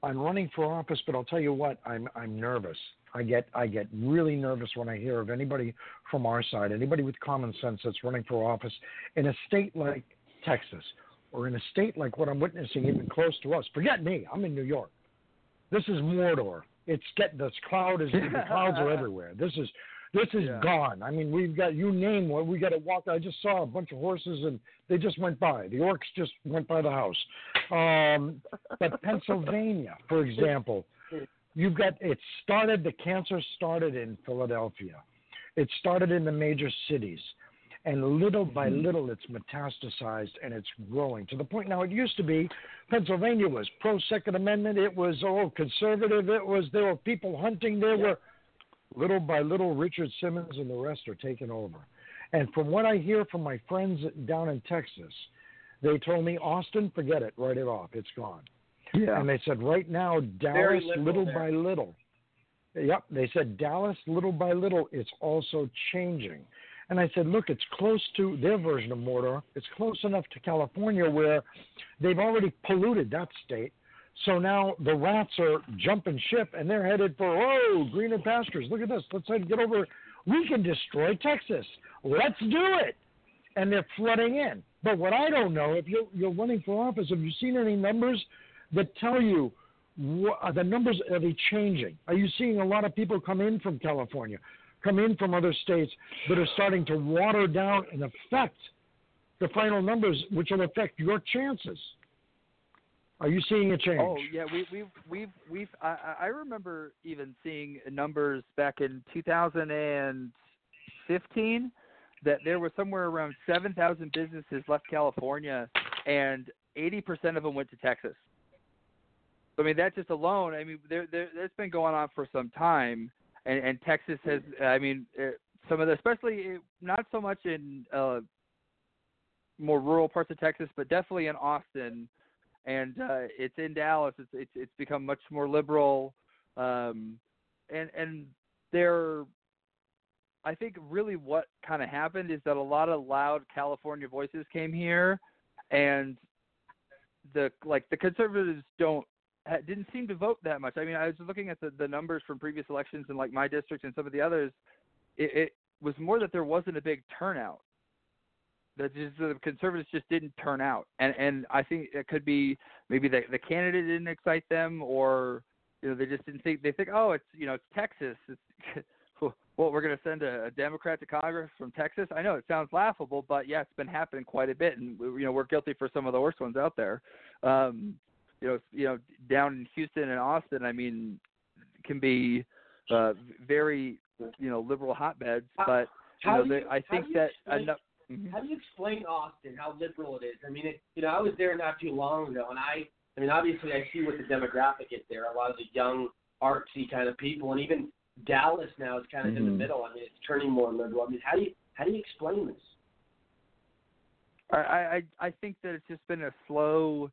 on running for office. But I'll tell you what, I'm I'm nervous. I get I get really nervous when I hear of anybody from our side, anybody with common sense that's running for office in a state like Texas or in a state like what I'm witnessing, even close to us. Forget me. I'm in New York. This is Mordor it's get this cloud is the clouds are everywhere. This is this is yeah. gone. I mean, we've got you name what we got to walk. I just saw a bunch of horses and they just went by. The orcs just went by the house. Um, but Pennsylvania, for example, you've got it started. The cancer started in Philadelphia. It started in the major cities and little by hmm. little it's metastasized and it's growing to the point now it used to be Pennsylvania was pro Second Amendment, it was oh conservative, it was there were people hunting, there were little by little Richard Simmons and the rest are taking over. And from what I hear from my friends down in Texas, they told me Austin, forget it, write it off, it's gone. Yeah. And they said right now Dallas little there. by little. Yep, they said Dallas little by little it's also changing. And I said, look, it's close to their version of Mordor. It's close enough to California where they've already polluted that state. So now the rats are jumping ship and they're headed for, oh, greener pastures. Look at this. Let's get over. We can destroy Texas. Let's do it. And they're flooding in. But what I don't know, if you're, you're running for office, have you seen any numbers that tell you what, uh, the numbers are they changing? Are you seeing a lot of people come in from California? come in from other states that are starting to water down and affect the final numbers, which will affect your chances. Are you seeing a change? Oh yeah, we, we've we've we've I, I remember even seeing numbers back in 2015 that there was somewhere around 7,000 businesses left California, and 80% of them went to Texas. I mean, that just alone. I mean, there, there that's been going on for some time and, and Texas has. I mean, uh, some of the, especially uh, not so much in uh, more rural parts of Texas, but definitely in Austin, and uh, it's in Dallas. It's it's it's become much more liberal, um, and and there. I think really what kind of happened is that a lot of loud California voices came here, and the like the conservatives don't didn't seem to vote that much. I mean, I was looking at the, the numbers from previous elections in like my district and some of the others. It, it was more that there wasn't a big turnout. That just the conservatives just didn't turn out, and and I think it could be maybe the the candidate didn't excite them, or you know they just didn't think they think oh it's you know it's Texas. It's, well, we're going to send a, a Democrat to Congress from Texas. I know it sounds laughable, but yeah, it's been happening quite a bit, and you know we're guilty for some of the worst ones out there. Um, you know, you know, down in Houston and Austin, I mean, can be uh, very, you know, liberal hotbeds. But you know, you, I think that enough. Mm-hmm. How do you explain Austin? How liberal it is? I mean, it, you know, I was there not too long ago, and I, I mean, obviously, I see what the demographic is there. A lot of the young, artsy kind of people, and even Dallas now is kind of in the Mhm. middle. I mean, it's turning more liberal. I mean, how do you how do you explain this? I, I I think that it's just been a slow,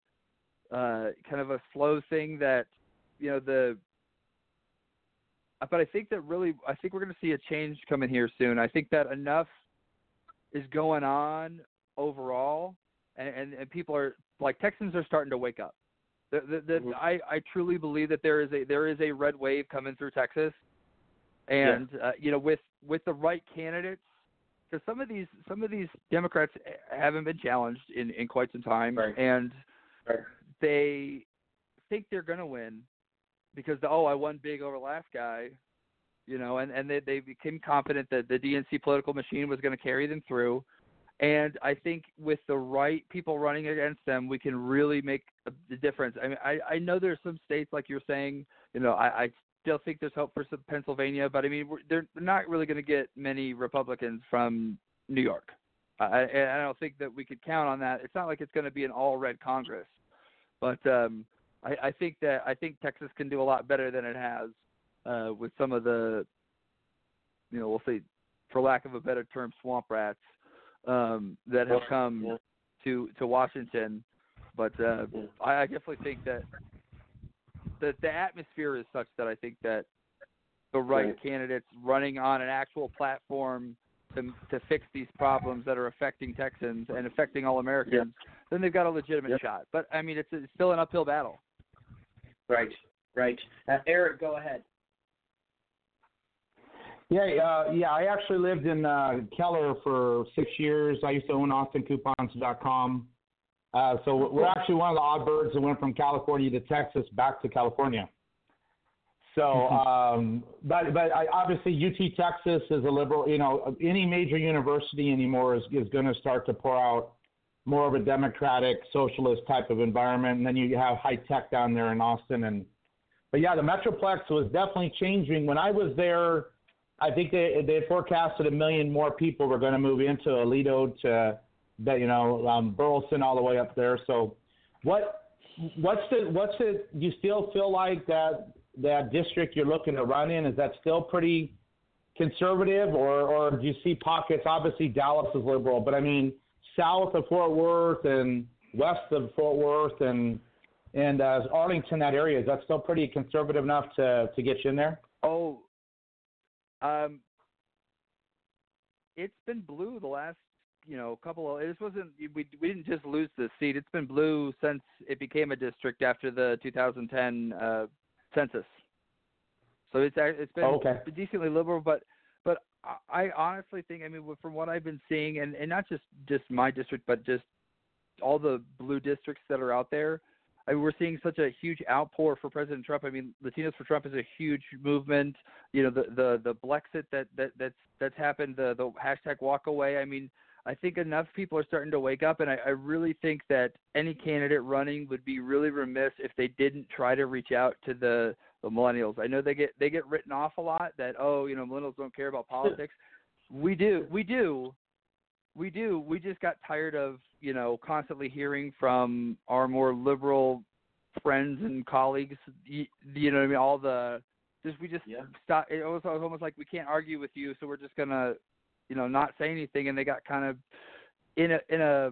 uh, kind of a slow thing that, you know, the. But I think that really, I think we're going to see a change coming here soon. I think that enough is going on overall, and and, and people are like Texans are starting to wake up. The, the, the, I I truly believe that there is a there is a red wave coming through Texas, and uh, you know with with the right candidates because some of these some of these Democrats haven't been challenged in in quite some time, and they think they're going to win because oh I won big over last guy, you know, and and they they became confident that the DNC political machine was going to carry them through, and I think with the right people running against them, we can really make the difference. I mean, I I know there's some states like you're saying, you know, I. I Still think there's hope for some Pennsylvania, but I mean we're, they're not really going to get many Republicans from New York. I, I don't think that we could count on that. It's not like it's going to be an all red Congress, but um, I, I think that I think Texas can do a lot better than it has uh, with some of the, you know, we'll say, for lack of a better term, swamp rats um, that have come to to Washington. But uh, I, I definitely think that the the atmosphere is such that I think that the right, Right. candidates running on an actual platform to to fix these problems that are affecting Texans and affecting all Americans, then they've got a legitimate shot. But I mean, it's, it's still an uphill battle. Right, right. Uh, Eric, go ahead. Yeah, uh, yeah. I actually lived in uh, Keller for six years. I used to own AustinCoupons.com. Uh, so we're actually one of the odd birds that went from California to Texas back to California. So, um, but but I, obviously UT Texas is a liberal. You know, any major university anymore is is going to start to pour out more of a democratic, socialist type of environment. And then you have high tech down there in Austin. And but yeah, the Metroplex was definitely changing. When I was there, I think they they forecasted a million more people were going to move into Aledo to, that you know, um, Burleson all the way up there. So, what what's the what's? Do you still feel like that that district you're looking to run in is that still pretty conservative, or or do you see pockets? Obviously, Dallas is liberal, but I mean, south of Fort Worth and west of Fort Worth and and uh, Arlington, that area is that still pretty conservative enough to to get you in there? Oh, um, it's been blue the last you know couple of. This wasn't we we didn't just lose the seat. It's been blue since it became a district after the 2010 uh, census. So it's it's been okay. decently liberal, but but I I honestly think I mean from what I've been seeing and and not just just my district but just all the blue districts that are out there. I mean, we're seeing such a huge outpour for President Trump. I mean, Latinos for Trump is a huge movement. You know, the the the Blexit that that that's that's happened. The the hashtag Walk Away. I mean, I think enough people are starting to wake up, and I, I really think that any candidate running would be really remiss if they didn't try to reach out to the the millennials. I know they get they get written off a lot that oh you know millennials don't care about politics. we do we do we do. We just got tired of, you know, constantly hearing from our more liberal friends and colleagues. You, you know what I mean? All the just we just stop. It was almost like we can't argue with you, so we're just gonna, you know, not say anything. And they got kind of in a in a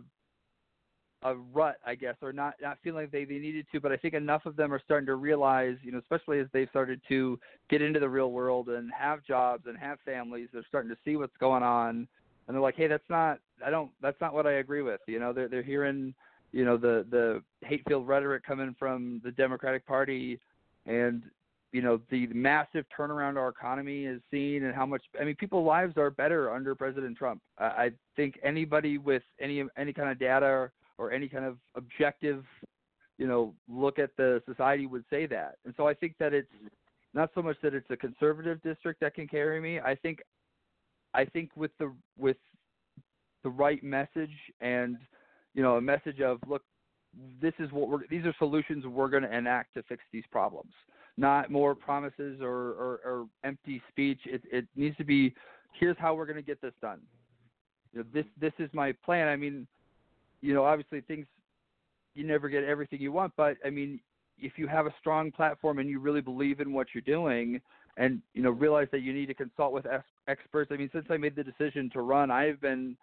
a rut, I guess, or not not feeling like they, they needed to. But I think enough of them are starting to realize, you know, especially as they've started to get into the real world and have jobs and have families, they're starting to see what's going on and they're like, "Hey, that's not I don't that's not what I agree with." You know, they're they're hearing, you know, the the hate-filled rhetoric coming from the Democratic Party, and you know the massive turnaround our economy is seen, and how much I mean, people's lives are better under President Trump. I, I think anybody with any any kind of data or any kind of objective, you know, look at the society would say that. And so I think that it's not so much that it's a conservative district that can carry me. I think I think with the with the right message and you know a message of look, this is what we're these are solutions we're going to enact to fix these problems, not more promises or, or, or empty speech. It, it needs to be here's how we're going to get this done. You know, this this is my plan. I mean, you know, obviously things you never get everything you want, but I mean, if you have a strong platform and you really believe in what you're doing and you know realize that you need to consult with ex- experts. I mean, since I made the decision to run, I've been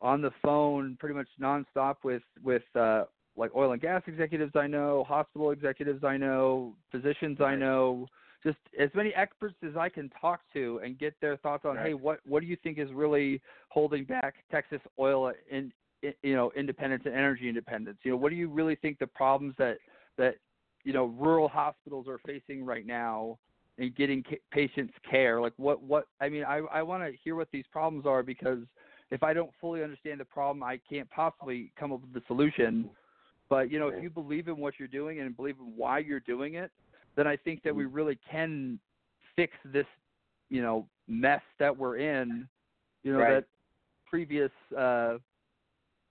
on the phone pretty much nonstop with with uh, like oil and gas executives I know, hospital executives I know, physicians I know, just as many experts as I can talk to and get their thoughts on, Right. hey, what what do you think is really holding back Texas oil in, in you know independence and energy independence? You know, what do you really think the problems that that you know rural hospitals are facing right now in getting ca- patients care? Like what what I mean, I I want to hear what these problems are because if I don't fully understand the problem, I can't possibly come up with the solution. But you know, if you believe in what you're doing and believe in why you're doing it, then I think that we really can fix this, you know, mess that we're in. You know Right. that previous, uh,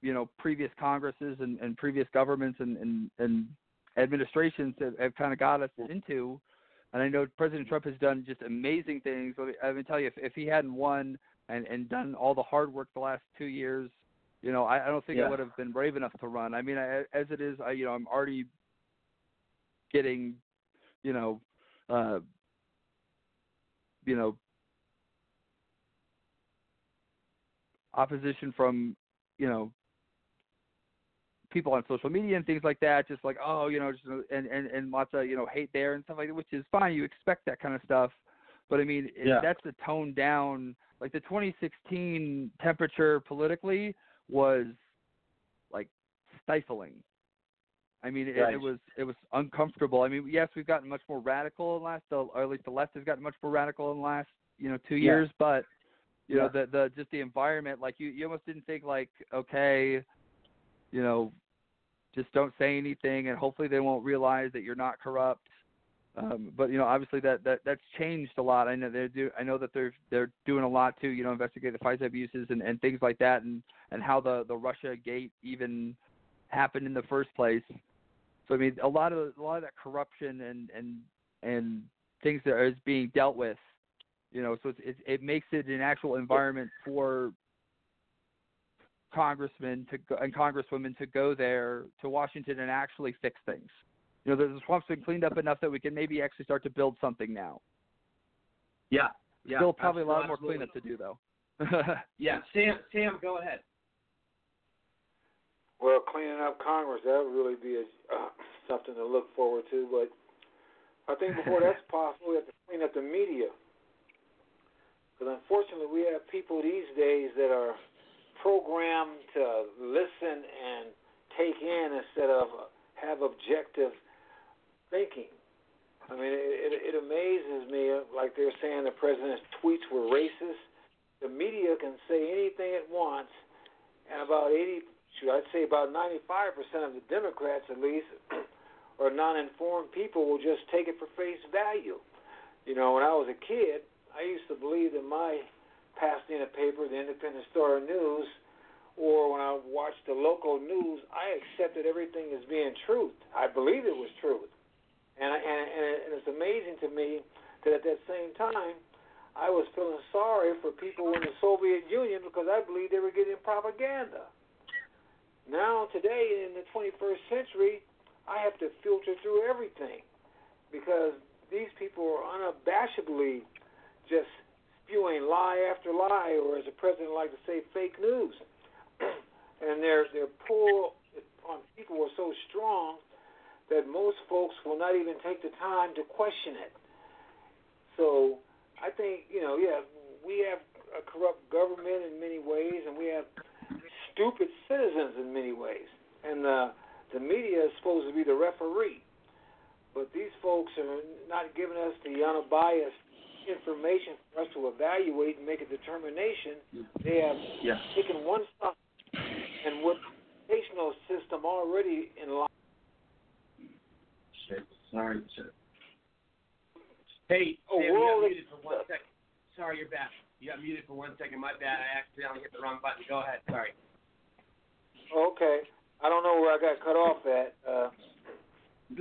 you know, previous Congresses and, and previous governments and, and, and administrations have, have kind of got us into. And I know President Trump has done just amazing things. Let me, I mean, tell you, if, if he hadn't won and, and done all the hard work the last two years, you know, I, I don't think I would have been brave enough to run. I mean, I, as it is, I, you know, I'm already getting, you know, uh, you know, opposition from, you know, people on social media and things like that, just like, oh, you know, just, and, and, and lots of, you know, hate there and stuff like that, which is fine. You expect that kind of stuff. But I mean, Yeah. that's the tone down. Like the 2016 temperature politically was like stifling. I mean, it, Right. it was it was uncomfortable. I mean, yes, we've gotten much more radical in the last, or at least the left has gotten much more radical in the last, you know, two Yeah. years. But you know, the the just the environment, like you you almost didn't think like, okay, you know, just don't say anything, and hopefully they won't realize that you're not corrupt. Um, but you know, obviously that, that that's changed a lot. I know they do. I know that they're they're doing a lot to you know investigate the FISA abuses and, and things like that, and and how the the Russia gate even happened in the first place. So I mean, a lot of a lot of that corruption and and and things that is being dealt with, you know. So it's, it it makes it an actual environment for congressmen to go, and congresswomen to go there to Washington and actually fix things. You know, the swamp's been cleaned up enough that we can maybe actually start to build something now. Yeah. Yeah. Still probably a lot more cleanup to do though. Yeah. Sam, Sam, go ahead. Well, cleaning up Congress, that would really be a, uh, something to look forward to. But I think before that's possible, we have to clean up the media. Because unfortunately, we have people these days that are programmed to listen and take in instead of have objective thinking. I mean, it, it, it amazes me, like they're saying the president's tweets were racist. The media can say anything it wants, and about 80, should I'd say about 95% of the Democrats, at least, or non-informed people will just take it for face value. You know, when I was a kid, I used to believe that my passed a paper, the Independent Star News, or when I watched the local news, I accepted everything as being truth. I believed it was truth, and I, and, and and it's amazing to me that at that same time, I was feeling sorry for people in the Soviet Union because I believed they were getting propaganda. Now, today, in the 21st century, I have to filter through everything because these people are unabashedly just spewing lie after lie, or as the president likes to say, fake news. and their their pull on people are so strong that most folks will not even take the time to question it. So I think you know, yeah, we have a corrupt government in many ways, and we have stupid citizens in many ways, and uh, the media is supposed to be the referee. But these folks are not giving us the unbiased information for us to evaluate and make a determination. They have Yeah. taken one side, and with the educational system already in line. Shit. Sorry. Shit. Hey, Oh, Sam, you got muted for one second. Sorry, you're back. You got muted for one second. My bad. I accidentally hit the wrong button. Go ahead. Sorry. Okay, I don't know where I got cut off at. Uh,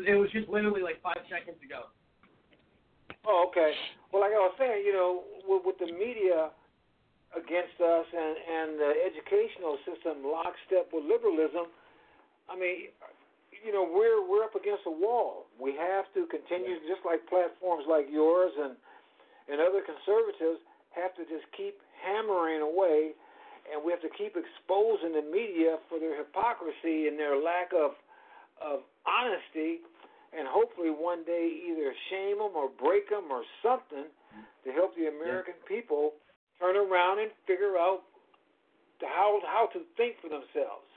It was just literally like five seconds ago. Oh, okay. Well, like I was saying, you know, with, with the media against us and and the educational system lockstep with liberalism, I mean, you know, we're we're up against a wall. We have to continue, just like platforms like yours and and other conservatives have to just keep hammering away, and we have to keep exposing the media for their hypocrisy and their lack of of honesty, and hopefully one day either shame them or break them or something to help the American yeah. people turn around and figure out how how to think for themselves.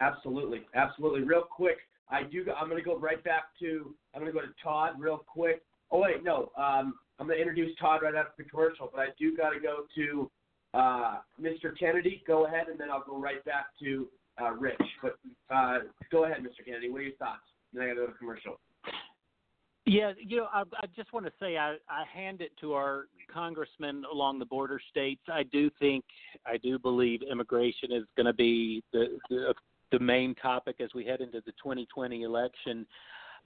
Absolutely, absolutely. Real quick, I do. I'm going to go right back to. I'm going to go to Todd real quick. Oh wait, no. Um, I'm going to introduce Todd right after the commercial, but I do got to go to uh, Mr. Kennedy. Go ahead, and then I'll go right back to uh, Rich. But uh, go ahead, Mr. Kennedy. What are your thoughts? Then I got to go to commercial. Yeah, you know, I, I just want to say I, I hand it to our congressmen along the border states. I do think, I do believe immigration is going to be the, the the main topic as we head into the 2020 election.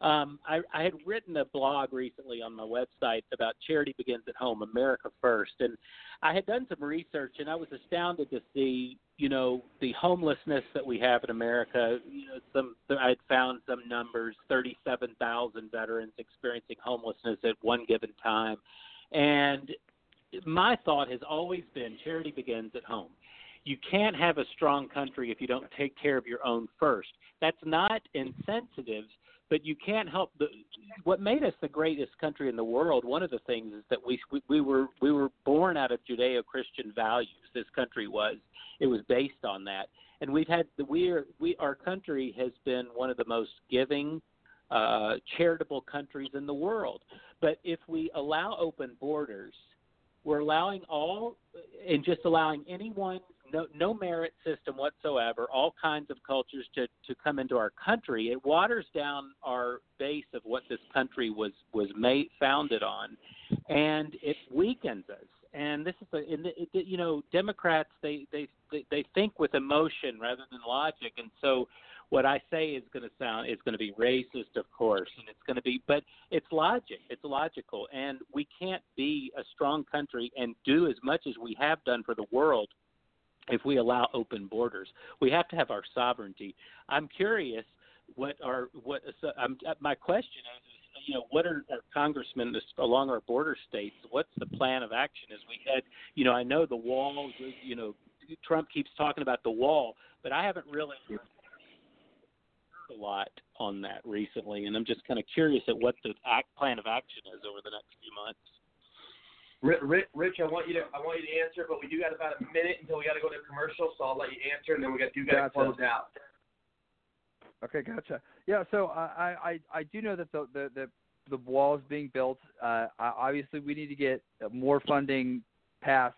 Um, I, I had written a blog recently on my website about Charity Begins at Home, America First, and I had done some research, and I was astounded to see, you know, the homelessness that we have in America. You know, some I had found some numbers: thirty-seven thousand veterans experiencing homelessness at one given time, and my thought has always been charity begins at home. You can't have a strong country if you don't take care of your own first. That's not insensitive but you can't help the what made us the greatest country in the world one of the things is that we we, we were we were born out of judeo-christian values. This country was it was based on that. And we've had the we are we our country has been one of the most giving uh charitable countries in the world. But if we allow open borders we're allowing all and just allowing anyone no no merit system whatsoever, all kinds of cultures to to come into our country. It waters down our base of what this country was was made founded on, and it weakens us. And this is a, and it, you know, Democrats they, they they they think with emotion rather than logic, and so what I say is going to sound is going to be racist, of course, and it's going to be, but it's logic. It's logical, and we can't be a strong country and do as much as we have done for the world if we allow open borders. We have to have our sovereignty. I'm curious what are what um, my question is, you know, what are our congressmen along our border states? What's the plan of action as we head? You know, I know the wall. You know, Trump keeps talking about the wall, but I haven't really heard a lot on that recently, and I'm just kind of curious at what the act, plan of action is over the next few months. Rich, Rich, I want you to I want you to answer, but we do got about a minute until we got to go to commercial, so I'll let you answer, and then we got you got to close out. Okay, gotcha. Yeah, so I I I do know that the the the, the wall is being built. Uh, obviously, we need to get more funding passed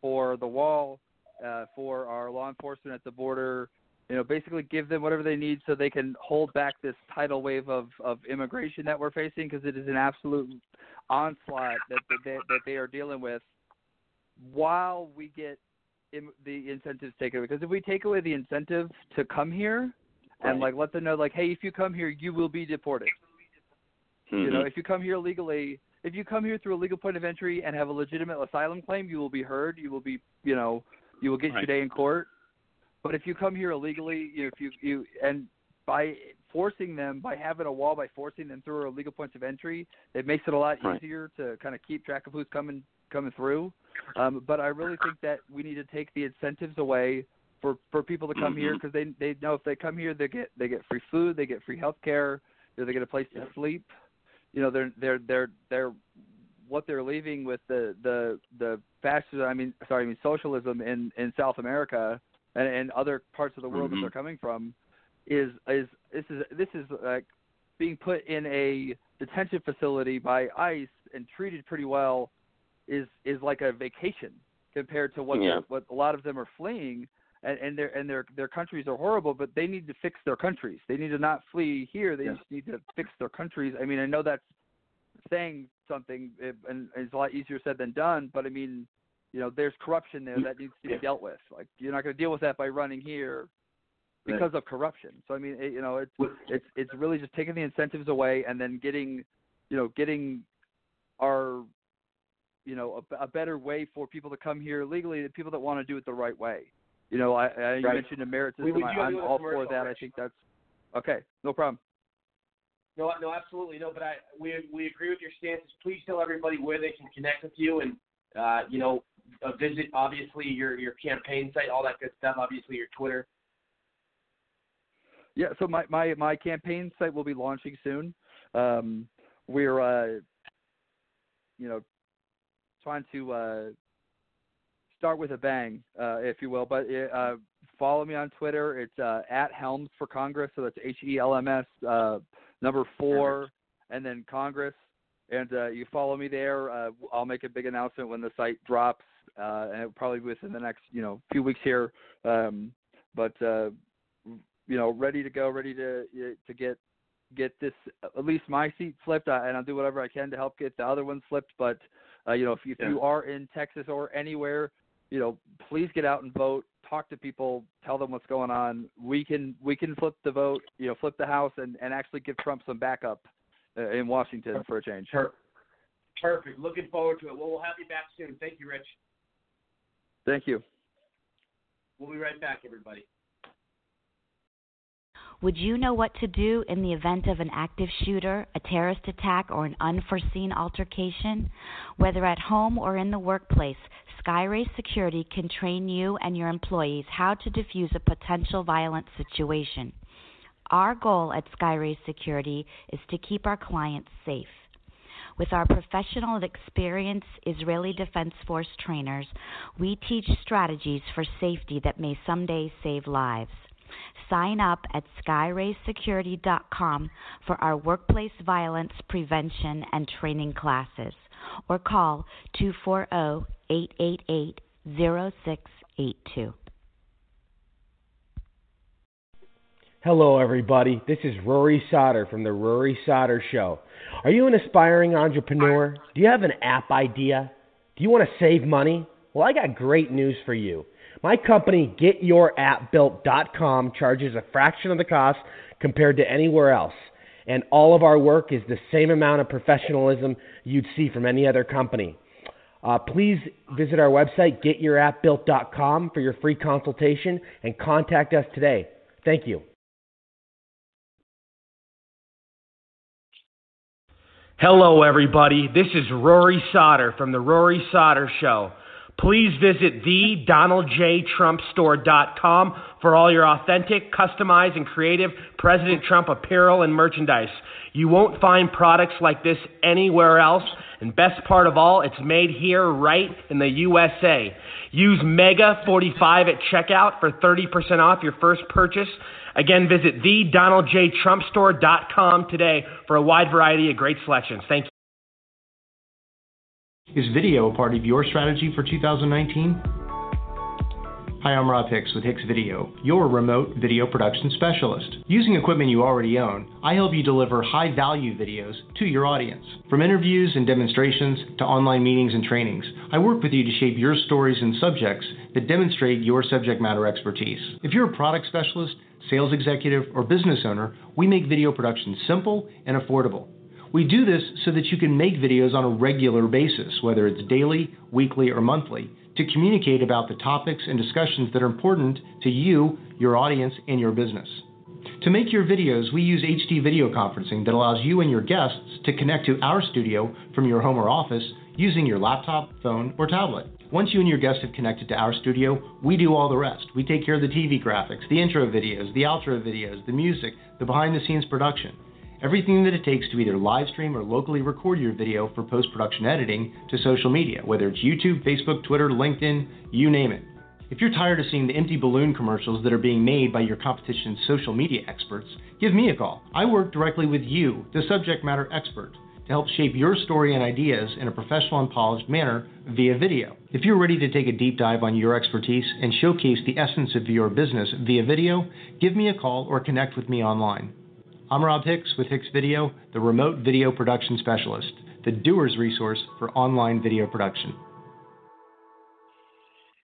for the wall, uh, for our law enforcement at the border. You know, basically give them whatever they need so they can hold back this tidal wave of of immigration that we're facing because it is an absolute onslaught that that, that they are dealing with while we get in, the incentives taken away. Because if we take away the incentive to come here and like let them know like, hey, if you come here, you will be deported. Mm-hmm. You know, if you come here legally, if you come here through a legal point of entry and have a legitimate asylum claim, you will be heard. You will be, you know, you will get right. your day in court. But if you come here illegally, you know, if you you and by forcing them by having a wall by forcing them through illegal points of entry it makes it a lot right. easier to kind of keep track of who's coming coming through um, but i really think that we need to take the incentives away for for people to come mm-hmm. here because they they know if they come here they get they get free food they get free health care they get a place to sleep you know they're they're they're they're what they're leaving with the the the fascism i mean sorry i mean socialism in in south america and, and other parts of the world mm-hmm. that they're coming from is is this is this is like being put in a detention facility by ICE and treated pretty well is is like a vacation compared to what yeah. what a lot of them are fleeing and, and their and their their countries are horrible but they need to fix their countries they need to not flee here they yeah. just need to fix their countries i mean i know that's saying something and it's a lot easier said than done but i mean you know there's corruption there that needs to be dealt with like you're not going to deal with that by running here because of corruption. So I mean, it, you know, it's it's it's really just taking the incentives away and then getting, you know, getting our, you know, a, a better way for people to come here legally. The people that want to do it the right way. You know, I, I right. you mentioned a merit system. We, we I, I'm all for that. Rich. I think that's okay. No problem. No, no, absolutely no. But I we we agree with your stances. Please tell everybody where they can connect with you and uh, you know uh, visit obviously your your campaign site, all that good stuff. Obviously your Twitter. Yeah, so my my my campaign site will be launching soon. Um, we're uh, you know trying to uh, start with a bang, uh, if you will. But uh, follow me on Twitter. It's uh, at Helms for Congress. So that's H E L M S uh, number four, and then Congress. And uh, you follow me there. Uh, I'll make a big announcement when the site drops, uh, and probably within the next you know few weeks here. Um, but uh, you know, ready to go, ready to to get get this at least my seat flipped, uh, and I'll do whatever I can to help get the other one flipped. But uh, you know, if, if Yeah. you are in Texas or anywhere, you know, please get out and vote. Talk to people, tell them what's going on. We can we can flip the vote, you know, flip the House, and and actually give Trump some backup uh, in Washington for a change. Perfect. Looking forward to it. Well, we'll have you back soon. Thank you, Rich. Thank you. We'll be right back, everybody. Would you know what to do in the event of an active shooter, a terrorist attack, or an unforeseen altercation? Whether at home or in the workplace, Skyrace Security can train you and your employees how to defuse a potential violent situation. Our goal at Skyrace Security is to keep our clients safe. With our professional and experienced Israeli Defense Force trainers, we teach strategies for safety that may someday save lives. Sign up at skyraysecurity.com for our workplace violence prevention and training classes or call oh, 240-888-0682. Hello, everybody. This is Rory Sauter from The Rory Sauter Show. Are you an aspiring entrepreneur? Do you have an app idea? Do you want to save money? Well, I got great news for you. My company, GetYourAppBuilt.com, charges a fraction of the cost compared to anywhere else. And all of our work is the same amount of professionalism you'd see from any other company. Uh, please visit our website, GetYourAppBuilt.com, for your free consultation and contact us today. Thank you. Hello, everybody. This is Rory Sauter from The Rory Sauter Show. Please visit the thedonaldjtrumpstore.com for all your authentic, customized, and creative President Trump apparel and merchandise. You won't find products like this anywhere else, and best part of all, it's made here right in the USA. Use MEGA45 at checkout for 30% off your first purchase. Again, visit thedonaldjtrumpstore.com today for a wide variety of great selections. Thank you. Is video a part of your strategy for 2019? Hi, I'm Rob Hicks with Hicks Video, your remote video production specialist. Using equipment you already own, I help you deliver high value videos to your audience. From interviews and demonstrations to online meetings and trainings, I work with you to shape your stories and subjects that demonstrate your subject matter expertise. If you're a product specialist, sales executive, or business owner, we make video production simple and affordable. We do this so that you can make videos on a regular basis, whether it's daily, weekly, or monthly, to communicate about the topics and discussions that are important to you, your audience, and your business. To make your videos, we use HD video conferencing that allows you and your guests to connect to our studio from your home or office using your laptop, phone, or tablet. Once you and your guests have connected to our studio, we do all the rest. We take care of the TV graphics, the intro videos, the outro videos, the music, the behind the scenes production. Everything that it takes to either live stream or locally record your video for post production editing to social media, whether it's YouTube, Facebook, Twitter, LinkedIn, you name it. If you're tired of seeing the empty balloon commercials that are being made by your competition's social media experts, give me a call. I work directly with you, the subject matter expert, to help shape your story and ideas in a professional and polished manner via video. If you're ready to take a deep dive on your expertise and showcase the essence of your business via video, give me a call or connect with me online. I'm Rob Hicks with Hicks Video, the remote video production specialist, the doer's resource for online video production.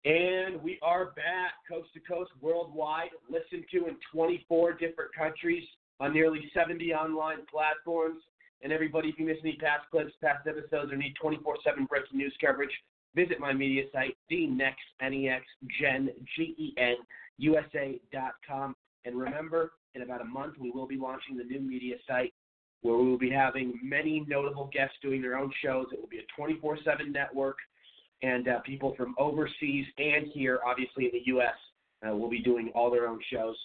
And we are back coast to coast worldwide, listened to in 24 different countries on nearly 70 online platforms. And everybody, if you miss any past clips, past episodes, or need 24 7 breaking news coverage, visit my media site, the next NEX Gen, G E N, USA.com. And remember, in about a month, we will be launching the new media site, where we will be having many notable guests doing their own shows. It will be a 24 7 network, and uh, people from overseas and here, obviously in the U.S., uh, will be doing all their own shows.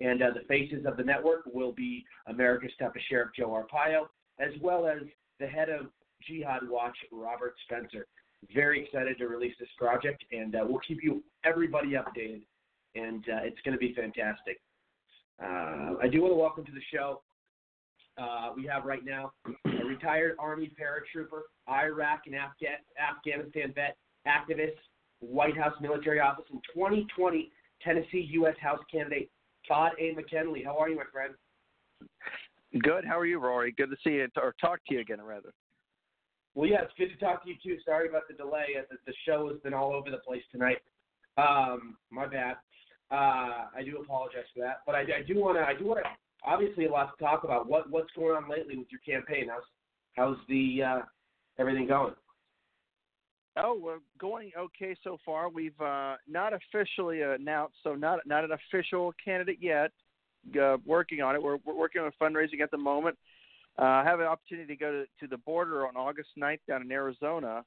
And uh, the faces of the network will be America's toughest sheriff, Joe Arpaio, as well as the head of Jihad Watch, Robert Spencer. Very excited to release this project, and uh, we'll keep you everybody updated. And uh, it's going to be fantastic. Uh, I do want to welcome to the show. Uh, we have right now a retired Army paratrooper, Iraq and Afga- Afghanistan vet, activist, White House military office, and 2020 Tennessee U.S. House candidate, Todd A. McKinley. How are you, my friend? Good. How are you, Rory? Good to see you or talk to you again, rather. Well, yeah, it's good to talk to you too. Sorry about the delay. The, the show has been all over the place tonight. Um, my bad. Uh, I do apologize for that, but I, I do want to. I do want to. Obviously, a lot to talk about. What what's going on lately with your campaign? How's how's the uh, everything going? Oh, we're going okay so far. We've uh, not officially announced, so not not an official candidate yet. Uh, working on it. We're, we're working on fundraising at the moment. Uh, I have an opportunity to go to, to the border on August 9th down in Arizona,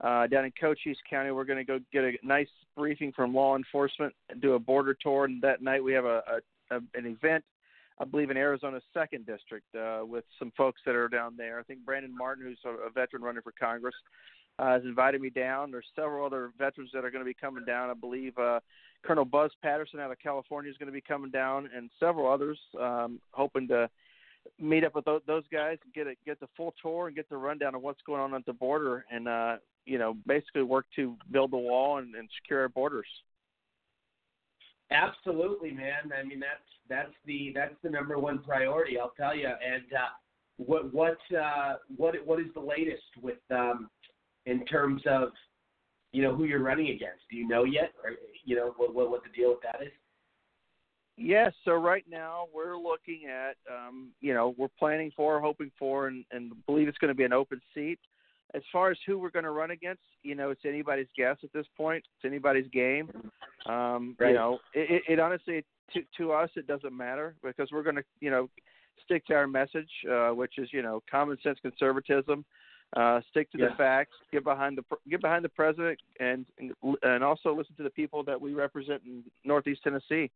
uh, down in Cochise County. We're going to go get a nice briefing from law enforcement and do a border tour. And that night we have a, a, a an event, I believe, in Arizona's second district uh, with some folks that are down there. I think Brandon Martin, who's a, a veteran running for Congress, uh, has invited me down. There's several other veterans that are going to be coming down. I believe uh, Colonel Buzz Patterson out of California is going to be coming down, and several others. Um, hoping to meet up with those, guys and get a, get the full tour and get the rundown of what's going on at the border, and uh, you know basically work to build the wall and, and secure our borders. Absolutely, man. I mean that's that's the that's the number one priority. I'll tell you. And uh, what what uh, what what is the latest with um, in terms of you know who you're running against? Do you know yet, or you know what what, what the deal with that is? Yes. So right now we're looking at, um, you know, we're planning for, hoping for, and, and believe it's going to be an open seat. As far as who we're going to run against, you know, it's anybody's guess at this point. It's anybody's game. Um, Right. You know, it, it, it honestly to to us it doesn't matter because we're going to, you know, stick to our message, uh, which is, you know, common sense conservatism. Uh, stick to Yeah. the facts. Get behind the pr- get behind the president, and and also listen to the people that we represent in Northeast Tennessee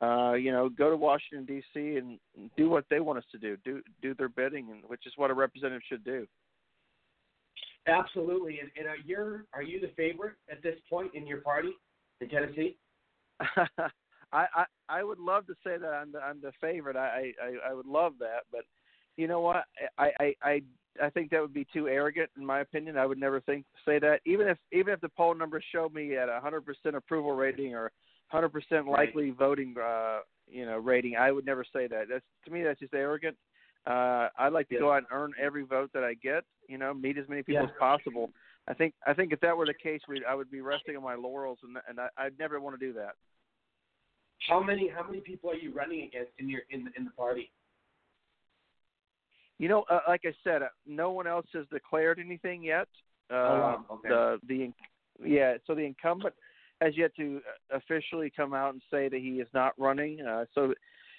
uh, you know, go to Washington D.C. and do what they want us to do, do do their bidding, and which is what a representative should do. Absolutely. And, and are you are you the favorite at this point in your party in Tennessee? I, I I would love to say that I'm the I'm the favorite. I I, I would love that, but you know what? I, I I I think that would be too arrogant, in my opinion. I would never think say that, even if even if the poll numbers show me at a hundred percent approval rating or hundred percent likely voting uh you know rating. I would never say that. That's to me that's just arrogant. Uh I'd like to Yeah. go out and earn every vote that I get. You know, meet as many people Yeah. as possible. I think I think if that were the case, we I would be resting on my laurels, and and I, I'd never want to do that. How many how many people are you running against in your in the, in the party? You know, uh, like I said, uh, no one else has declared anything yet. Uh, Oh, wow. Okay. The the yeah, so the incumbent has yet to uh, officially come out and say that he is not running. Uh, so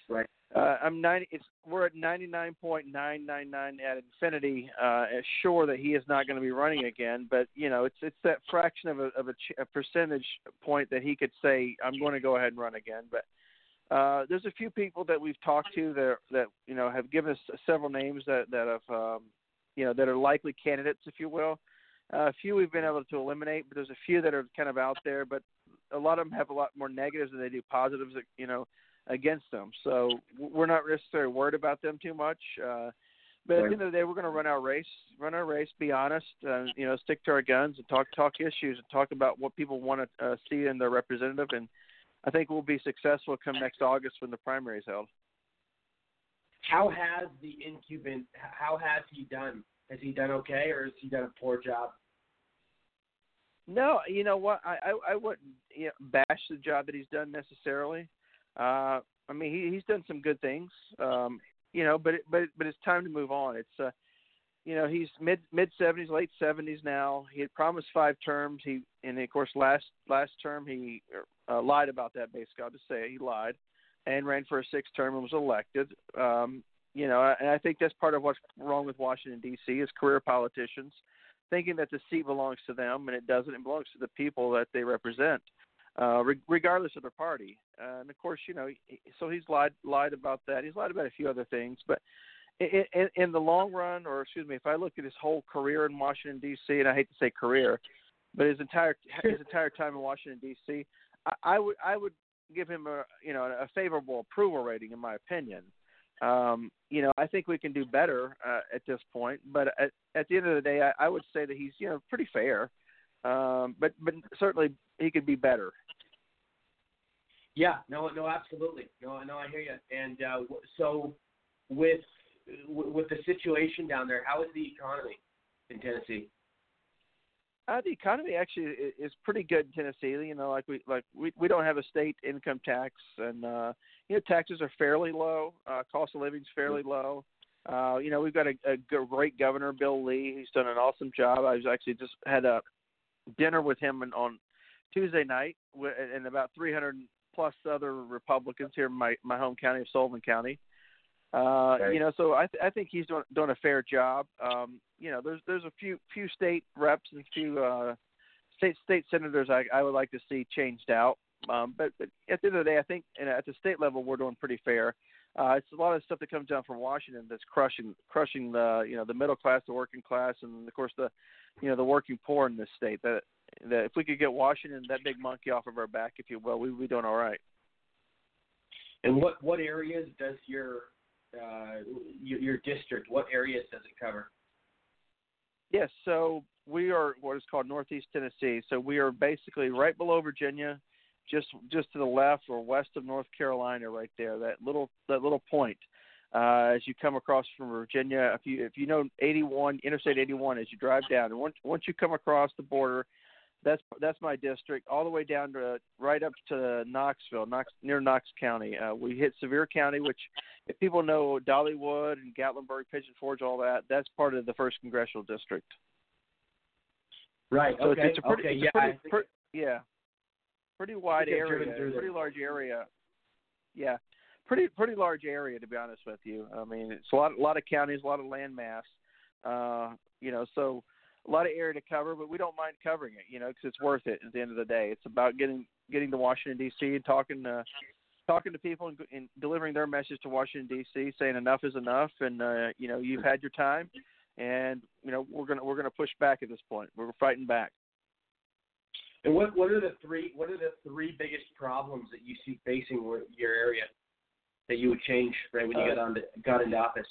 right. Uh, I'm ninety. It's we're at ninety nine point nine nine nine at infinity. Uh, sure that he is not going to be running again, but you know it's it's that fraction of a of a, ch- a percentage point that he could say I'm going to go ahead and run again. But uh, there's a few people that we've talked to that that you know have given us several names that that have um, you know that are likely candidates, if you will. Uh, a few we've been able to eliminate, but there's a few that are kind of out there. But a lot of them have a lot more negatives than they do positives. You know, against them. So we're not necessarily worried about them too much. Uh, but at the end of the day, we're going to run our race, run our race, be honest, uh, you know, stick to our guns and talk talk issues and talk about what people want to uh, see in their representative. And I think we'll be successful come next August when the primary is held. How has the incumbent? How has he done? Has he done okay, or has he done a poor job? No, you know what? I I, I wouldn't you know, bash the job that he's done necessarily. Uh, I mean, he he's done some good things. Um, you know, but it, but but it's time to move on. It's uh, you know, he's mid mid seventies, late seventies now. He had promised five terms. He and of course last last term he uh, lied about that. Basically, I'll just say he lied and ran for a sixth term and was elected. Um, you know, and I think that's part of what's wrong with Washington D.C. is career politicians thinking that the seat belongs to them, and it doesn't. It belongs to the people that they represent, uh, re- regardless of their party. Uh, and of course, you know, so he's lied lied about that. He's lied about a few other things, but in, in, in the long run, or excuse me, if I look at his whole career in Washington D.C., and I hate to say career, but his entire his entire time in Washington D.C., I, I would I would give him a you know a favorable approval rating in my opinion. Um, you know, I think we can do better uh, at this point, but at, at the end of the day, I, I would say that he's you know pretty fair. Um, but but certainly he could be better. Yeah, no, no, absolutely, no, no, I hear you. And uh, so, with with the situation down there, how is the economy in Tennessee? Uh, the economy actually is pretty good in Tennessee. You know, like we like we we don't have a state income tax, and uh, you know taxes are fairly low. Uh, cost of living is fairly low. Uh, you know, we've got a, a great governor, Bill Lee. He's done an awesome job. I was actually just had a dinner with him on Tuesday night, and about 300 plus other Republicans here in my my home county of Sullivan County. Uh, Okay. You know, so I th- I think he's doing doing a fair job. Um, you know, there's there's a few few state reps and few uh, state state senators I I would like to see changed out. Um, but, but at the end of the day, I think and at the state level we're doing pretty fair. Uh, it's a lot of stuff that comes down from Washington that's crushing crushing the you know the middle class, the working class, and of course the you know the working poor in this state. That that if we could get Washington that big monkey off of our back, if you will, we'd be doing all right. And what what areas does your uh, your, your district? What areas does it cover? Yes, so we are what is called Northeast Tennessee. So we are basically right below Virginia, just just to the left or west of North Carolina, right there. That little that little point. Uh, as you come across from Virginia, if you if you know 81 Interstate 81, as you drive down, and once once you come across the border, that's that's my district, all the way down to right up to Knoxville, Knox near Knox County. Uh, we hit Sevier County, which if people know Dollywood and Gatlinburg, Pigeon Forge, all that, that's part of the first congressional district. Right. So okay. it's, it's a pretty, okay. it's yeah. pretty, think- per, yeah, pretty wide area, pretty large area. Yeah, pretty pretty large area to be honest with you. I mean, it's a lot a lot of counties, a lot of land mass. Uh, you know, so a lot of area to cover, but we don't mind covering it. You know, because it's worth it at the end of the day. It's about getting getting to Washington D.C. and talking to talking to people and, and delivering their message to Washington D.C. saying enough is enough, and uh, you know you've had your time, and you know we're gonna we're gonna push back at this point. We're fighting back. And what what are the three what are the three biggest problems that you see facing your area that you would change right when you Uh, got on got into office?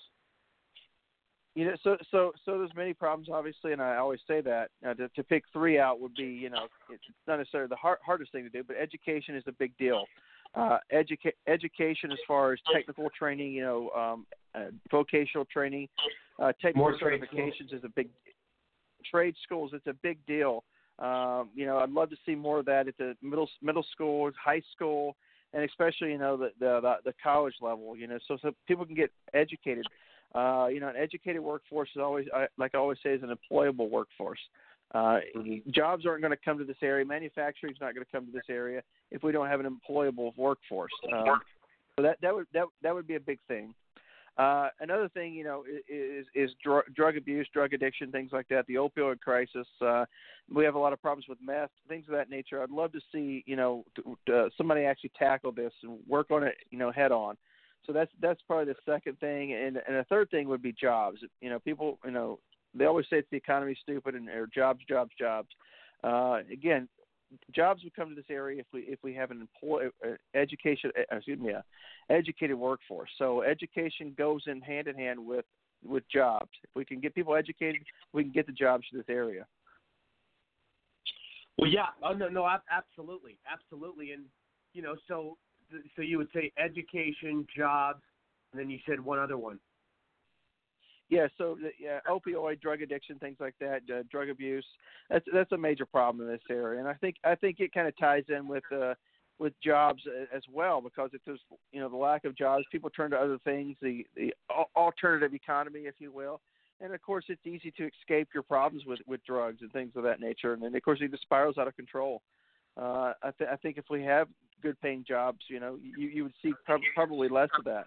You know, so so so there's many problems, obviously, and I always say that uh, to, to pick three out would be, you know, it's not necessarily the hard, hardest thing to do, but education is a big deal. Uh, educa- education as far as technical training, you know, um, uh, vocational training, uh, technical More certifications is a big trade schools. It's a big deal. Um, you know, I'd love to see more of that at the middle middle school, high school, and especially you know the the the, the college level. You know, so so people can get educated. Uh, you know, an educated workforce is always, I, like I always say, is an employable workforce. Uh, Jobs aren't going to come to this area. Manufacturing is not going to come to this area if we don't have an employable workforce. Um, so that that would that that would be a big thing. Uh, another thing, you know, is is dr- drug abuse, drug addiction, things like that. The opioid crisis. Uh, we have a lot of problems with meth, things of that nature. I'd love to see, you know, t- uh, somebody actually tackle this and work on it, you know, head on. So that's that's probably the second thing, and and a third thing would be jobs. You know, people, you know, they always say it's the economy's stupid and or jobs, jobs, jobs. Uh, again, jobs would come to this area if we if we have an employ uh, education uh, excuse me, uh, educated workforce. So education goes in hand in hand with with jobs. If we can get people educated, we can get the jobs to this area. Well, yeah. Oh no, no, absolutely, absolutely. And you know, so so you would say education, jobs, and then you said one other one. Yeah, so the, yeah, opioid, drug addiction, things like that, uh, drug abuse. That's that's a major problem in this area, and I think I think it kind of ties in with uh, with jobs as well because if there's you know the lack of jobs, people turn to other things, the the alternative economy, if you will, and of course it's easy to escape your problems with with drugs and things of that nature, and then of course it just spirals out of control. Uh, I, th- I think if we have good paying jobs, you know, you you would see prob- probably less of that.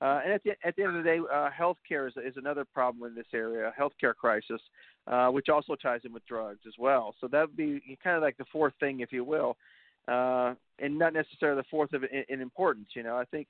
Uh, and at the at the end of the day, uh, healthcare is is another problem in this area, healthcare crisis, uh, which also ties in with drugs as well. So that would be kind of like the fourth thing, if you will, uh, and not necessarily the fourth of in, in importance. You know, I think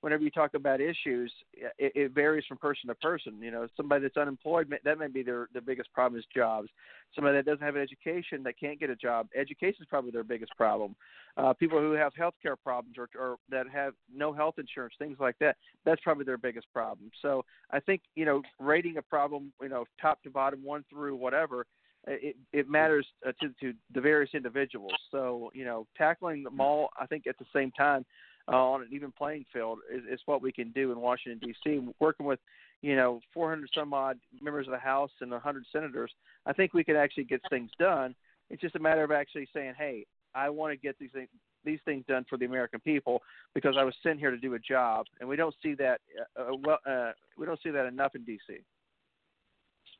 whenever you talk about issues, it, it varies from person to person. You know, somebody that's unemployed, that may be their the biggest problem is jobs. Somebody that doesn't have an education that can't get a job, education is probably their biggest problem. Uh, people who have health care problems or, or that have no health insurance, things like that, that's probably their biggest problem. So I think you know, rating a problem, you know, top to bottom, one through whatever. It, it matters uh, to, to the various individuals. So, you know, tackling them all, I think at the same time, uh, on an even playing field is, is what we can do in Washington D.C. Working with you know 400 some odd members of the House and 100 senators, I think we can actually get things done. It's just a matter of actually saying, hey, I want to get these things these things done for the American people because I was sent here to do a job, and we don't see that uh, uh well. Uh, we don't see that enough in D.C.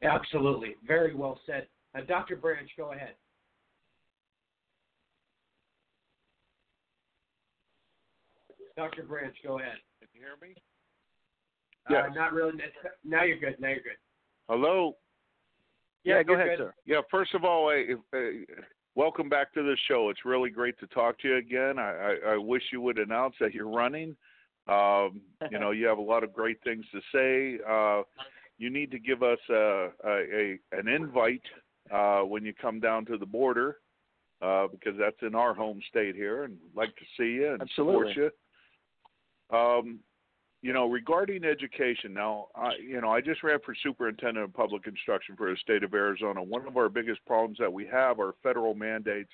Absolutely, very well said, uh, Dr. Branch. Go ahead. Dr. Branch, go ahead. Can you hear me? Uh, not really. Now you're good. Now you're good. Hello. Yeah, go ahead, good. sir. Yeah, first of all, I, uh, welcome back to the show. It's really great to talk to you again. I, I, I wish you would announce that you're running. Um, you know, you have a lot of great things to say. Uh, you need to give us a, a, a an invite uh, when you come down to the border uh, because that's in our home state here, and like to see you and Absolutely. support you. Um, you know, regarding education, now, I, you know, I just ran for superintendent of public instruction for the state of Arizona. One of our biggest problems that we have are federal mandates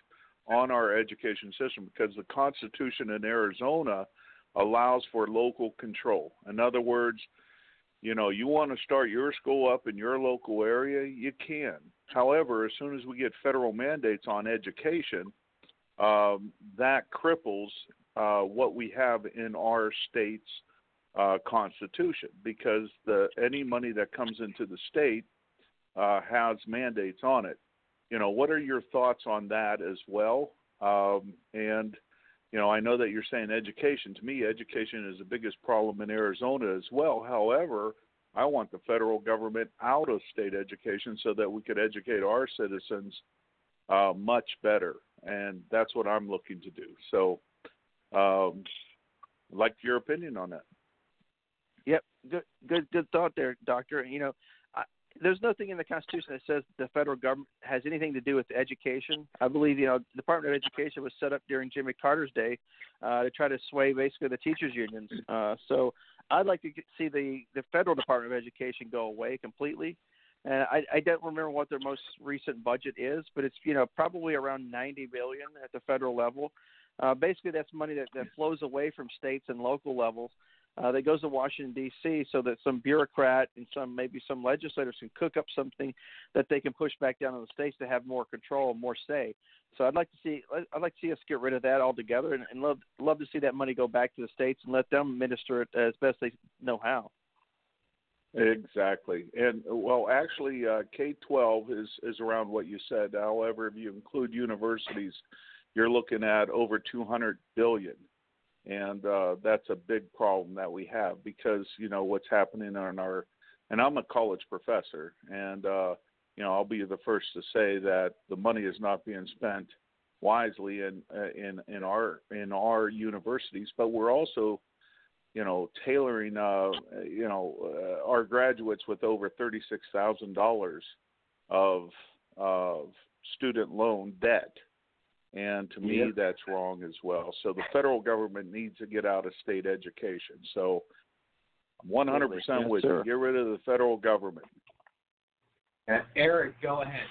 on our education system because the Constitution in Arizona allows for local control. In other words, you know, you want to start your school up in your local area, you can. However, as soon as we get federal mandates on education, um, that cripples uh, what we have in our state's uh, constitution because the any money that comes into the state uh, has mandates on it. You know, what are your thoughts on that as well? Um, and you know, I know that you're saying education. To me, education is the biggest problem in Arizona as well. However, I want the federal government out of state education so that we could educate our citizens uh, much better, and that's what I'm looking to do. So, um, like your opinion on that. Yep, good, good, good thought there, Doctor. You know, I, there's nothing in the Constitution that says the federal government has anything to do with education. I believe you know the Department of Education was set up during Jimmy Carter's day uh, to try to sway basically the teachers unions. Uh, so I'd like to see the the federal Department of Education go away completely. And I, I don't remember what their most recent budget is, but it's you know probably around 90 billion at the federal level. Uh, basically, that's money that, that flows away from states and local levels uh, that goes to Washington D.C. so that some bureaucrat and some maybe some legislators can cook up something that they can push back down on the states to have more control, and more say. So I'd like to see I'd like to see us get rid of that altogether, and, and love love to see that money go back to the states and let them administer it as best they know how. Exactly, and well, actually, uh, K twelve is is around what you said. However, if you include universities, you're looking at over two hundred billion. And uh, that's a big problem that we have because you know what's happening in our and I'm a college professor and uh, you know I'll be the first to say that the money is not being spent wisely in uh, in in our in our universities but we're also you know tailoring uh you know uh, our graduates with over $36,000 of of student loan debt and to me, Yeah. that's wrong as well. So the federal government needs to get out of state education. So I'm 100% Yes, with sir. you. Get rid of the federal government. Uh, Eric, go ahead.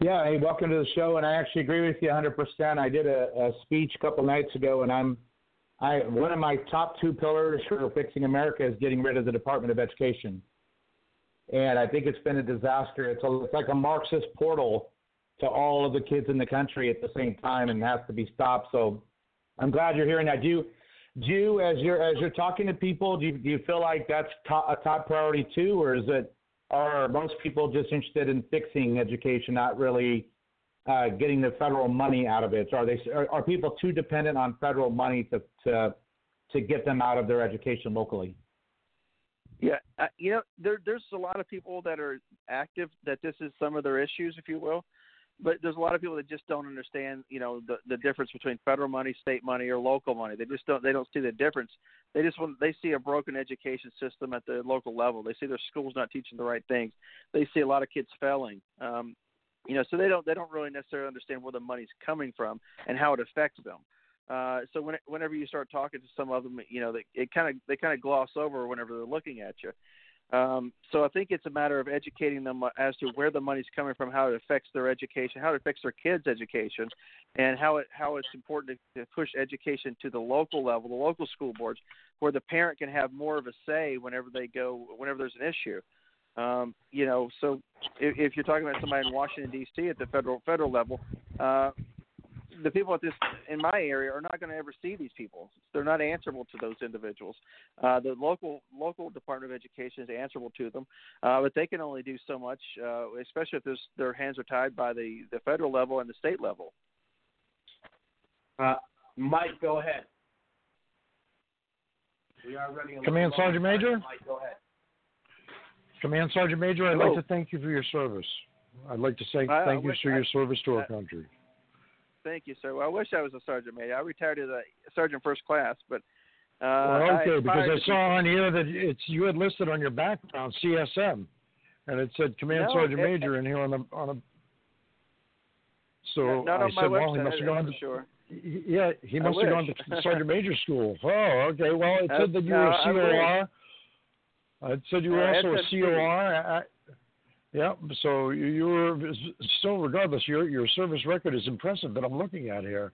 Yeah, hey, welcome to the show, and I actually agree with you 100%. I did a, a speech a couple nights ago, and I'm, I one of my top two pillars for fixing America is getting rid of the Department of Education, and I think it's been a disaster. It's a, it's like a Marxist portal to all of the kids in the country at the same time, and has to be stopped. So I'm glad you're hearing that. Do you, do you, as you're as you're talking to people, do you, do you feel like that's top, a top priority too, or is it are most people just interested in fixing education, not really uh, getting the federal money out of it? Are they are, are people too dependent on federal money to to to get them out of their education locally. Yeah, uh, you know, there there's a lot of people that are active that this is some of their issues, if you will. But there's a lot of people that just don't understand, you know, the the difference between federal money, state money, or local money. They just don't they don't see the difference. They just want they see a broken education system at the local level. They see their schools not teaching the right things. They see a lot of kids failing. Um, you know, so they don't they don't really necessarily understand where the money's coming from and how it affects them. Uh, so when, whenever you start talking to some of them, you know, they, it kind of they kind of gloss over whenever they're looking at you. Um, so I think it's a matter of educating them as to where the money's coming from, how it affects their education, how it affects their kids' education, and how it how it's important to, to push education to the local level, the local school boards, where the parent can have more of a say whenever they go, whenever there's an issue. Um, you know, so if, if you're talking about somebody in Washington D.C. at the federal federal level, uh, the people at this in my area are not going to ever see these people. They're not answerable to those individuals. Uh, the local local Department of Education is answerable to them, uh, but they can only do so much, uh, especially if their hands are tied by the the federal level and the state level. Uh, Mike, go ahead. We are running a Command Sergeant long. Major? Mike, go ahead. Command Sergeant Major, I'd Hello. like to thank you for your service. I'd like to say I- I thank you for I- your service to our I- country. Thank you, sir. Well, I wish I was a sergeant major. I retired as a sergeant first class, but uh, well, I okay, because I saw on here that it's you had listed on your background CSM, and it said Command No, Sergeant it- Major in here on the on a. So I said, website. well, he must have gone. for sure. Yeah, he must have gone to Sergeant Major school. Oh, okay. Well, it said that you were I a. COR. It said you were Uh, also a. COR. Yeah, so you're still, regardless, your your service record is impressive that I'm looking at here.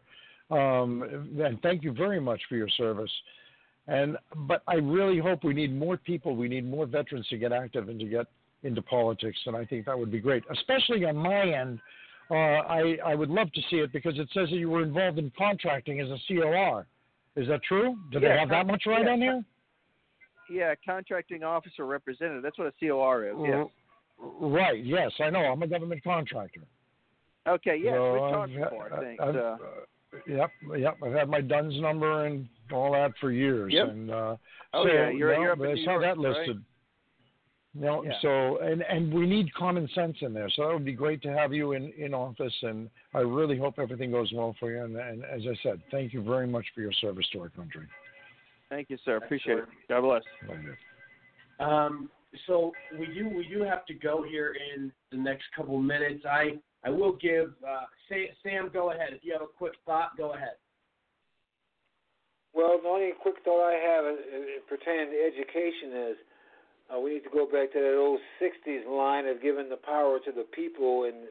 Um, and thank you very much for your service. And but I really hope we need more people. We need more veterans to get active and to get into politics. And I think that would be great, especially on my end. Uh, I I would love to see it because it says that you were involved in contracting as a COR. Is that true? Do they Yeah, have that much right yeah, on here? Yeah, contracting officer representative. That's what a COR is. Yes. Right. Yes, I know. I'm a government contractor. Okay. Yes, So we've talked before. I think. I've- uh, Yep, yep. I've had my DUNS number and all that for years. Yep. And uh, Oh, so, yeah, you're- no, you're up in I New saw York, that right? listed. No, Yeah. so and and we need common sense in there. So that would be great to have you in in office, and I really hope everything goes well for you. And, and as I said, thank you very much for your service to our country. thank you, sir. Appreciate it. God bless. Um, so we do we do have to go here in the next couple minutes. I I will give uh, Sam, Sam. Go ahead. If you have a quick thought, go ahead. Well, the only quick thought I have is, is pertaining to education is uh, we need to go back to that old '60s line of giving the power to the people, and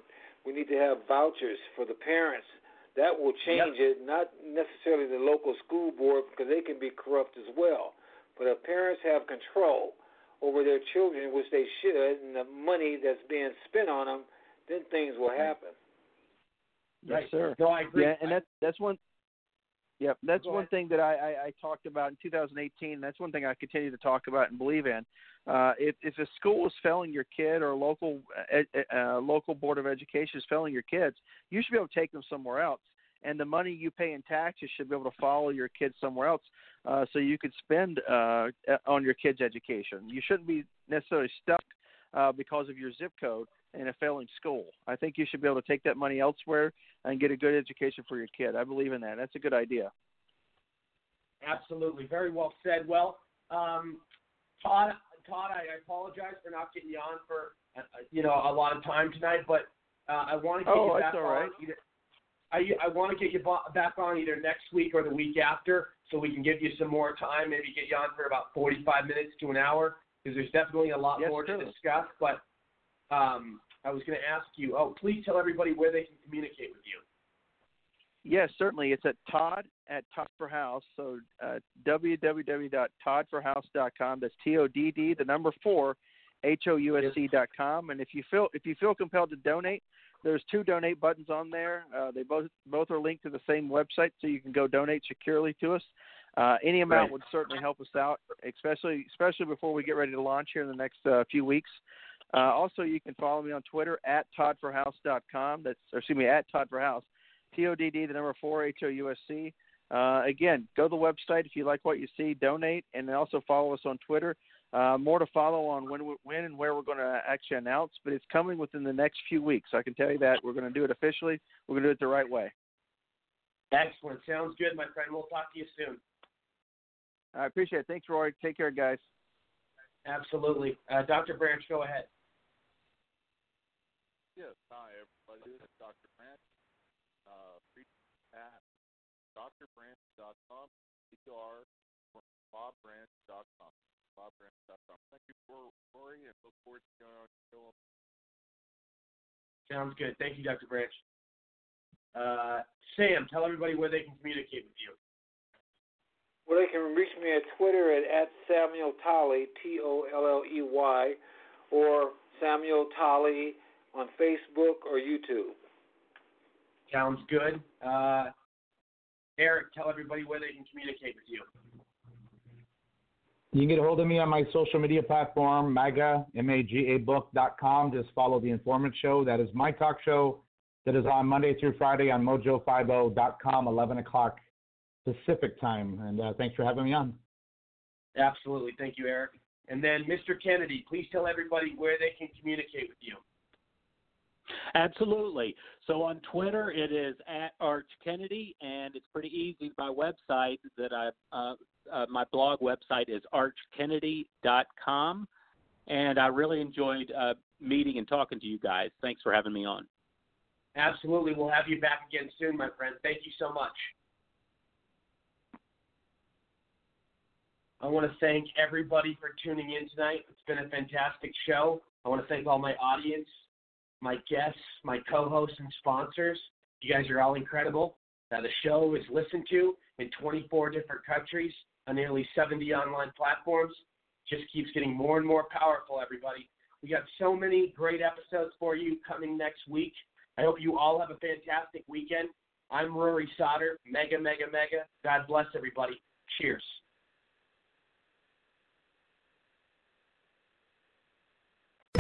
we need to have vouchers for the parents. That will change it, not necessarily the local school board because they can be corrupt as well. But if parents have control over their children, which they should, and the money that's being spent on them, then things will happen. Yes, Right. sir. No, I agree. Yeah, and that's that's one. Yep, that's Go one ahead. thing that I, I, I talked about in 2018. That's one thing I continue to talk about and believe in. Uh, if if a school is failing your kid or a local uh, uh, local board of education is failing your kids, you should be able to take them somewhere else. And the money you pay in taxes should be able to follow your kids somewhere else, uh, so you could spend uh, on your kids' education. You shouldn't be necessarily stuck uh, because of your zip code in a failing school. I think you should be able to take that money elsewhere and get a good education for your kid. I believe in that. That's a good idea. Absolutely. Very well said. Well, um, Todd, Todd, I, apologize for not getting you on for uh, you know a lot of time tonight, but uh, I want to get Oh, you that's back all right. on. Either, I I want to get you back on either next week or the week after, so we can give you some more time. Maybe get you on for about 45 minutes to an hour, because there's definitely a lot Yes, more to discuss. But um, I was going to ask you. Oh, please tell everybody where they can communicate with you. Yes, certainly. It's at Todd at Todd for House. So uh, www.toddforhouse.com. That's T O D D the number four H O U S C dot com. And if you feel if you feel compelled to donate, there's two donate buttons on there. Uh, they both both are linked to the same website, so you can go donate securely to us. Uh, any amount Right. would certainly help us out, especially especially before we get ready to launch here in the next uh, few weeks. Uh, also, you can follow me on Twitter at toddforhouse.com. That's or excuse me at Todd for House, T O D D the number four H O U S C. uh, again, go to the website if you like what you see, donate, and also follow us on Twitter. Uh, more to follow on when, when and where we're going to actually announce, but it's coming within the next few weeks. I can tell you that we're going to do it officially. We're going to do it the right way. Excellent. Sounds good, my friend. We'll talk to you soon. I appreciate it. Thanks, Rory. Take care, guys. Absolutely. Uh, Dr. Branch, go ahead. Yes. Hi, everybody. This is Dr. Branch. Uh, at drbranch.com. P-R bobbranch.com. bobbranch.com. Thank you for Rory, and look forward to going on the show. Sounds good. Thank you, Dr. Branch. Uh, Sam, tell everybody where they can communicate with you. Well, they can reach me at Twitter at, at Samuel Tolley, T O L L E Y, or Samuel Tolley on Facebook or YouTube. Sounds good. Uh, Eric, tell everybody where they can communicate with you. You can get a hold of me on my social media platform, MAGA, M-A-G-A book.com. Just follow The Informant Show. That is my talk show that is on Monday through Friday on mojo50.com, 11 o'clock Pacific time. And uh, thanks for having me on. Absolutely. Thank you, Eric. And then, Mr. Kennedy, please tell everybody where they can communicate with you. Absolutely. So on Twitter, it is at Arch Kennedy, and it's pretty easy. My website that I, uh, uh, my blog website is archkennedy.com, and I really enjoyed uh, meeting and talking to you guys. Thanks for having me on. Absolutely. We'll have you back again soon, my friend. Thank you so much. I want to thank everybody for tuning in tonight. It's been a fantastic show. I want to thank all my audience, my guests, my co hosts, and sponsors. You guys are all incredible. Now, the show is listened to in 24 different countries on nearly 70 online platforms. Just keeps getting more and more powerful, everybody. We got so many great episodes for you coming next week. I hope you all have a fantastic weekend. I'm Rory Sauter. Mega, mega, mega. God bless everybody. Cheers.